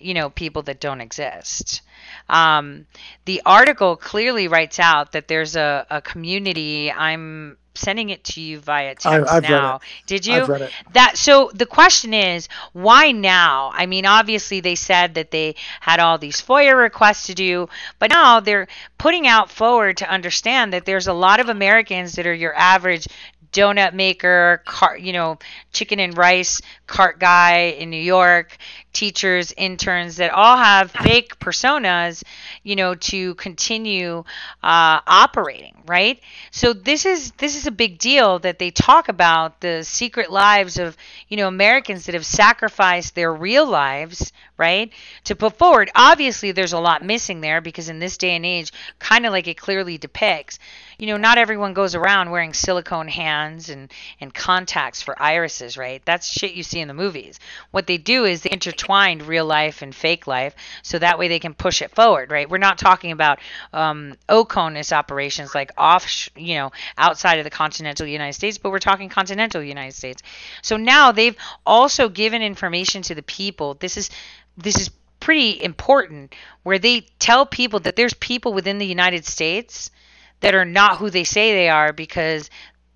[SPEAKER 4] you know, people that don't exist. Um, the article clearly writes out that there's a, a community. I'm sending it to you via text
[SPEAKER 2] I- read
[SPEAKER 4] now.
[SPEAKER 2] it.
[SPEAKER 4] Did you?
[SPEAKER 2] I've read it.
[SPEAKER 4] That so the question is why now? I mean, obviously they said that they had all these FOIA requests to do, but now they're putting out forward to understand that there's a lot of Americans that are your average donut maker, you know, chicken and rice cart guy in New York, teachers, interns that all have fake personas, you know, to continue uh, operating, right? So this is this is a big deal that they talk about the secret lives of you know Americans that have sacrificed their real lives, right, to put forward. Obviously, there's a lot missing there because in this day and age, kind of like it clearly depicts, you know, not everyone goes around wearing silicone hands and and contacts for irises, right? That's shit you see in the movies. What they do is they intertwined real life and fake life, so that way they can push it forward, right? We're not talking about um, OCONUS operations like off, you know, outside of the continental United States, but we're talking continental United States. So now they've also given information to the people. This is this is pretty important where they tell people that there's people within the United States that are not who they say they are because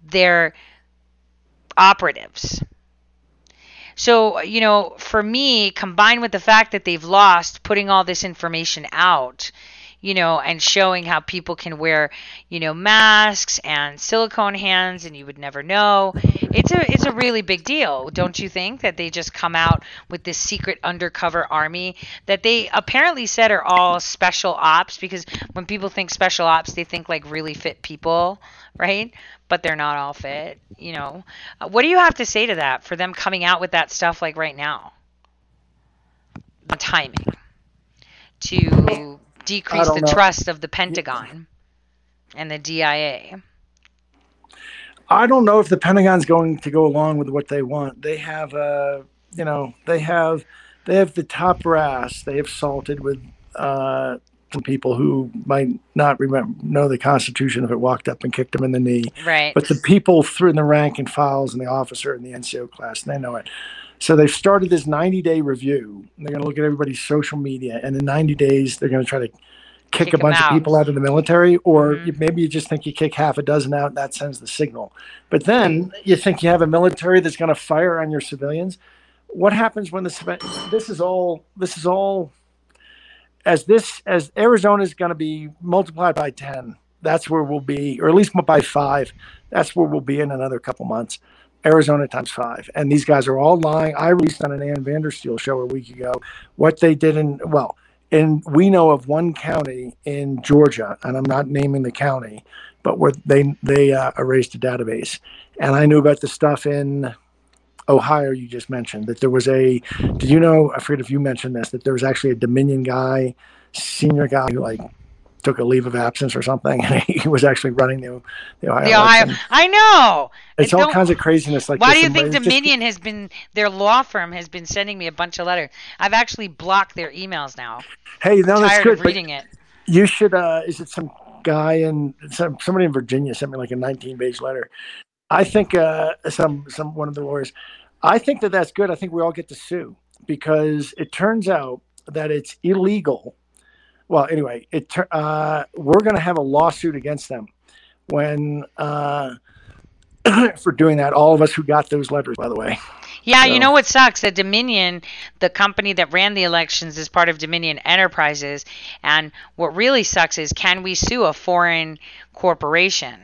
[SPEAKER 4] they're operatives. So, you know, for me, combined with the fact that they've lost putting all this information out, you know, and showing how people can wear, you know, masks and silicone hands and you would never know. It's a it's a really big deal, don't you think? That they just come out with this secret undercover army that they apparently said are all special ops because when people think special ops, they think like really fit people, right? But they're not all fit, you know. Uh, What do you have to say to that for them coming out with that stuff like right now? The timing to decrease the
[SPEAKER 2] know.
[SPEAKER 4] trust of the Pentagon and the DIA.
[SPEAKER 2] I don't know if the Pentagon's going to go along with what they want. They have, uh, you know, they have, they have the top brass. They have salted with uh, some people who might not remember know the Constitution if it walked up and kicked them in the knee.
[SPEAKER 4] Right.
[SPEAKER 2] But the people through in the rank and files and the officer and the NCO class, they know it. So they've started this 90 day review. They're going to look at everybody's social media, and in 90 days, they're going to try to kick,
[SPEAKER 4] Kick
[SPEAKER 2] a bunch of people out of the military, or
[SPEAKER 4] Mhm.
[SPEAKER 2] maybe you just think you kick half a dozen out, and that sends the signal. But then you think you have a military that's going to fire on your civilians. What happens when the this is all this is all as this as Arizona is going to be multiplied by 10 that's where we'll be or at least by 5 that's where we'll be in another couple months Arizona times 5 and these guys are all lying. I released on an Ann Vandersteel show a week ago what they did in well and we know of one county in Georgia and I'm not naming the county but where they they uh, erased a database. And I knew about the stuff in Ohio you just mentioned that there was a did you know I forget if you mentioned this that there was actually a Dominion guy senior guy who like took a leave of absence or something, and he was actually running the, the Ohio.
[SPEAKER 4] The Ohio. I know.
[SPEAKER 2] It's
[SPEAKER 4] I
[SPEAKER 2] all kinds of craziness like
[SPEAKER 4] Why do you think
[SPEAKER 2] it's just-
[SPEAKER 4] Dominion has been their law firm has been sending me a bunch of letters? I've actually blocked their emails now.
[SPEAKER 2] hey, no, that's
[SPEAKER 4] tired
[SPEAKER 2] good.
[SPEAKER 4] of reading it.
[SPEAKER 2] You should. uh Is it some guy in some somebody in Virginia sent me like a 19 page letter? I think uh some some one of the lawyers. I think that that's good. I think we all get to sue because it turns out that it's illegal. Well, anyway, it uh, we're going to have a lawsuit against them when uh, for doing that. All of us who got those letters, by the way.
[SPEAKER 4] Yeah, you know what sucks? That Dominion, the company that ran the elections, is part of Dominion Enterprises. And what really sucks is can we sue a foreign corporation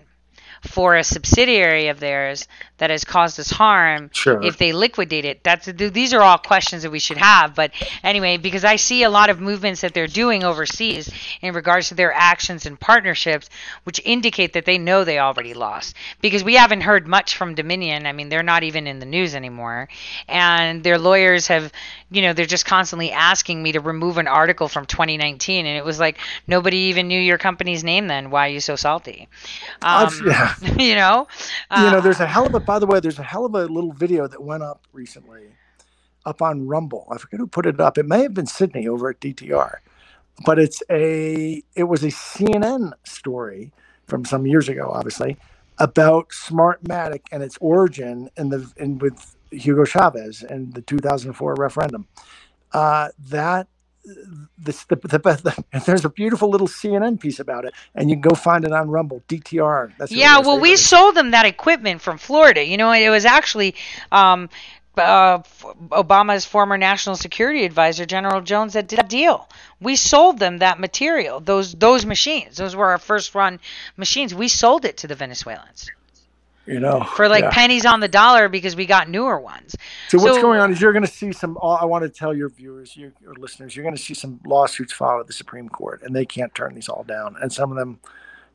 [SPEAKER 4] for a subsidiary of theirs that has caused us harm
[SPEAKER 2] Sure.
[SPEAKER 4] if they liquidate it? That's these are all questions that we should have. But anyway, because I see a lot of movements that they're doing overseas in regards to their actions and partnerships, which indicate that they know they already lost. Because we haven't heard much from Dominion. I mean, they're not even in the news anymore, and their lawyers have, you know, they're just constantly asking me to remove an article from 2019, and it was like nobody even knew your company's name then. Why are you so salty? Um,
[SPEAKER 2] yeah.
[SPEAKER 4] you know,
[SPEAKER 2] you know,
[SPEAKER 4] Uh,
[SPEAKER 2] there's a hell of a. By the way, there's a hell of a little video that went up recently, up on Rumble. I forget who put it up. It may have been Sydney over at DTR, but it's a. It was a CNN story from some years ago, obviously, about Smartmatic and its origin in the in with Hugo Chavez and the 2004 referendum. Uh, that this the, the, the, there's a beautiful little CNN piece about it, and you can go find it on Rumble. DTR. That's
[SPEAKER 4] Yeah, well, we sold them that equipment from Florida. You know, it was actually um, uh, Obama's former national security advisor, General Jones, that did that deal. We sold them that material, those those machines. Those were our first run machines. We sold it to the Venezuelans
[SPEAKER 2] you know?
[SPEAKER 4] For like
[SPEAKER 2] yeah.
[SPEAKER 4] pennies on the dollar because we got newer ones.
[SPEAKER 2] so what's going on is you're going to see some uh, i want to tell your viewers your, your listeners you're going to see some lawsuits filed at the supreme court and they can't turn these all down. And some of them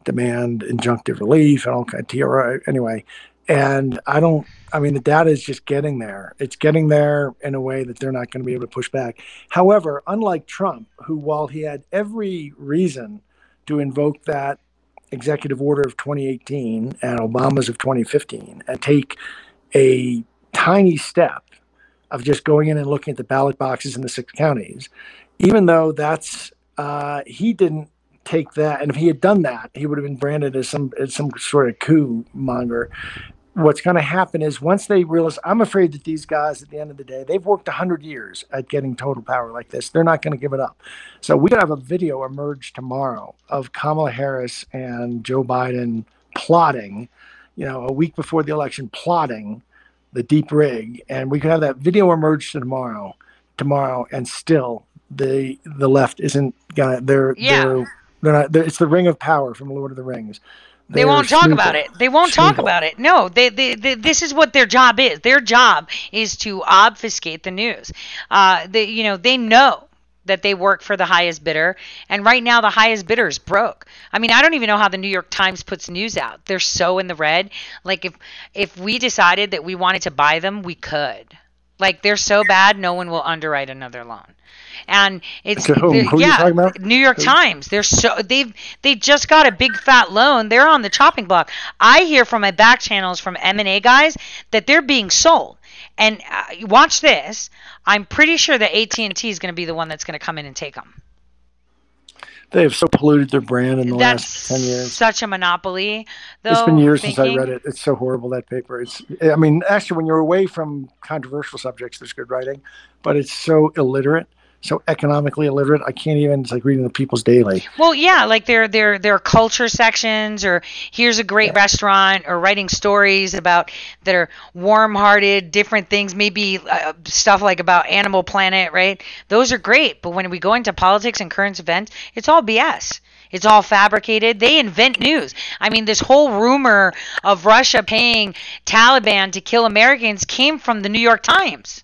[SPEAKER 2] demand injunctive relief and all kind of TRO anyway. And i don't i mean the data is just getting there. It's getting there in a way that they're not going to be able to push back. However unlike trump who while he had every reason to invoke that executive order of 2018 and Obama's of 2015 and take a tiny step of just going in and looking at the ballot boxes in the six counties, even though that's uh, he didn't take that, and if he had done that, he would have been branded as some as some sort of coup monger. What's going to happen is once they realize, I'm afraid that these guys, at the end of the day, they've worked 100 years at getting total power like this. They're not going to give it up. So we could have a video emerge tomorrow of Kamala Harris and Joe Biden plotting, you know, a week before the election, plotting the deep rig, and we could have that video emerge tomorrow, tomorrow, and still the the left isn't gonna. They're
[SPEAKER 4] Yeah.
[SPEAKER 2] they're they're not. They're, it's the ring of power from Lord of the Rings.
[SPEAKER 4] They won't talk about it. They won't talk about it. No, they, they, they, this is what their job is. Their job is to obfuscate the news. Uh, they, you know, they know that they work for the highest bidder, and right now the highest bidder is broke. I mean, I don't even know how the New York Times puts news out. They're so in the red. Like if if we decided that we wanted to buy them, we could. Like they're so bad, no one will underwrite another loan. And it's
[SPEAKER 2] To whom?
[SPEAKER 4] the-
[SPEAKER 2] Who are you
[SPEAKER 4] yeah? New York
[SPEAKER 2] Who?
[SPEAKER 4] Times. They're so they've they just got a big fat loan. They're on the chopping block. I hear from my back channels from M and A guys that they're being sold. And uh, watch this. I'm pretty sure that AT and T is going to be the one that's going to come in and take them.
[SPEAKER 2] They have so polluted their brand in the
[SPEAKER 4] That's
[SPEAKER 2] last ten years.
[SPEAKER 4] such a monopoly. Though,
[SPEAKER 2] it's been years since I read it. It's so horrible that paper. It's. I mean, actually, when you're away from controversial subjects, there's good writing, but it's so illiterate, so economically illiterate. I can't even. It's like reading the People's Daily.
[SPEAKER 4] Well, yeah, like their their their culture sections, or here's a great restaurant, or writing stories about that are warm-hearted, different things. Maybe uh, stuff like about Animal Planet, right? Those are great, but when we go into politics and current events, it's all BS. It's all fabricated. They invent news. I mean, this whole rumor of Russia paying Taliban to kill Americans came from the New York Times.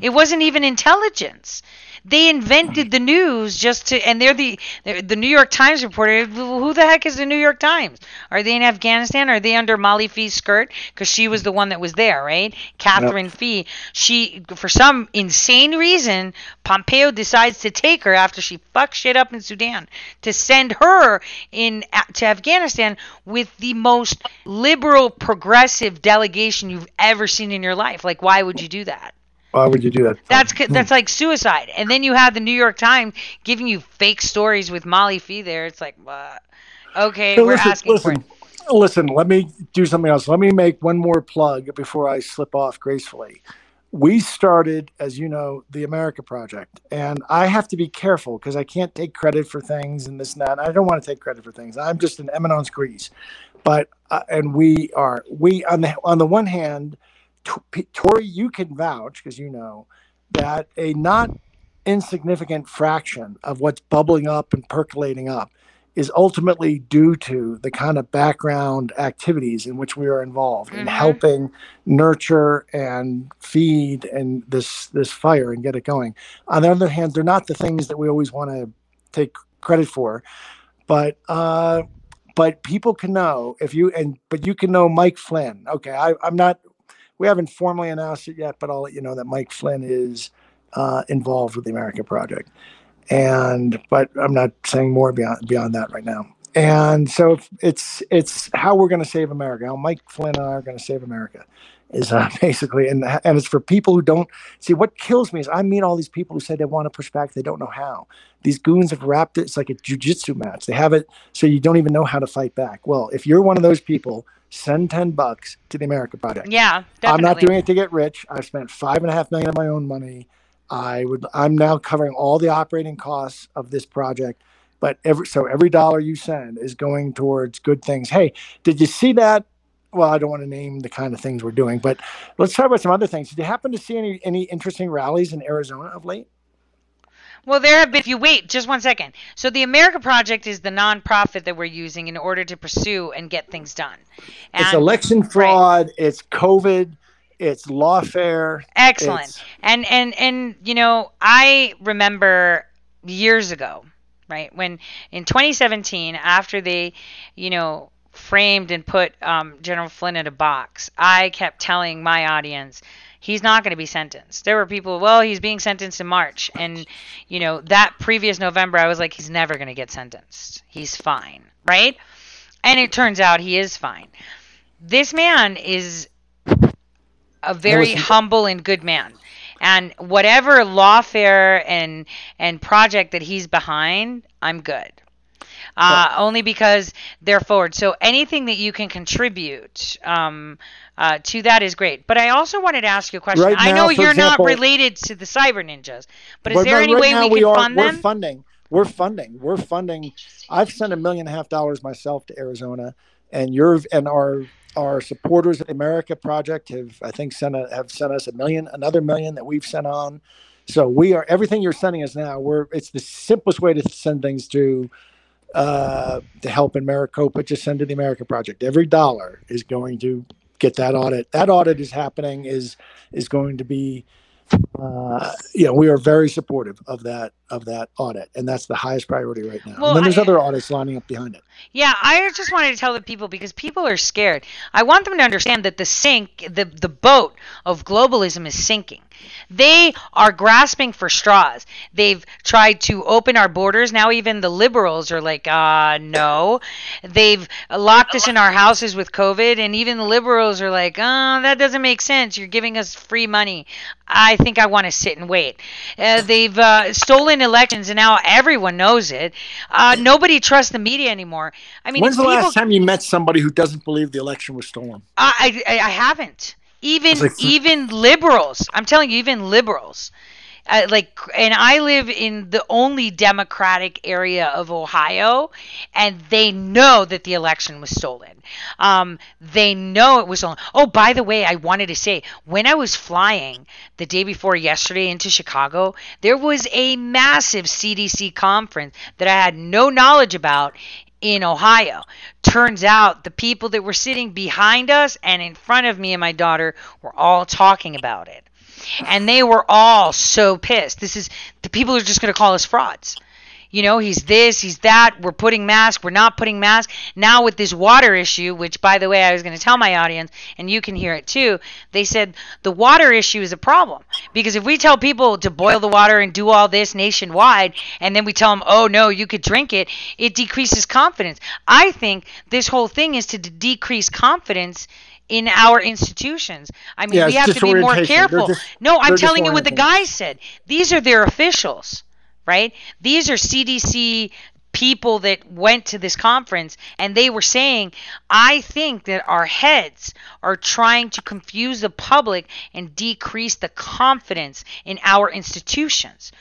[SPEAKER 4] It wasn't even intelligence. They invented the news just to, and they're the they're the New York Times reporter. Who the heck is the New York Times? Are they in Afghanistan? Are they under Molly Phee's skirt? Because she was the one that was there, right? Catherine Phee. She, for some insane reason, Pompeo decides to take her after she fucks shit up in Sudan to send her in to Afghanistan with the most liberal, progressive delegation you've ever seen in your life. Like, why would you do that?
[SPEAKER 2] Why would you do that?
[SPEAKER 4] That's that's like suicide. And then you have the New York Times giving you fake stories with Molly Phee there. It's like, what? Okay, we're
[SPEAKER 2] listen,
[SPEAKER 4] asking
[SPEAKER 2] listen,
[SPEAKER 4] for it.
[SPEAKER 2] listen. Let me do something else. Let me make one more plug before I slip off gracefully. We started, as you know, the America Project, and I have to be careful because I can't take credit for things and this and that. I don't want to take credit for things. I'm just an eminence grise, but uh, and we are we on the on the one hand, Tore, you can vouch because you know that a not insignificant fraction of what's bubbling up and percolating up is ultimately due to the kind of background activities in which we are involved in
[SPEAKER 4] Mhm.
[SPEAKER 2] helping nurture and feed and this this fire and get it going. On the other hand, they're not the things that we always want to take credit for, but uh, but people can know if you and but you can know Mike Flynn. Okay, I, I'm not. We haven't formally announced it yet, but I'll let you know that Mike Flynn is uh, involved with the America Project and but I'm not saying more beyond beyond that right now. And so it's it's how we're going to save America. How Mike Flynn and I are going to save America is uh, basically, and and it's for people who don't see. What kills me is I meet all these people who say they want to push back, they don't know how. These goons have wrapped it. It's like a jujitsu match. They have it so you don't even know how to fight back. Well, if you're one of those people, send ten bucks to the America Project.
[SPEAKER 4] Yeah, definitely.
[SPEAKER 2] I'm not doing it to get rich. I've spent five and a half million of my own money. I would. I'm now covering all the operating costs of this project. But every so every dollar you send is going towards good things. Hey, did you see that? Well, I don't want to name the kind of things we're doing, but let's talk about some other things. Did you happen to see any any interesting rallies in Arizona of late?
[SPEAKER 4] Well, there have been. If you wait just one second, so the America Project is the nonprofit that we're using in order to pursue and get things done.
[SPEAKER 2] it's election fraud. It's COVID. It's lawfare.
[SPEAKER 4] Excellent.
[SPEAKER 2] It's-
[SPEAKER 4] And and and you know, I remember years ago, right, when in 2017, after they, you know, framed and put um, General Flynn in a box, I kept telling my audience. He's not going to be sentenced. There were people, well, he's being sentenced in March. And, you know, that previous November, I was like, he's never going to get sentenced. He's fine, right? And it turns out he is fine. This man is a very humble and good man. And whatever lawfare and and project that he's behind, I'm good. Uh, only because they're forward. So anything that you can contribute um, uh, to that is great. But I also wanted to ask you a question.
[SPEAKER 2] Right
[SPEAKER 4] I
[SPEAKER 2] now,
[SPEAKER 4] know you're
[SPEAKER 2] example-
[SPEAKER 4] not related to the cyber ninjas, but is there any
[SPEAKER 2] right
[SPEAKER 4] way
[SPEAKER 2] now
[SPEAKER 4] we can
[SPEAKER 2] are,
[SPEAKER 4] fund
[SPEAKER 2] we're
[SPEAKER 4] them?
[SPEAKER 2] funding. We're funding. We're funding. I've sent a million and a half dollars myself to Arizona, and your and our our supporters at the America Project have I think sent a, have sent us a million, another million that we've sent on. So we are everything you're sending us now. We're it's the simplest way to send things to uh, to help in Maricopa. Just send to the America Project. Every dollar is going to get that audit. That audit is happening. is is going to be uh, you know, we are very supportive of that of that audit, and that's the highest priority right now.
[SPEAKER 4] Well,
[SPEAKER 2] and then there's
[SPEAKER 4] I-
[SPEAKER 2] other audits lining up behind it.
[SPEAKER 4] Yeah, I just wanted to tell the people because people are scared. I want them to understand that the sink, the the boat of globalism is sinking. They are grasping for straws. They've tried to open our borders. Now even the liberals are like, uh, no. They've locked us in our houses with COVID, and even the liberals are like, oh, that doesn't make sense. You're giving us free money. I think I want to sit and wait. Uh, they've uh, stolen elections, and now everyone knows it. Uh, nobody trusts the media anymore. I mean,
[SPEAKER 2] When's the
[SPEAKER 4] people,
[SPEAKER 2] last time you met somebody who doesn't believe the election was stolen?
[SPEAKER 4] I, I, I haven't. Even
[SPEAKER 2] like-
[SPEAKER 4] even liberals. I'm telling you, even liberals. Uh, like, and I live in the only Democratic area of Ohio, and they know that the election was stolen. Um, they know it was stolen. Oh, by the way, I wanted to say when I was flying the day before yesterday into Chicago, there was a massive CDC conference that I had no knowledge about in Ohio. Turns out the people that were sitting behind us and in front of me and my daughter were all talking about it. and they were all so pissed. This is the people are just going to call us frauds. You know, he's this, he's that. We're putting masks, we're not putting masks. Now with this water issue, which by the way, I was going to tell my audience, and you can hear it too. They said the water issue is a problem because if we tell people to boil the water and do all this nationwide, and then we tell them, oh no, you could drink it, it decreases confidence. I think this whole thing is to d- decrease confidence in our institutions. I mean,
[SPEAKER 2] Yeah,
[SPEAKER 4] we have to be more careful.
[SPEAKER 2] dis-
[SPEAKER 4] no, I'm telling you what the guys said. These are their officials, right? These are CDC people that went to this conference and they were saying, I think that our heads are trying to confuse the public and decrease the confidence in our institutions.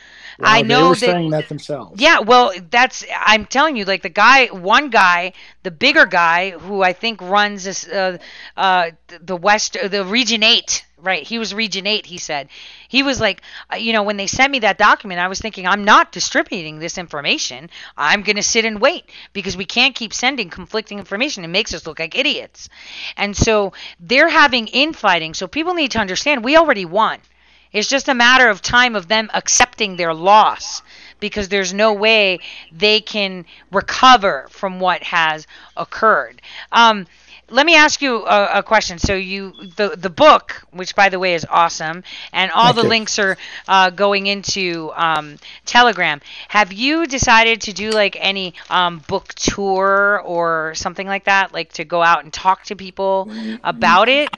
[SPEAKER 4] I know
[SPEAKER 2] they were
[SPEAKER 4] that
[SPEAKER 2] saying that themselves.
[SPEAKER 4] yeah, well, that's I'm telling you, like the guy, one guy, the bigger guy who I think runs this, uh, uh, the West, uh, the Region Eight, right? He was Region Eight. He said he was like, uh, you know, when they sent me that document, I was thinking I'm not distributing this information. I'm gonna sit and wait because we can't keep sending conflicting information. It makes us look like idiots, and so they're having infighting. So people need to understand we already won. It's just a matter of time of them accepting their loss because there's no way they can recover from what has occurred. Um, let me ask you a, a question. So you the the book, which by the way is awesome, and all
[SPEAKER 2] Thank
[SPEAKER 4] the
[SPEAKER 2] you.
[SPEAKER 4] links are uh, going into um, Telegram. Have you decided to do like any um, book tour or something like that, like to go out and talk to people about it?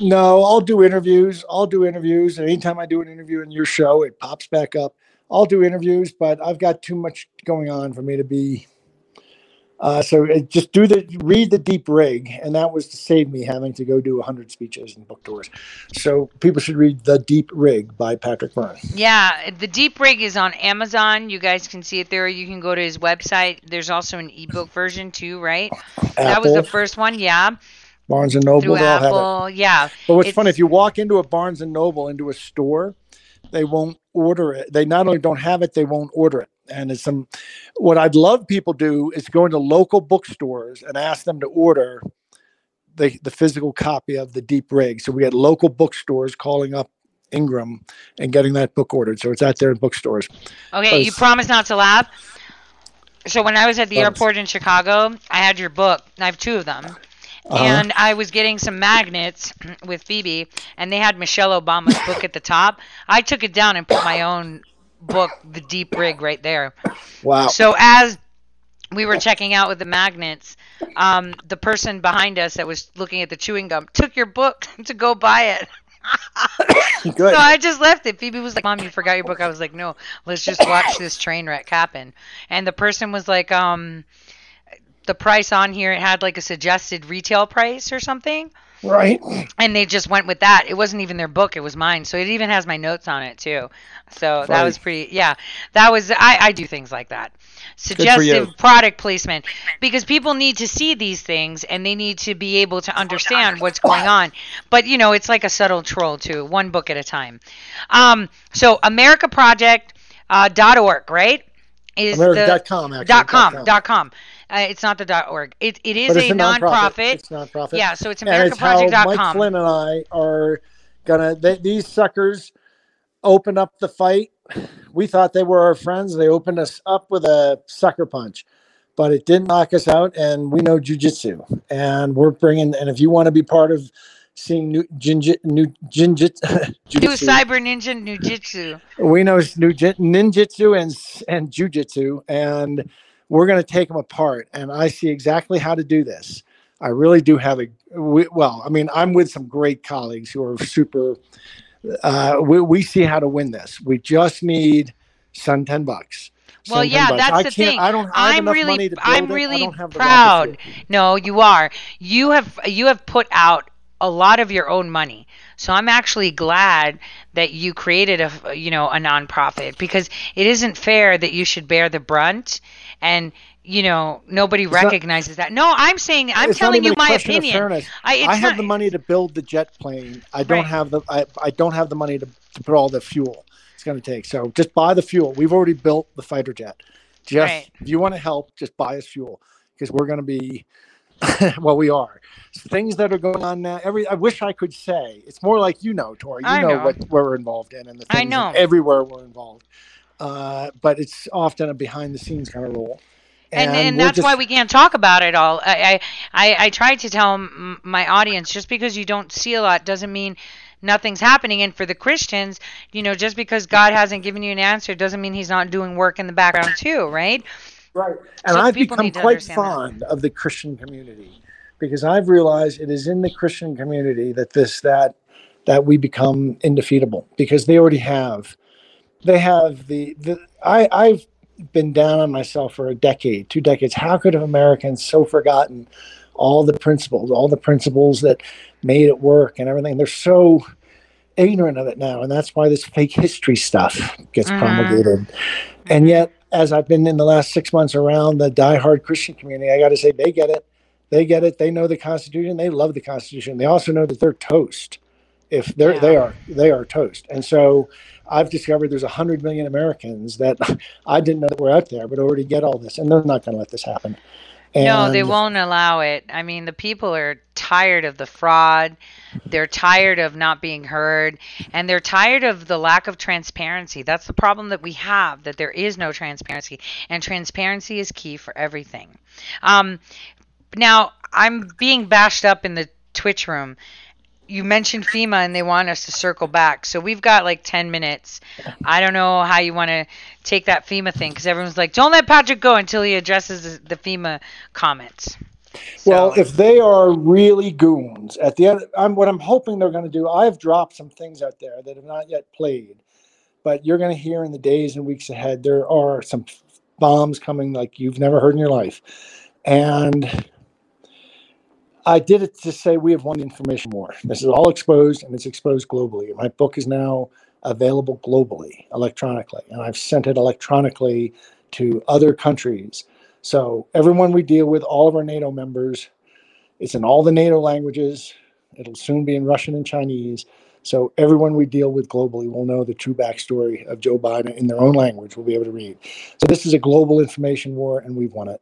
[SPEAKER 2] No, I'll do interviews. I'll do interviews. And anytime I do an interview in your show, it pops back up. I'll do interviews, but I've got too much going on for me to be. Uh, so it, just do the read the deep rig, and that was to save me having to go do hundred speeches and book tours. So people should read the Deep Rig by Patrick Byrne.
[SPEAKER 4] Yeah, the Deep Rig is on Amazon. You guys can see it there. You can go to his website. There's also an ebook version too, right? That was the first one, yeah.
[SPEAKER 2] Barnes and Noble,
[SPEAKER 4] Through
[SPEAKER 2] they all have it.
[SPEAKER 4] Yeah.
[SPEAKER 2] But what's funny, if you walk into a Barnes and Noble, into a store, they won't order it. They not only don't have it, they won't order it. And it's some what I'd love people do is go into local bookstores and ask them to order the the physical copy of the Deep Rig. So we had local bookstores calling up Ingram and getting that book ordered. So it's out there in bookstores.
[SPEAKER 4] Okay, you promise not to laugh. So when I was at the
[SPEAKER 2] Promise.
[SPEAKER 4] airport in Chicago, I had your book. I have two of them.
[SPEAKER 2] Uh-huh.
[SPEAKER 4] And I was getting some magnets with Phoebe, and they had Michelle Obama's book at the top. I took it down and put my own book, The Deep Rig, right there.
[SPEAKER 2] Wow.
[SPEAKER 4] So as we were checking out with the magnets, um, the person behind us that was looking at the chewing gum took your book to go buy it.
[SPEAKER 2] Good.
[SPEAKER 4] So I just left it. Phoebe was like, "Mom, you forgot your book." I was like, "No, let's just watch this train wreck happen." And the person was like, "Um, the price on here it had like a suggested retail price or something."
[SPEAKER 2] right.
[SPEAKER 4] and they just went with that. It wasn't even their book; it was mine. So it even has my notes on it too. So that was pretty. Yeah, that was. I I do things like that. Suggestive product placement because people need to see these things and they need to be able to understand what's going on. But you know, it's like a subtle troll too, one book at a time. Um, so AmericaProject uh, dot org, right? Is the
[SPEAKER 2] America.com, actually.
[SPEAKER 4] dot com
[SPEAKER 2] com.
[SPEAKER 4] dot com. Uh, it's not the dot org. It it is a,
[SPEAKER 2] a
[SPEAKER 4] nonprofit.
[SPEAKER 2] It's nonprofit.
[SPEAKER 4] Yeah, so it's
[SPEAKER 2] how Mike Flynn and I are gonna. They, these suckers open up the fight. We thought they were our friends. They opened us up with a sucker punch, but it didn't knock us out. And we know jujitsu, and we're bringing. And if you want to be part of seeing new jinjit, new jinjit,
[SPEAKER 4] New Cyber Ninja Nujitsu.
[SPEAKER 2] we know it's new jin- ninjutsu and and jujitsu, and we're going to take them apart. And I see exactly how to do this. I really do have a we, well. I mean, I'm with some great colleagues who are super. Uh, we, we see how to win this. We just need some ten bucks.
[SPEAKER 4] Well, yeah,
[SPEAKER 2] bucks.
[SPEAKER 4] that's
[SPEAKER 2] I
[SPEAKER 4] the thing.
[SPEAKER 2] I don't I enough
[SPEAKER 4] really,
[SPEAKER 2] money to build
[SPEAKER 4] I'm really
[SPEAKER 2] don't have the
[SPEAKER 4] proud. No, you are. You have, you have put out a lot of your own money. So I'm actually glad that you created a, you know, a nonprofit because it isn't fair that you should bear the brunt and. You know, nobody
[SPEAKER 2] not-
[SPEAKER 4] recognizes that. No, I'm saying, I'm
[SPEAKER 2] It's not
[SPEAKER 4] telling you my opinion. I,
[SPEAKER 2] I have
[SPEAKER 4] not-
[SPEAKER 2] the money to build the jet plane. I don't
[SPEAKER 4] Right.
[SPEAKER 2] have the I, I don't have the money to, to put all the fuel it's going to take. So just buy the fuel. We've already built the fighter jet. Just
[SPEAKER 4] Right.
[SPEAKER 2] if you want to help, just buy us fuel because we're going to be well, we are. Things that are going on now. Every I wish I could say. It's more like you know, Tore. You
[SPEAKER 4] I
[SPEAKER 2] know,
[SPEAKER 4] know.
[SPEAKER 2] what we're involved in, and the
[SPEAKER 4] I
[SPEAKER 2] things
[SPEAKER 4] know.
[SPEAKER 2] everywhere we're involved. Uh, but it's often a behind the scenes kind of role.
[SPEAKER 4] and and
[SPEAKER 2] we're
[SPEAKER 4] that's
[SPEAKER 2] just-
[SPEAKER 4] why we can't talk about it all. I I I, try to tell my audience just because you don't see a lot doesn't mean nothing's happening. And for the Christians, you know, just because God hasn't given you an answer doesn't mean He's not doing work in the background too, right?
[SPEAKER 2] Right. And
[SPEAKER 4] So
[SPEAKER 2] I've become quite
[SPEAKER 4] understand that.
[SPEAKER 2] fond of the Christian community because I've realized it is in the Christian community that this that that we become indefeatable because they already have they have the the I I've been down on myself for a decade, two decades. How could have Americans so forgotten all the principles, all the principles that made it work and everything? They're so ignorant of it now, and that's why this fake history stuff gets
[SPEAKER 4] Mhm.
[SPEAKER 2] promulgated. And yet, as I've been in the last six months around the diehard Christian community, I got to say they get it. They get it. They know the Constitution. They love the Constitution. They also know that they're toast. If they're they are they are toast. And so I've discovered there's hundred million Americans that I didn't know that were out there, but already get all this, and they're not going to let this happen.
[SPEAKER 4] no, they won't allow it. I mean, the people are tired of the fraud. They're tired of not being heard. And they're tired of the lack of transparency. That's the problem that we have, that there is no transparency. And transparency is key for everything. Um, now, I'm being bashed up in the Twitch room. You mentioned FEMA and they want us to circle back. So we've got like 10 minutes. I don't know how you want to take that FEMA thing because everyone's like, don't let Patrick go until he addresses the, the FEMA comments.
[SPEAKER 2] Well,
[SPEAKER 4] So-
[SPEAKER 2] if they are really goons at the end, I'm what I'm hoping they're going to do. I've dropped some things out there that have not yet played, but you're going to hear in the days and weeks ahead there are some bombs coming like you've never heard in your life, and I did it to say we have won the information war. This is all exposed and it's exposed globally. My book is now available globally, electronically, and I've sent it electronically to other countries. So everyone we deal with, all of our NATO members, it's in all the NATO languages. It'll soon be in Russian and Chinese. So everyone we deal with globally will know the true backstory of Joe Biden in their own language. Will be able to read. So this is a global information war, and we've won it.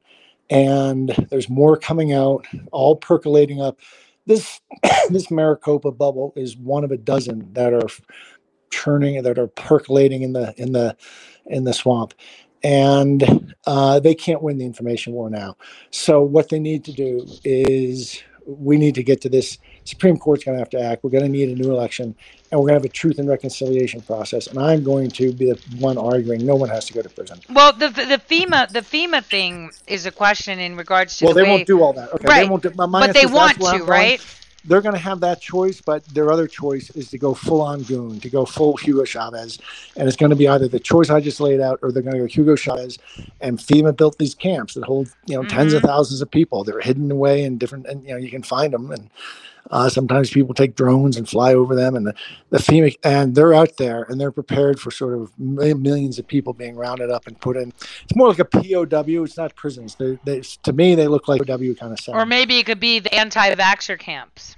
[SPEAKER 2] And there's more coming out, all percolating up. This this Maricopa bubble is one of a dozen that are churning, that are percolating in the in the in the swamp and uh, they can't win the information war now. So what they need to do is we need to get to this. Supreme Court's going to have to act. We're going to need a new election, and we're going to have a truth and reconciliation process. And I'm going to be the one arguing no one has to go to prison.
[SPEAKER 4] Well, the the FEMA the FEMA thing is a question in regards to
[SPEAKER 2] Well,
[SPEAKER 4] the
[SPEAKER 2] they
[SPEAKER 4] way,
[SPEAKER 2] won't do all that. Okay,
[SPEAKER 4] Right.
[SPEAKER 2] they won't do.
[SPEAKER 4] But they want to, right?
[SPEAKER 2] They're going to have that choice, but their other choice is to go full on goon, to go full Hugo Chavez, and it's going to be either the choice I just laid out, or they're going to go Hugo Chavez. And FEMA built these camps that hold you know 10s of
[SPEAKER 4] Mhm.
[SPEAKER 2] thousands of people. They're hidden away in different, and you know you can find them. And uh, sometimes people take drones and fly over them, and the, the FEMA and they're out there and they're prepared for sort of millions of people being rounded up and put in. It's more like a POW. It's not prisons. They, they to me they look like POW kind of stuff.
[SPEAKER 4] Or maybe it could be the anti-vaxxer camps.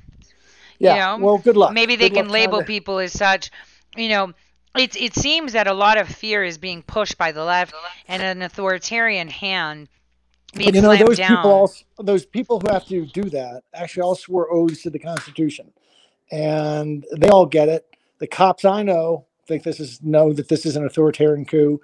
[SPEAKER 2] yeah.
[SPEAKER 4] know,
[SPEAKER 2] well, good luck.
[SPEAKER 4] Maybe they
[SPEAKER 2] Good
[SPEAKER 4] can label people as such. You know, it it seems that a lot of fear is being pushed by the left and an authoritarian hand being
[SPEAKER 2] But you know those
[SPEAKER 4] down.
[SPEAKER 2] people, all, those people who have to do that, actually all swore oaths to the Constitution, and they all get it. The cops I know think this is know that this is an authoritarian coup.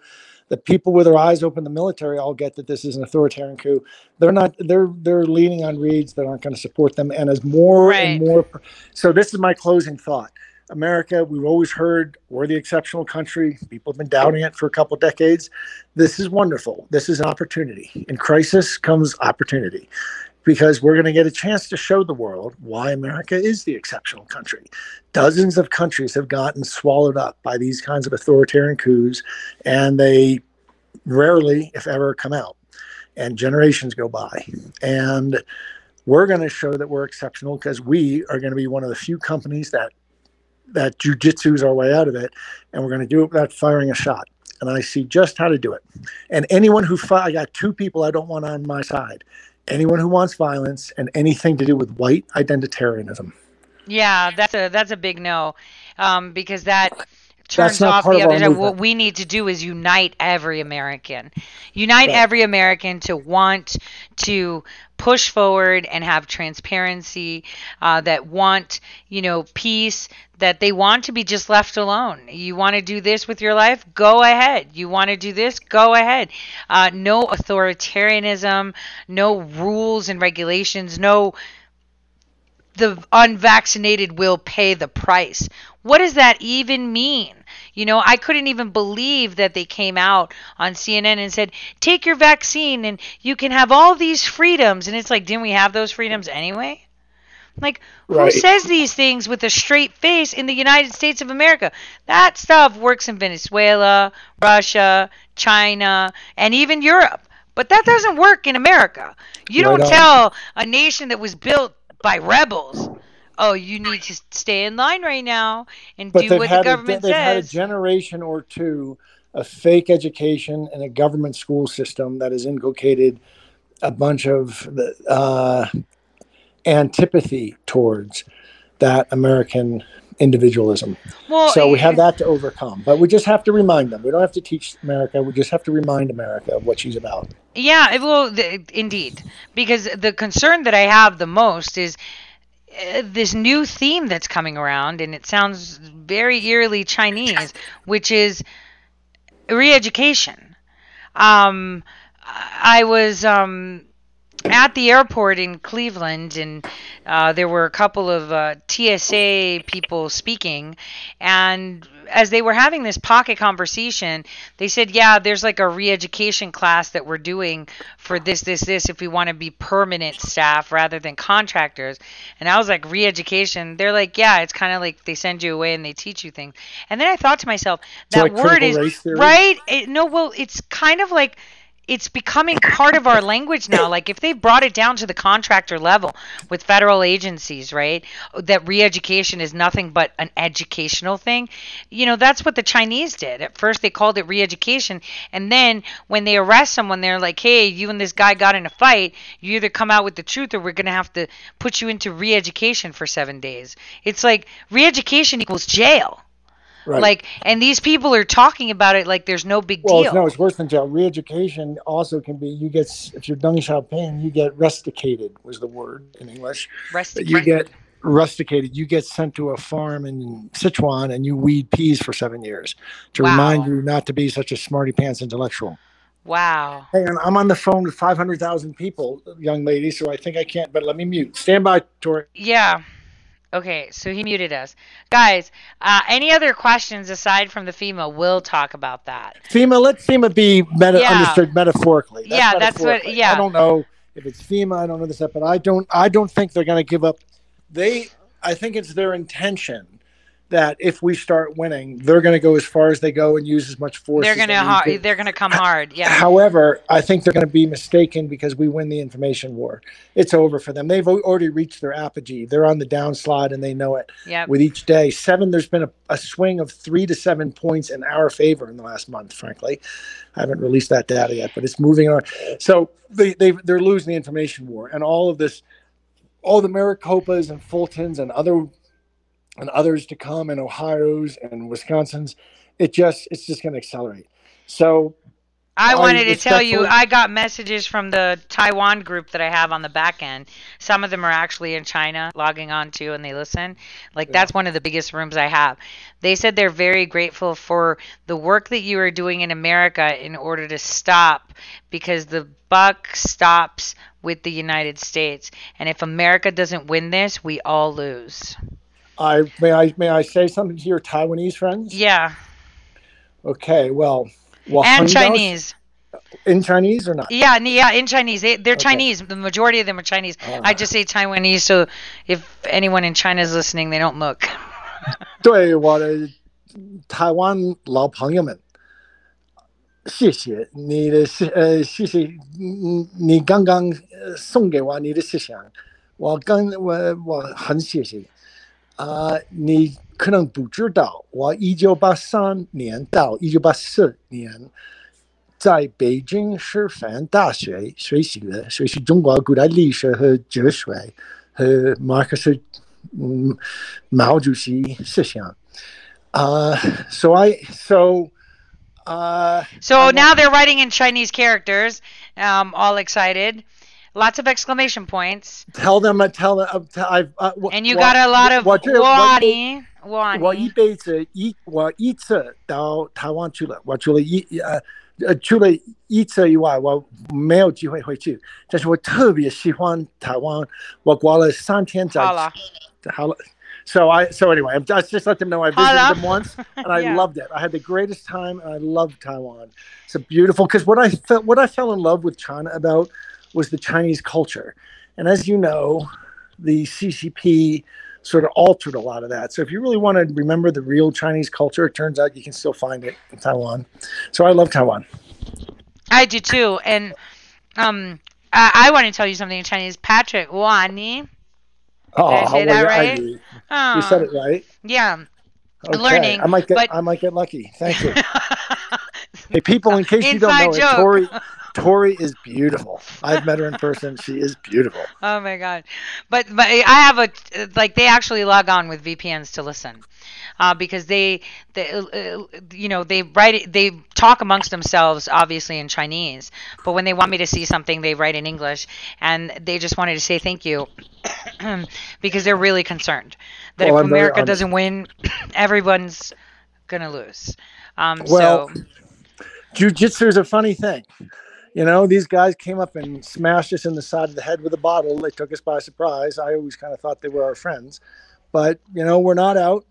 [SPEAKER 2] The people with their eyes open, the military, all get that this is an authoritarian coup. They're not. They're they're leaning on reeds that aren't going to support them, and as more and more. So this is my closing thought. America, we've always heard we're the exceptional country. People have been doubting it for a couple decades. This is wonderful. This is an opportunity. In crisis comes opportunity because we're going to get a chance to show the world why America is the exceptional country. Dozens of countries have gotten swallowed up by these kinds of authoritarian coups, and they rarely, if ever, come out. And generations go by. And we're going to show that we're exceptional because we are going to be one of the few companies that that jujitsu's our way out of it, and we're going to do it without firing a shot. And I see just how to do it. And anyone who fi- I got two people I don't want on my side. Anyone who wants violence and anything to do with white identitarianism.
[SPEAKER 4] Yeah, that's a that's a big no, um, because that turns off the other side. What we need to do is unite every American. Unite
[SPEAKER 2] Right.
[SPEAKER 4] every American to want to push forward and have transparency, uh, that want, you know, peace, that they want to be just left alone. You want to do this with your life? Go ahead. You want to do this? Go ahead. Uh, no authoritarianism, no rules and regulations, no the unvaccinated will pay the price. What does that even mean? You know, I couldn't even believe that they came out on CNN and said, take your vaccine and you can have all these freedoms. And it's like, didn't we have those freedoms anyway? Like, who
[SPEAKER 2] Right.
[SPEAKER 4] says these things with a straight face in the United States of America? That stuff works in Venezuela, Russia, China, and even Europe. But that doesn't work in America. You
[SPEAKER 2] Right
[SPEAKER 4] don't
[SPEAKER 2] on.
[SPEAKER 4] tell a nation that was built by rebels, oh, you need to stay in line right now and
[SPEAKER 2] But
[SPEAKER 4] do what the
[SPEAKER 2] had a,
[SPEAKER 4] government
[SPEAKER 2] they've had a generation or two of fake education and a government school system that has inculcated a bunch of uh, antipathy towards that American individualism.
[SPEAKER 4] well,
[SPEAKER 2] so we
[SPEAKER 4] eh,
[SPEAKER 2] have that to overcome. But we just have to remind them. We don't have to teach America. We just have to remind America of what she's about.
[SPEAKER 4] Yeah, it will indeed. Because the concern that I have the most is uh, this new theme that's coming around, and it sounds very eerily Chinese, which is re-education. Um, I was um, at the airport in Cleveland, and uh, there were a couple of uh, TSA people speaking, and as they were having this pocket conversation, they said, "Yeah, there's like a re-education class that we're doing for this, this, this. If we want to be permanent staff rather than contractors." And I was like, "Re-education?" They're like, "Yeah, it's kind of like they send you away and they teach you things." And then I thought to myself,
[SPEAKER 2] So
[SPEAKER 4] that
[SPEAKER 2] like
[SPEAKER 4] word is right. It, no, well, it's kind of like it's becoming part of our language now. Like if they've brought it down to the contractor level with federal agencies, right? That re-education is nothing but an educational thing. You know, that's what the Chinese did. At first they called it re-education, and then when they arrest someone, they're like, "Hey, you and this guy got in a fight. You either come out with the truth, or we're gonna have to put you into re-education for seven days." It's like re-education equals jail.
[SPEAKER 2] Right.
[SPEAKER 4] Like, and these people are talking about it like there's no big
[SPEAKER 2] well,
[SPEAKER 4] deal.
[SPEAKER 2] it's, no, it's worse than jail. Re-education also can be you get if you're Deng Xiaoping, you get rusticated was the word in English.
[SPEAKER 4] Rustic-
[SPEAKER 2] You get rusticated. You get sent to a farm in Sichuan and you weed peas for seven years to
[SPEAKER 4] Wow.
[SPEAKER 2] remind you not to be such a smarty pants intellectual.
[SPEAKER 4] Wow.
[SPEAKER 2] Hey, and I'm on the phone with 500,000 people, young lady, so I think I can't. But let me mute. Stand by, Tore.
[SPEAKER 4] Yeah. Okay, so he muted us. Guys, uh, any other questions aside from the FEMA? We'll talk about that.
[SPEAKER 2] FEMA, let FEMA be meta-
[SPEAKER 4] Yeah.
[SPEAKER 2] understood metaphorically.
[SPEAKER 4] Yeah, that's what- yeah.
[SPEAKER 2] I don't know if it's FEMA. I don't know this, but I don't. I don't think they're going to give up. They. I think it's their intention that if we start winning, they're going to go as far as they go and use as much force.
[SPEAKER 4] They're gonna
[SPEAKER 2] they need
[SPEAKER 4] har-
[SPEAKER 2] to.
[SPEAKER 4] they're gonna come hard. Yeah.
[SPEAKER 2] However, I think they're going to be mistaken because we win the information war. It's over for them. They've already reached their apogee. They're on the downslide and they know it.
[SPEAKER 4] Yep.
[SPEAKER 2] With each day, seven. There's been a, a swing of three to seven points in our favor in the last month. Frankly, I haven't released that data yet, but it's moving on. So they they they're losing the information war, and all of this, all the Maricopas and Fultons and other and others to come, in Ohio's and Wisconsin's. It just it's just going to accelerate. So
[SPEAKER 4] I
[SPEAKER 2] I
[SPEAKER 4] wanted to tell you, I got messages from the Taiwan group that I have on the back end. Some of them are actually in China logging on too and they listen. Like, that's one of the biggest rooms I have. They said they're very grateful for the work that you are doing in America in order to stop because the buck stops with the United States. And if America doesn't win this, we all lose.
[SPEAKER 2] I may I may I say something to your Taiwanese friends?
[SPEAKER 4] Yeah.
[SPEAKER 2] Okay. Well. well
[SPEAKER 4] And
[SPEAKER 2] Hangzhou's-
[SPEAKER 4] Chinese.
[SPEAKER 2] in Chinese or not?
[SPEAKER 4] Yeah, n- yeah, in Chinese. They, they're
[SPEAKER 2] Okay.
[SPEAKER 4] Chinese. The majority of them are Chinese.
[SPEAKER 2] Ah.
[SPEAKER 4] I just say Taiwanese, so if anyone in China is listening, they don't look.
[SPEAKER 2] 对我的台湾老朋友们，谢谢你的思呃，谢谢你你刚刚呃送给我你的思想，我刚我我很谢谢 啊、你可能不知道，我一九八三年到一九八四年在北京师范大学学习的，学习中国古代历史和哲学和马克思嗯毛主席思想。Uh, so I so uh,
[SPEAKER 4] So
[SPEAKER 2] I
[SPEAKER 4] now they're writing in Chinese characters. Um, all excited. Lots of exclamation points.
[SPEAKER 2] tell them uh, tell them uh, tell, I've uh, wh-
[SPEAKER 4] And you
[SPEAKER 2] wh-
[SPEAKER 4] got a lot of
[SPEAKER 2] 我这我
[SPEAKER 4] wani.
[SPEAKER 2] 我一
[SPEAKER 4] Wani.
[SPEAKER 2] 辈子一我一次到台湾去了，我除了一呃呃除了一次以外，我没有机会回去。但是我特别喜欢台湾，我过了三天在
[SPEAKER 4] 好了。
[SPEAKER 2] 好了。So I so anyway, I just just let them know I visited
[SPEAKER 4] Holla.
[SPEAKER 2] them once and I
[SPEAKER 4] Yeah.
[SPEAKER 2] loved it. I had the greatest time and I loved Taiwan. It's a beautiful because what I felt what I fell in love with China about was the Chinese culture. And as you know, the CCP sort of altered a lot of that. So if you really want to remember the real Chinese culture, it turns out you can still find it in Taiwan. So I love Taiwan.
[SPEAKER 4] I do too. And um, I, I want to tell you something in Chinese. Patrick Wani.
[SPEAKER 2] Oh,
[SPEAKER 4] I say that right?
[SPEAKER 2] you,
[SPEAKER 4] Oh,
[SPEAKER 2] you said it right.
[SPEAKER 4] Yeah.
[SPEAKER 2] Okay.
[SPEAKER 4] Learning,
[SPEAKER 2] I might get
[SPEAKER 4] but-
[SPEAKER 2] I might get lucky. Thank you. Hey, people, in case you don't know it. Tore, Tore is beautiful. I've met her in person. She is beautiful.
[SPEAKER 4] Oh my god. But but I have a like they actually log on with VPNs to listen. Uh, because they, they uh, you know, they write they talk amongst themselves, obviously in Chinese. But when they want me to see something, they write in English, and they just wanted to say thank you, because they're really concerned that
[SPEAKER 2] Well,
[SPEAKER 4] if
[SPEAKER 2] I'm
[SPEAKER 4] America
[SPEAKER 2] honored.
[SPEAKER 4] doesn't win, everyone's gonna lose. Um,
[SPEAKER 2] Well,
[SPEAKER 4] so
[SPEAKER 2] Jiu-jitsu is a funny thing. You know, these guys came up and smashed us in the side of the head with a bottle. They took us by surprise. I always kind of thought they were our friends. But, you know, we're not out.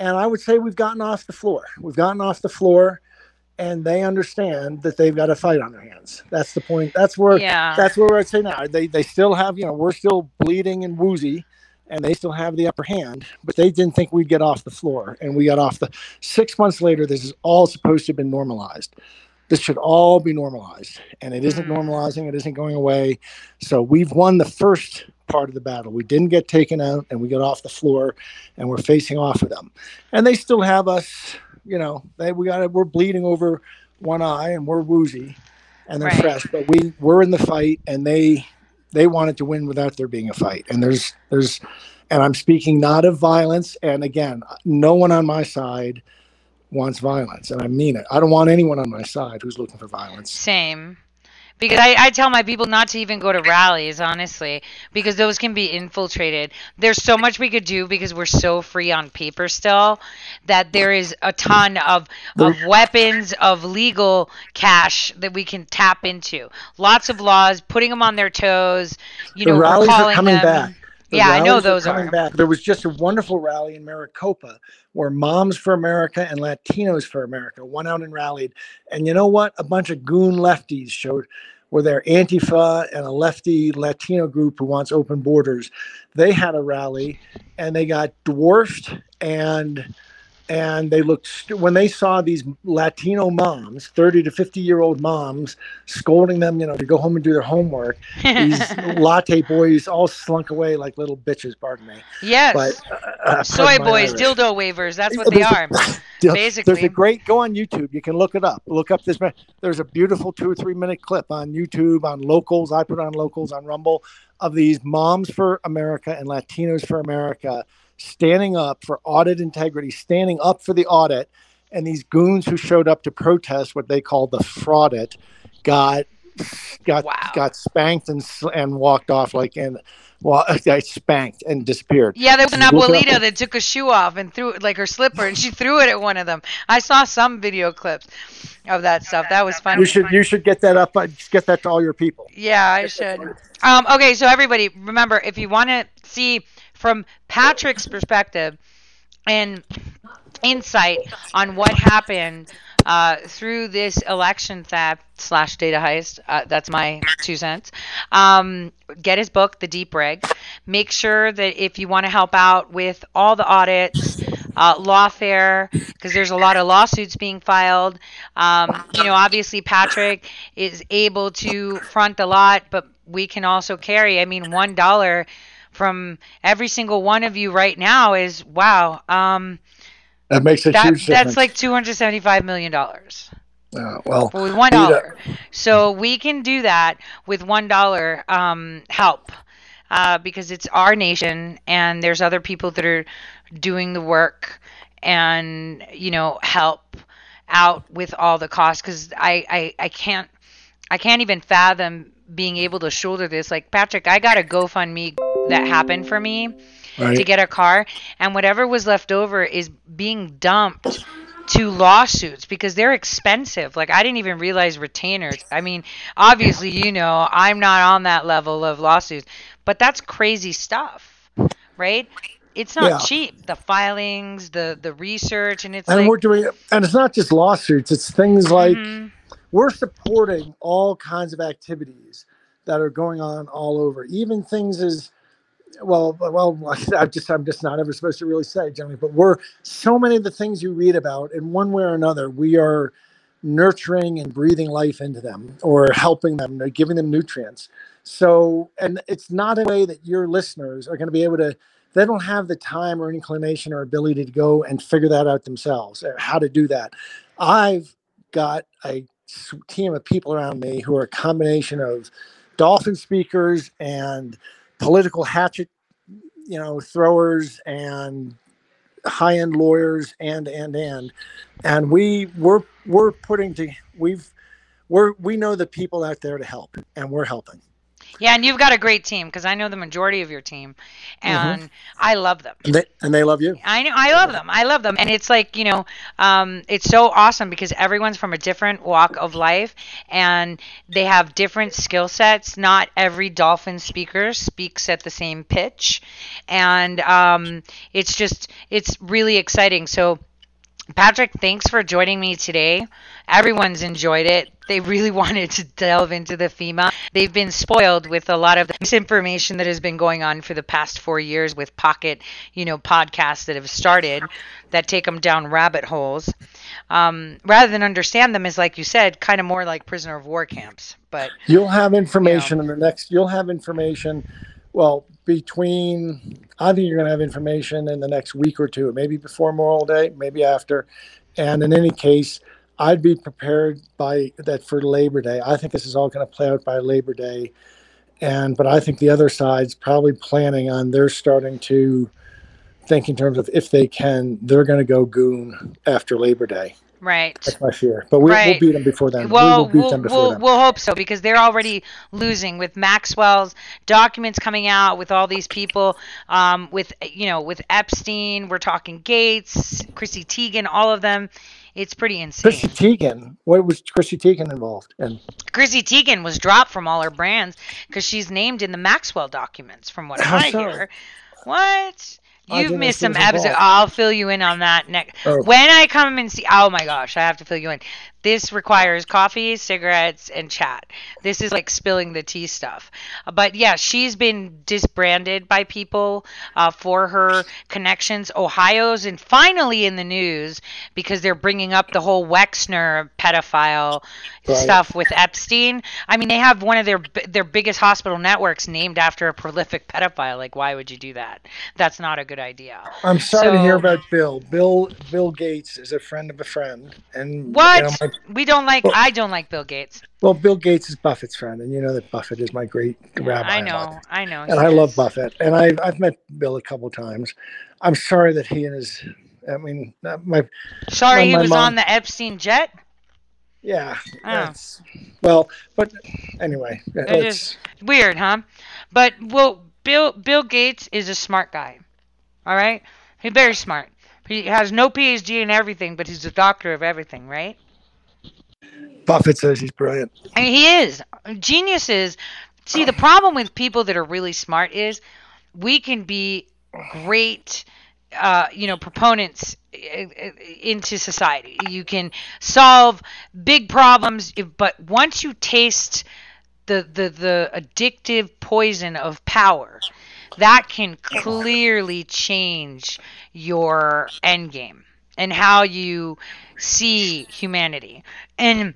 [SPEAKER 2] And I would say we've gotten off the floor. We've gotten off the floor and they understand that they've got a fight on their hands. That's the point. That's where
[SPEAKER 4] yeah,
[SPEAKER 2] that's where I'd say now. They they still have, you know, we're still bleeding and woozy and they still have the upper hand, but they didn't think we'd get off the floor. And we got off the six months later, this is all supposed to have been normalized. This should all be normalized. And it isn't
[SPEAKER 4] Mhm.
[SPEAKER 2] normalizing, it isn't going away. So we've won the first part of the battle. We didn't get taken out and we got off the floor and we're facing off with them. And they still have us, you know, they we got it. we're bleeding over one eye and we're woozy and they're
[SPEAKER 4] Right.
[SPEAKER 2] fresh. But we we're in the fight and they they wanted to win without there being a fight. And there's there's and I'm speaking not of violence. And again, no one on my side wants violence, and I mean it. I don't want anyone on my side who's looking for violence.
[SPEAKER 4] Same. Because I, I tell my people not to even go to rallies, honestly, because those can be infiltrated. There's so much we could do because we're so free on paper still that there is a ton of, of weapons, of legal cash that we can tap into. Lots of laws, putting them on their toes, you
[SPEAKER 2] the
[SPEAKER 4] know,
[SPEAKER 2] rallies are
[SPEAKER 4] calling
[SPEAKER 2] coming
[SPEAKER 4] them.
[SPEAKER 2] back.
[SPEAKER 4] Yeah, I know those
[SPEAKER 2] coming
[SPEAKER 4] are.
[SPEAKER 2] back. There was just a wonderful rally in Maricopa where Moms for America and Latinos for America went out and rallied. And you know what? A bunch of goon lefties showed were there Antifa and a lefty Latino group who wants open borders. They had a rally and they got dwarfed and and they looked st- when they saw these Latino moms, 30 to 50 year old moms, scolding them, you know, to go home and do their homework. These latte boys all slunk away like little bitches, pardon me.
[SPEAKER 4] yes.
[SPEAKER 2] But uh,
[SPEAKER 4] Soy boys,
[SPEAKER 2] Irish.
[SPEAKER 4] dildo waivers. That's what they are.
[SPEAKER 2] Basically, There's a great go on YouTube. You can look it up. Look up this. There's a beautiful two or three minute clip on YouTube on locals. I put on locals on Rumble of these moms for America and Latinos for America standing up for audit integrity, standing up for the audit, and these goons who showed up to protest what they called the fraudit got got
[SPEAKER 4] Wow.
[SPEAKER 2] got spanked and and walked off like and well, got spanked and disappeared.
[SPEAKER 4] Yeah, there was an
[SPEAKER 2] Just look it up.
[SPEAKER 4] abuelita that took a shoe off and threw it like her slipper, and she threw it at one of them. I saw some video clips of that stuff. That was fun.
[SPEAKER 2] You should you should get that up. uh, Get that to all your people.
[SPEAKER 4] Yeah, I should. Um, okay, so everybody, remember if you want to see from Patrick's perspective and insight on what happened uh, through this election theft slash data heist, uh, that's my two cents. Um, get his book, The Deep Rig. Make sure that if you want to help out with all the audits, uh, lawfare, because there's a lot of lawsuits being filed. Um, you know, obviously Patrick is able to front a lot, but we can also carry. I mean, one dollar from every single one of you right now is wow. Um,
[SPEAKER 2] That makes a
[SPEAKER 4] that,
[SPEAKER 2] huge difference.
[SPEAKER 4] that's like two hundred seventy-five million dollars
[SPEAKER 2] Uh, well,
[SPEAKER 4] with one dollar. So we can do that with one dollar um, help uh, because it's our nation and there's other people that are doing the work and you know help out with all the costs because I, I I can't I can't even fathom being able to shoulder this. Like Patrick, I got a GoFundMe that happened for me
[SPEAKER 2] Right.
[SPEAKER 4] to get a car, and whatever was left over is being dumped to lawsuits because they're expensive. Like I didn't even realize retainers. I mean, obviously, you know, I'm not on that level of lawsuits, but that's crazy stuff, right? It's not
[SPEAKER 2] Yeah.
[SPEAKER 4] cheap. The filings, the the research, and it's
[SPEAKER 2] and
[SPEAKER 4] like
[SPEAKER 2] we're doing and it's not just lawsuits it's things like
[SPEAKER 4] Mhm.
[SPEAKER 2] we're supporting all kinds of activities that are going on all over even things as well well i just i'm just not ever supposed to really say generally but we're so many of the things you read about in one way or another we are nurturing and breathing life into them or helping them or giving them nutrients. So and it's not a way that your listeners are going to be able to they don't have the time or inclination or ability to go and figure that out themselves uh, how to do that. I've got a team of people around me who are a combination of dolphin speakers and political hatchet you know throwers and high-end lawyers and and and. And we we're we're putting to we've we're we know the people out there to help and we're helping
[SPEAKER 4] Yeah, and you've got a great team because I know the majority of your team, and I love them.
[SPEAKER 2] and they, and they love you
[SPEAKER 4] I know, I love them. I love them, and it's like you know, um, it's so awesome because everyone's from a different walk of life, and they have different skill sets. Not every dolphin speaker speaks at the same pitch, and um, it's just it's really exciting. So. Patrick, thanks for joining me today. Everyone's enjoyed it. They really wanted to delve into the FEMA. They've been spoiled with a lot of the misinformation that has been going on for the past four years with pocket, you know, podcasts that have started that take them down rabbit holes. Um, rather than understand them is, like you said, kind of more like prisoner of war camps. But
[SPEAKER 2] you'll have information in the next you'll have information well between i think you're going to have information in the next week or two maybe before memorial day maybe after. And in any case i'd be prepared by that for labor day. I think this is all going to play out by labor day. And but i think the other side's probably planning on they're starting to think in terms of if they can they're going to go goon after labor day
[SPEAKER 4] right.
[SPEAKER 2] that's my fear but we,
[SPEAKER 4] Right.
[SPEAKER 2] we'll beat them before then
[SPEAKER 4] Well,
[SPEAKER 2] we will beat
[SPEAKER 4] we'll,
[SPEAKER 2] them before
[SPEAKER 4] we'll,
[SPEAKER 2] then
[SPEAKER 4] we'll hope so because they're already losing with Maxwell's documents coming out with all these people, um, with you know, with Epstein. We're talking Gates, Chrissy Teigen, all of them. It's pretty insane.
[SPEAKER 2] Chrissy Teigen. What was Chrissy Teigen involved in?
[SPEAKER 4] Chrissy Teigen was dropped from all her brands because she's named in the Maxwell documents, from what
[SPEAKER 2] How
[SPEAKER 4] I
[SPEAKER 2] so?
[SPEAKER 4] hear. What?
[SPEAKER 2] I
[SPEAKER 4] You've missed some episodes. I'll fill you in on that next.
[SPEAKER 2] Oh.
[SPEAKER 4] When I come and see, oh my gosh, I have to fill you in. This requires coffee, cigarettes, and chat. This is like spilling the tea stuff. But yeah, she's been disbranded by people uh, for her connections. Ohio's and finally in the news because they're bringing up the whole Wexner pedophile
[SPEAKER 2] Right.
[SPEAKER 4] stuff with Epstein. I mean, they have one of their their biggest hospital networks named after a prolific pedophile. Like, why would you do that? That's not a good idea.
[SPEAKER 2] I'm sorry to hear about Bill. Bill Bill Gates is a friend of a friend, and
[SPEAKER 4] What?
[SPEAKER 2] you know,
[SPEAKER 4] we don't like.
[SPEAKER 2] Well-
[SPEAKER 4] I don't like Bill Gates.
[SPEAKER 2] well, Bill Gates is Buffett's friend, and you know that Buffett is my great rabbi.
[SPEAKER 4] I know. I know.
[SPEAKER 2] and I love. Buffett, and I've I've met Bill a couple times. I'm sorry that he and his, I mean, uh, my
[SPEAKER 4] Sorry,
[SPEAKER 2] When
[SPEAKER 4] he was
[SPEAKER 2] mom-
[SPEAKER 4] on the Epstein jet.
[SPEAKER 2] yeah,
[SPEAKER 4] Oh.
[SPEAKER 2] well, but anyway,
[SPEAKER 4] It
[SPEAKER 2] let's.
[SPEAKER 4] Weird, huh? But well, Bill Bill Gates is a smart guy. All right, he's very smart. He has no PhD in everything, but he's a doctor of everything, right?
[SPEAKER 2] Buffett says he's brilliant.
[SPEAKER 4] Mean, he is. Geniuses. See, the problem with people that are really smart is we can be great, uh, you know, proponents i- i- into society. You can solve big problems, but once you taste the, the, the addictive poison of power, that can clearly change your end game and how you see humanity. And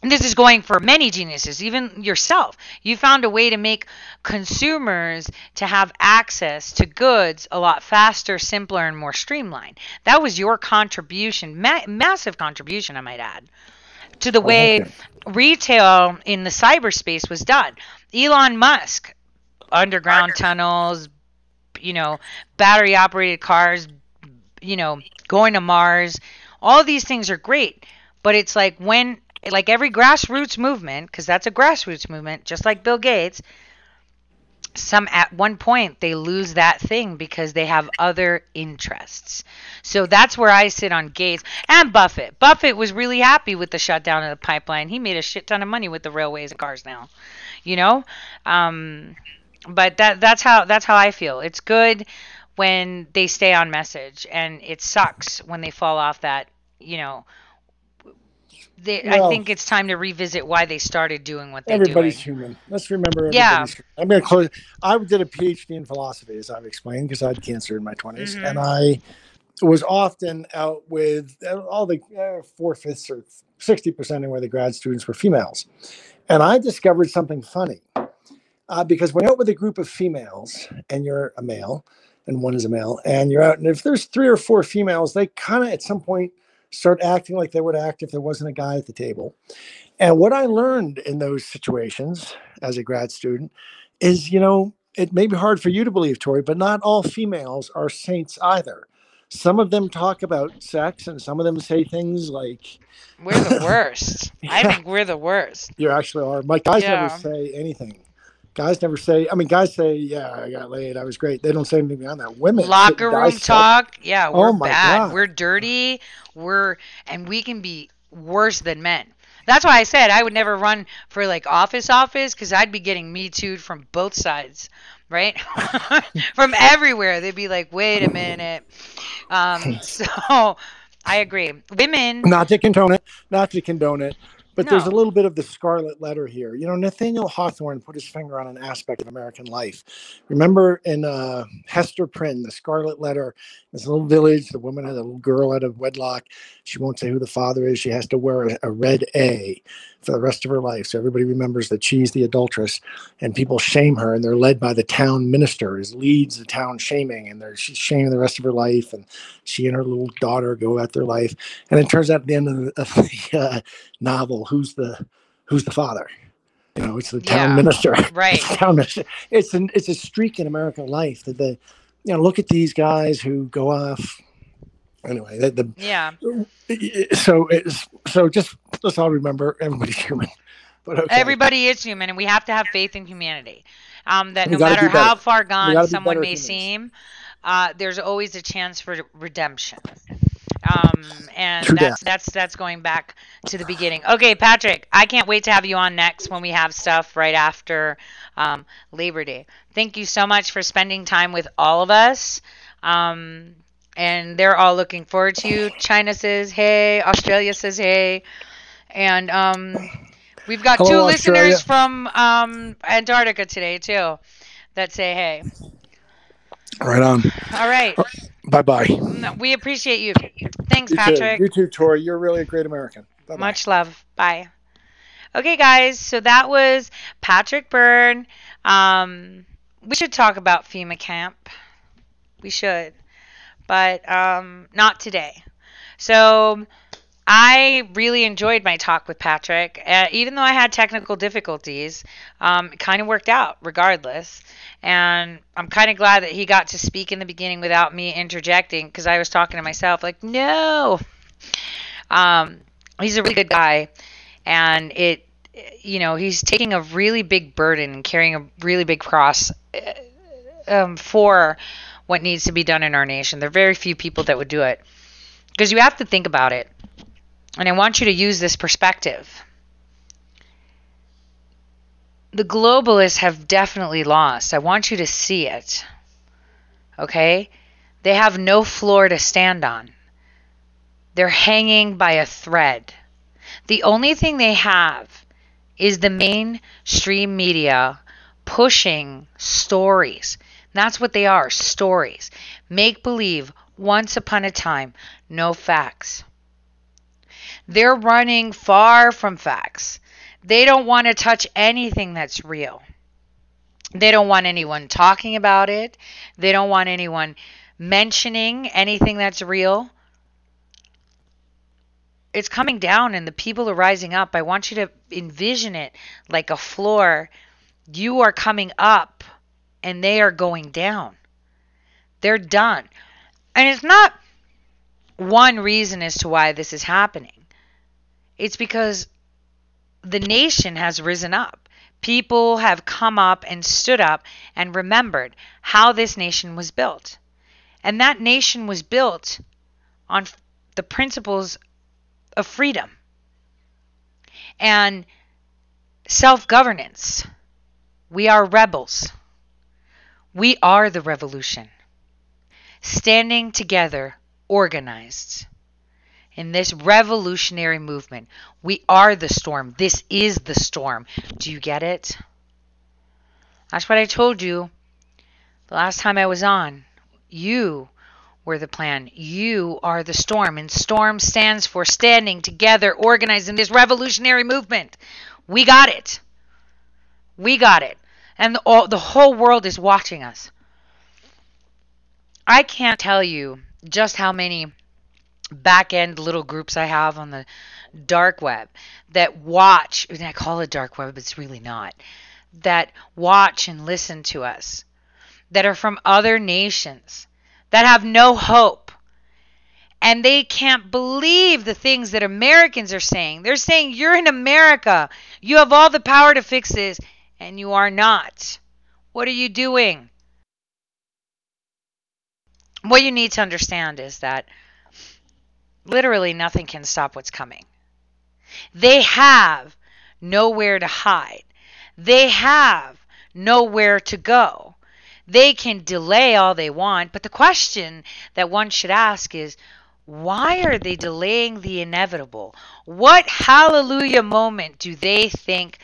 [SPEAKER 4] and this is going for many geniuses, even yourself. You found a way to make consumers to have access to goods a lot faster, simpler, and more streamlined. That was your contribution, ma- massive contribution, I might add, to the oh, way
[SPEAKER 2] okay.
[SPEAKER 4] retail in the cyberspace was done. Elon Musk, underground tunnels, you know, battery operated cars, you know, going to Mars. All these things are great, but it's like when like every grassroots movement because that's a grassroots movement just like Bill Gates some at one point they lose that thing because they have other interests. So that's where I sit on Gates and Buffett. Buffett was really happy with the shutdown of the pipeline. He made a shit ton of money with the railways and cars now. You know? Um but that that's how that's how I feel. It's good when they stay on message and it sucks when they fall off that, you know, they, I think it's time to revisit why they started doing what they're
[SPEAKER 2] Everybody's
[SPEAKER 4] doing.
[SPEAKER 2] human. Let's remember.
[SPEAKER 4] Yeah.
[SPEAKER 2] Human. I'm going to close. I did a PhD in philosophy, as I've explained, because I had cancer in my 20s,
[SPEAKER 4] Mhm.
[SPEAKER 2] and I was often out with uh, all the uh, four fifths or sixty percent of where the grad students were females, and I discovered something funny uh, because when you're out with a group of females and you're a male and one is a male, and you're out, and if there's three or four females, they kind of at some point start acting like they would act if there wasn't a guy at the table. And what I learned in those situations as a grad student is, you know, it may be hard for you to believe, Tore, but not all females are saints either. Some of them talk about sex, and some of them say things like,
[SPEAKER 4] We're the worst. I think we're the worst.
[SPEAKER 2] "You actually are." My guys
[SPEAKER 4] Yeah.
[SPEAKER 2] never say anything. Guys never say. I mean, guys say, "Yeah, I got laid. I was great." They don't say anything beyond that. Women
[SPEAKER 4] Locker room
[SPEAKER 2] say-
[SPEAKER 4] talk. Yeah, we're
[SPEAKER 2] Oh my
[SPEAKER 4] bad.
[SPEAKER 2] God.
[SPEAKER 4] We're dirty. We're and we can be worse than men. That's why I said I would never run for like office office because I'd be getting me too from both sides, right? from everywhere. They'd be like, "Wait a minute." Um, so I agree. Women.
[SPEAKER 2] not to condone it, not to condone it, but there's a little bit of the scarlet letter here. You know, Nathaniel Hawthorne put his finger on an aspect of American life. Remember in uh, Hester Prynne, the Scarlet Letter, this little village, the woman has a little girl out of wedlock. She won't say who the father is. She has to wear a, a red A for the rest of her life. So everybody remembers that she's the adulteress, and people shame her, and they're led by the town minister, who leads the town shaming, and they're she's shaming the rest of her life, and she and her little daughter go at their life. And it turns out at the end of the, of the uh, novel, who's the who's the father? You know, it's the town
[SPEAKER 4] Yeah,
[SPEAKER 2] minister.
[SPEAKER 4] right.
[SPEAKER 2] Town minister. it's an it's a streak in American life that the you know look at these guys who go off. Anyway, the, the
[SPEAKER 4] Yeah.
[SPEAKER 2] so it's so just let's all remember everybody's human. But okay.
[SPEAKER 4] Everybody is human, and we have to have faith in humanity. Um, that
[SPEAKER 2] We
[SPEAKER 4] no matter how far gone someone may
[SPEAKER 2] humans.
[SPEAKER 4] seem, uh, there's always a chance for redemption. Um, and
[SPEAKER 2] True
[SPEAKER 4] that's that's that's going back to the beginning. Okay, Patrick, I can't wait to have you on next when we have stuff right after um, Labor Day. Thank you so much for spending time with all of us. Um, and they're all looking forward to you. China says hey, Australia says hey, and um, we've got
[SPEAKER 2] Hello,
[SPEAKER 4] two
[SPEAKER 2] Australia.
[SPEAKER 4] listeners from um, Antarctica today too that say hey.
[SPEAKER 2] Right on.
[SPEAKER 4] All right,
[SPEAKER 2] Bye bye.
[SPEAKER 4] No, we appreciate you. Thanks,
[SPEAKER 2] You
[SPEAKER 4] Patrick.
[SPEAKER 2] too. You too, Tore. You're really a great American. Bye-bye.
[SPEAKER 4] Much love. Bye. Okay, guys. So that was Patrick Byrne. Um, we should talk about FEMA camp. We should, but um, not today. So I really enjoyed my talk with Patrick. Uh, even though I had technical difficulties, um, it kind of worked out regardless. And I'm kind of glad that he got to speak in the beginning without me interjecting because I was talking to myself like, no. Um, he's a really good guy, and it, you know, he's taking a really big burden and carrying a really big cross uh, um, for what needs to be done in our nation. There are very few people that would do it because you have to think about it. And I want you to use this perspective. The globalists have definitely lost. I want you to see it. Okay? They have no floor to stand on. They're hanging by a thread. The only thing they have is the mainstream media pushing stories. That's what they are stories. Make believe, once upon a time, no facts. They're running far from facts. They don't want to touch anything that's real. They don't want anyone talking about it. They don't want anyone mentioning anything that's real. It's coming down and the people are rising up. I want you to envision it like a floor. You are coming up and they are going down. They're done. And it's not one reason as to why this is happening. It's because the nation has risen up. People have come up and stood up and remembered how this nation was built. And that nation was built on the principles of freedom and self governance. We are rebels. We are the revolution. Standing together, organized. In this revolutionary movement, we are the storm. This is the storm. Do you get it? That's what I told you the last time I was on. You were the plan. You are the storm. And storm stands for standing together, organizing this revolutionary movement. We got it. We got it. And the, all, the whole world is watching us. I can't tell you just how many back end little groups I have on the dark web that watch, and I call it dark web, but it's really not, that watch and listen to us, that are from other nations, that have no hope. And they can't believe the things that Americans are saying. They're saying, You're in America. You have all the power to fix this, and you are not. What are you doing? What you need to understand is that literally nothing can stop what's coming. They have nowhere to hide, they have nowhere to go. They can delay all they want, but the question that one should ask is why are they delaying the inevitable? What hallelujah moment do they think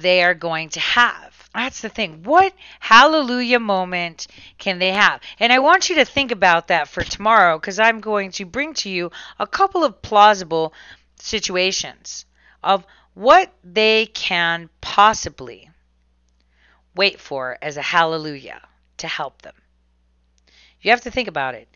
[SPEAKER 4] they are going to have? That's the thing. What hallelujah moment can they have? And I want you to think about that for tomorrow because I'm going to bring to you a couple of plausible situations of what they can possibly wait for as a hallelujah to help them. You have to think about it.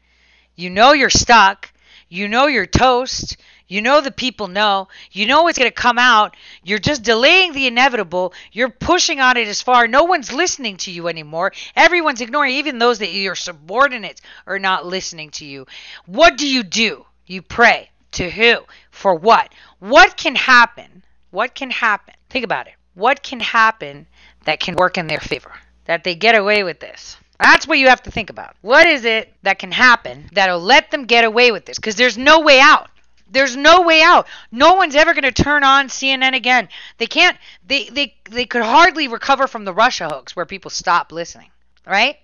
[SPEAKER 4] You know you're stuck. You know you're toast. You know the people know. You know it's going to come out. You're just delaying the inevitable. You're pushing on it as far. No one's listening to you anymore. Everyone's ignoring, even those that your subordinates are not listening to you. What do you do? You pray. To who? For what? What can happen? What can happen? Think about it. What can happen that can work in their favor? That they get away with this? That's what you have to think about. What is it that can happen that'll let them get away with this? Because there's no way out. There's no way out. No one's ever going to turn on CNN again. They can't. They they they could hardly recover from the Russia hoax where people stop listening, right?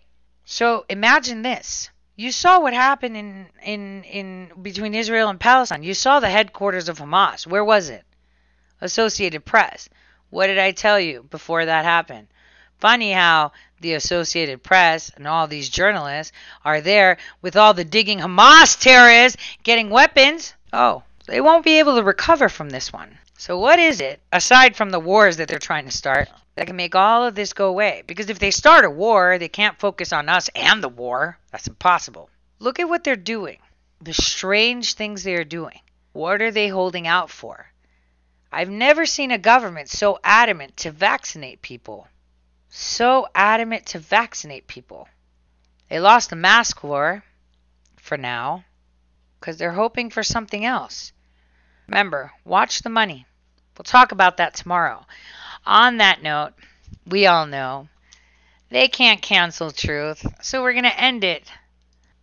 [SPEAKER 4] So imagine this. You saw what happened in in in between Israel and Palestine. You saw the headquarters of Hamas. Where was it? Associated Press. What did I tell you before that happened? Funny how the Associated Press and all these journalists are there with all the digging Hamas terrorists getting weapons Oh, they won't be able to recover from this one. So, what is it, aside from the wars that they're trying to start, that can make all of this go away? Because if they start a war, they can't focus on us and the war. That's impossible. Look at what they're doing, the strange things they are doing. What are they holding out for? I've never seen a government so adamant to vaccinate people. So adamant to vaccinate people. They lost the mask war for now because they're hoping for something else. Remember, watch the money. We'll talk about that tomorrow. On that note, we all know they can't cancel truth, so we're going to end it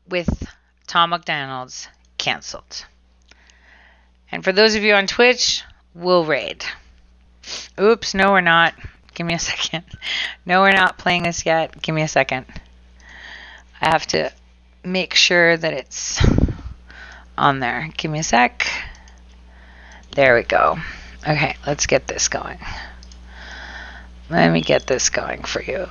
[SPEAKER 4] with Tom MacDonald's canceled. And for those of you on Twitch, we'll raid. Oops, no, we're not. Give me a second. No, we're not playing this yet. Give me a second. I have to make sure that it's on there. Give me a sec. There we go. Okay, let's get this going. Let me get this going for you.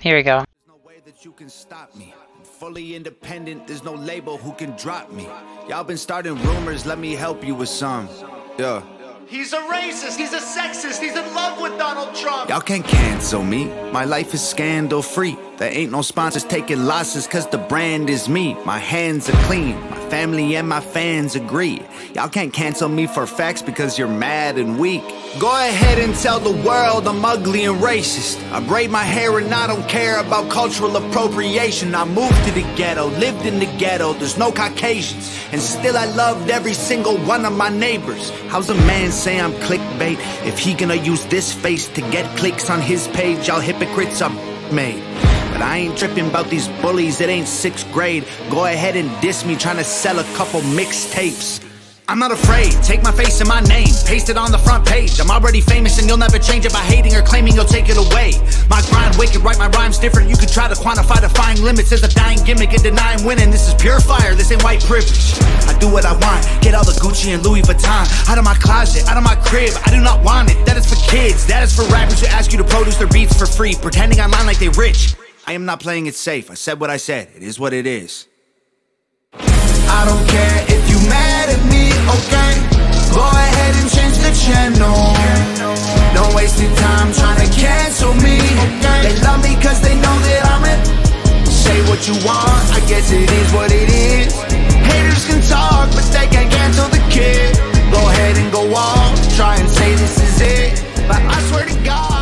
[SPEAKER 4] Here we go.
[SPEAKER 5] There's no way that you can stop me. I'm fully independent, there's no label who can drop me. Y'all been starting rumors, let me help you with some. Yeah.
[SPEAKER 1] He's a racist. He's a sexist. He's in love with Donald Trump.
[SPEAKER 5] Y'all can't cancel me. My life is scandal free. There ain't no sponsors taking losses cause the brand is me. My hands are clean. My family and my fans agree. Y'all can't cancel me for facts because you're mad and weak. Go ahead and tell the world I'm ugly and racist. I braid my hair and I don't care about cultural appropriation. I moved to the ghetto, lived in the ghetto, there's no Caucasians. And still I loved every single one of my neighbors. How's a man say I'm clickbait if he gonna use this face to get clicks on his page? Y'all hypocrites are made. But I ain't tripping about these bullies, it ain't sixth grade. Go ahead and diss me trying to sell a couple mixtapes. I'm not afraid, take my face and my name, paste it on the front page. I'm already famous and you'll never change it by hating or claiming you'll take it away. My grind wicked, write my rhymes different. You could try to quantify defying limits as a dying gimmick and denying winning. This is pure fire, this ain't white privilege. I do what I want, get all the Gucci and Louis Vuitton out of my closet, out of my crib. I do not want it, that is for kids, that is for rappers who ask you to produce their beats for free, pretending online like they rich. I am not playing it safe. I said what I said. It is what it is.
[SPEAKER 6] I don't care if you mad at me, okay? Go ahead and change the channel. No wasting time trying to cancel me. They love me cause they know that I'm it. Say what you want, I guess it is what it is.
[SPEAKER 5] Haters can talk, but they can't cancel the kid. Go ahead and go off, try and say this is it. But I swear to God.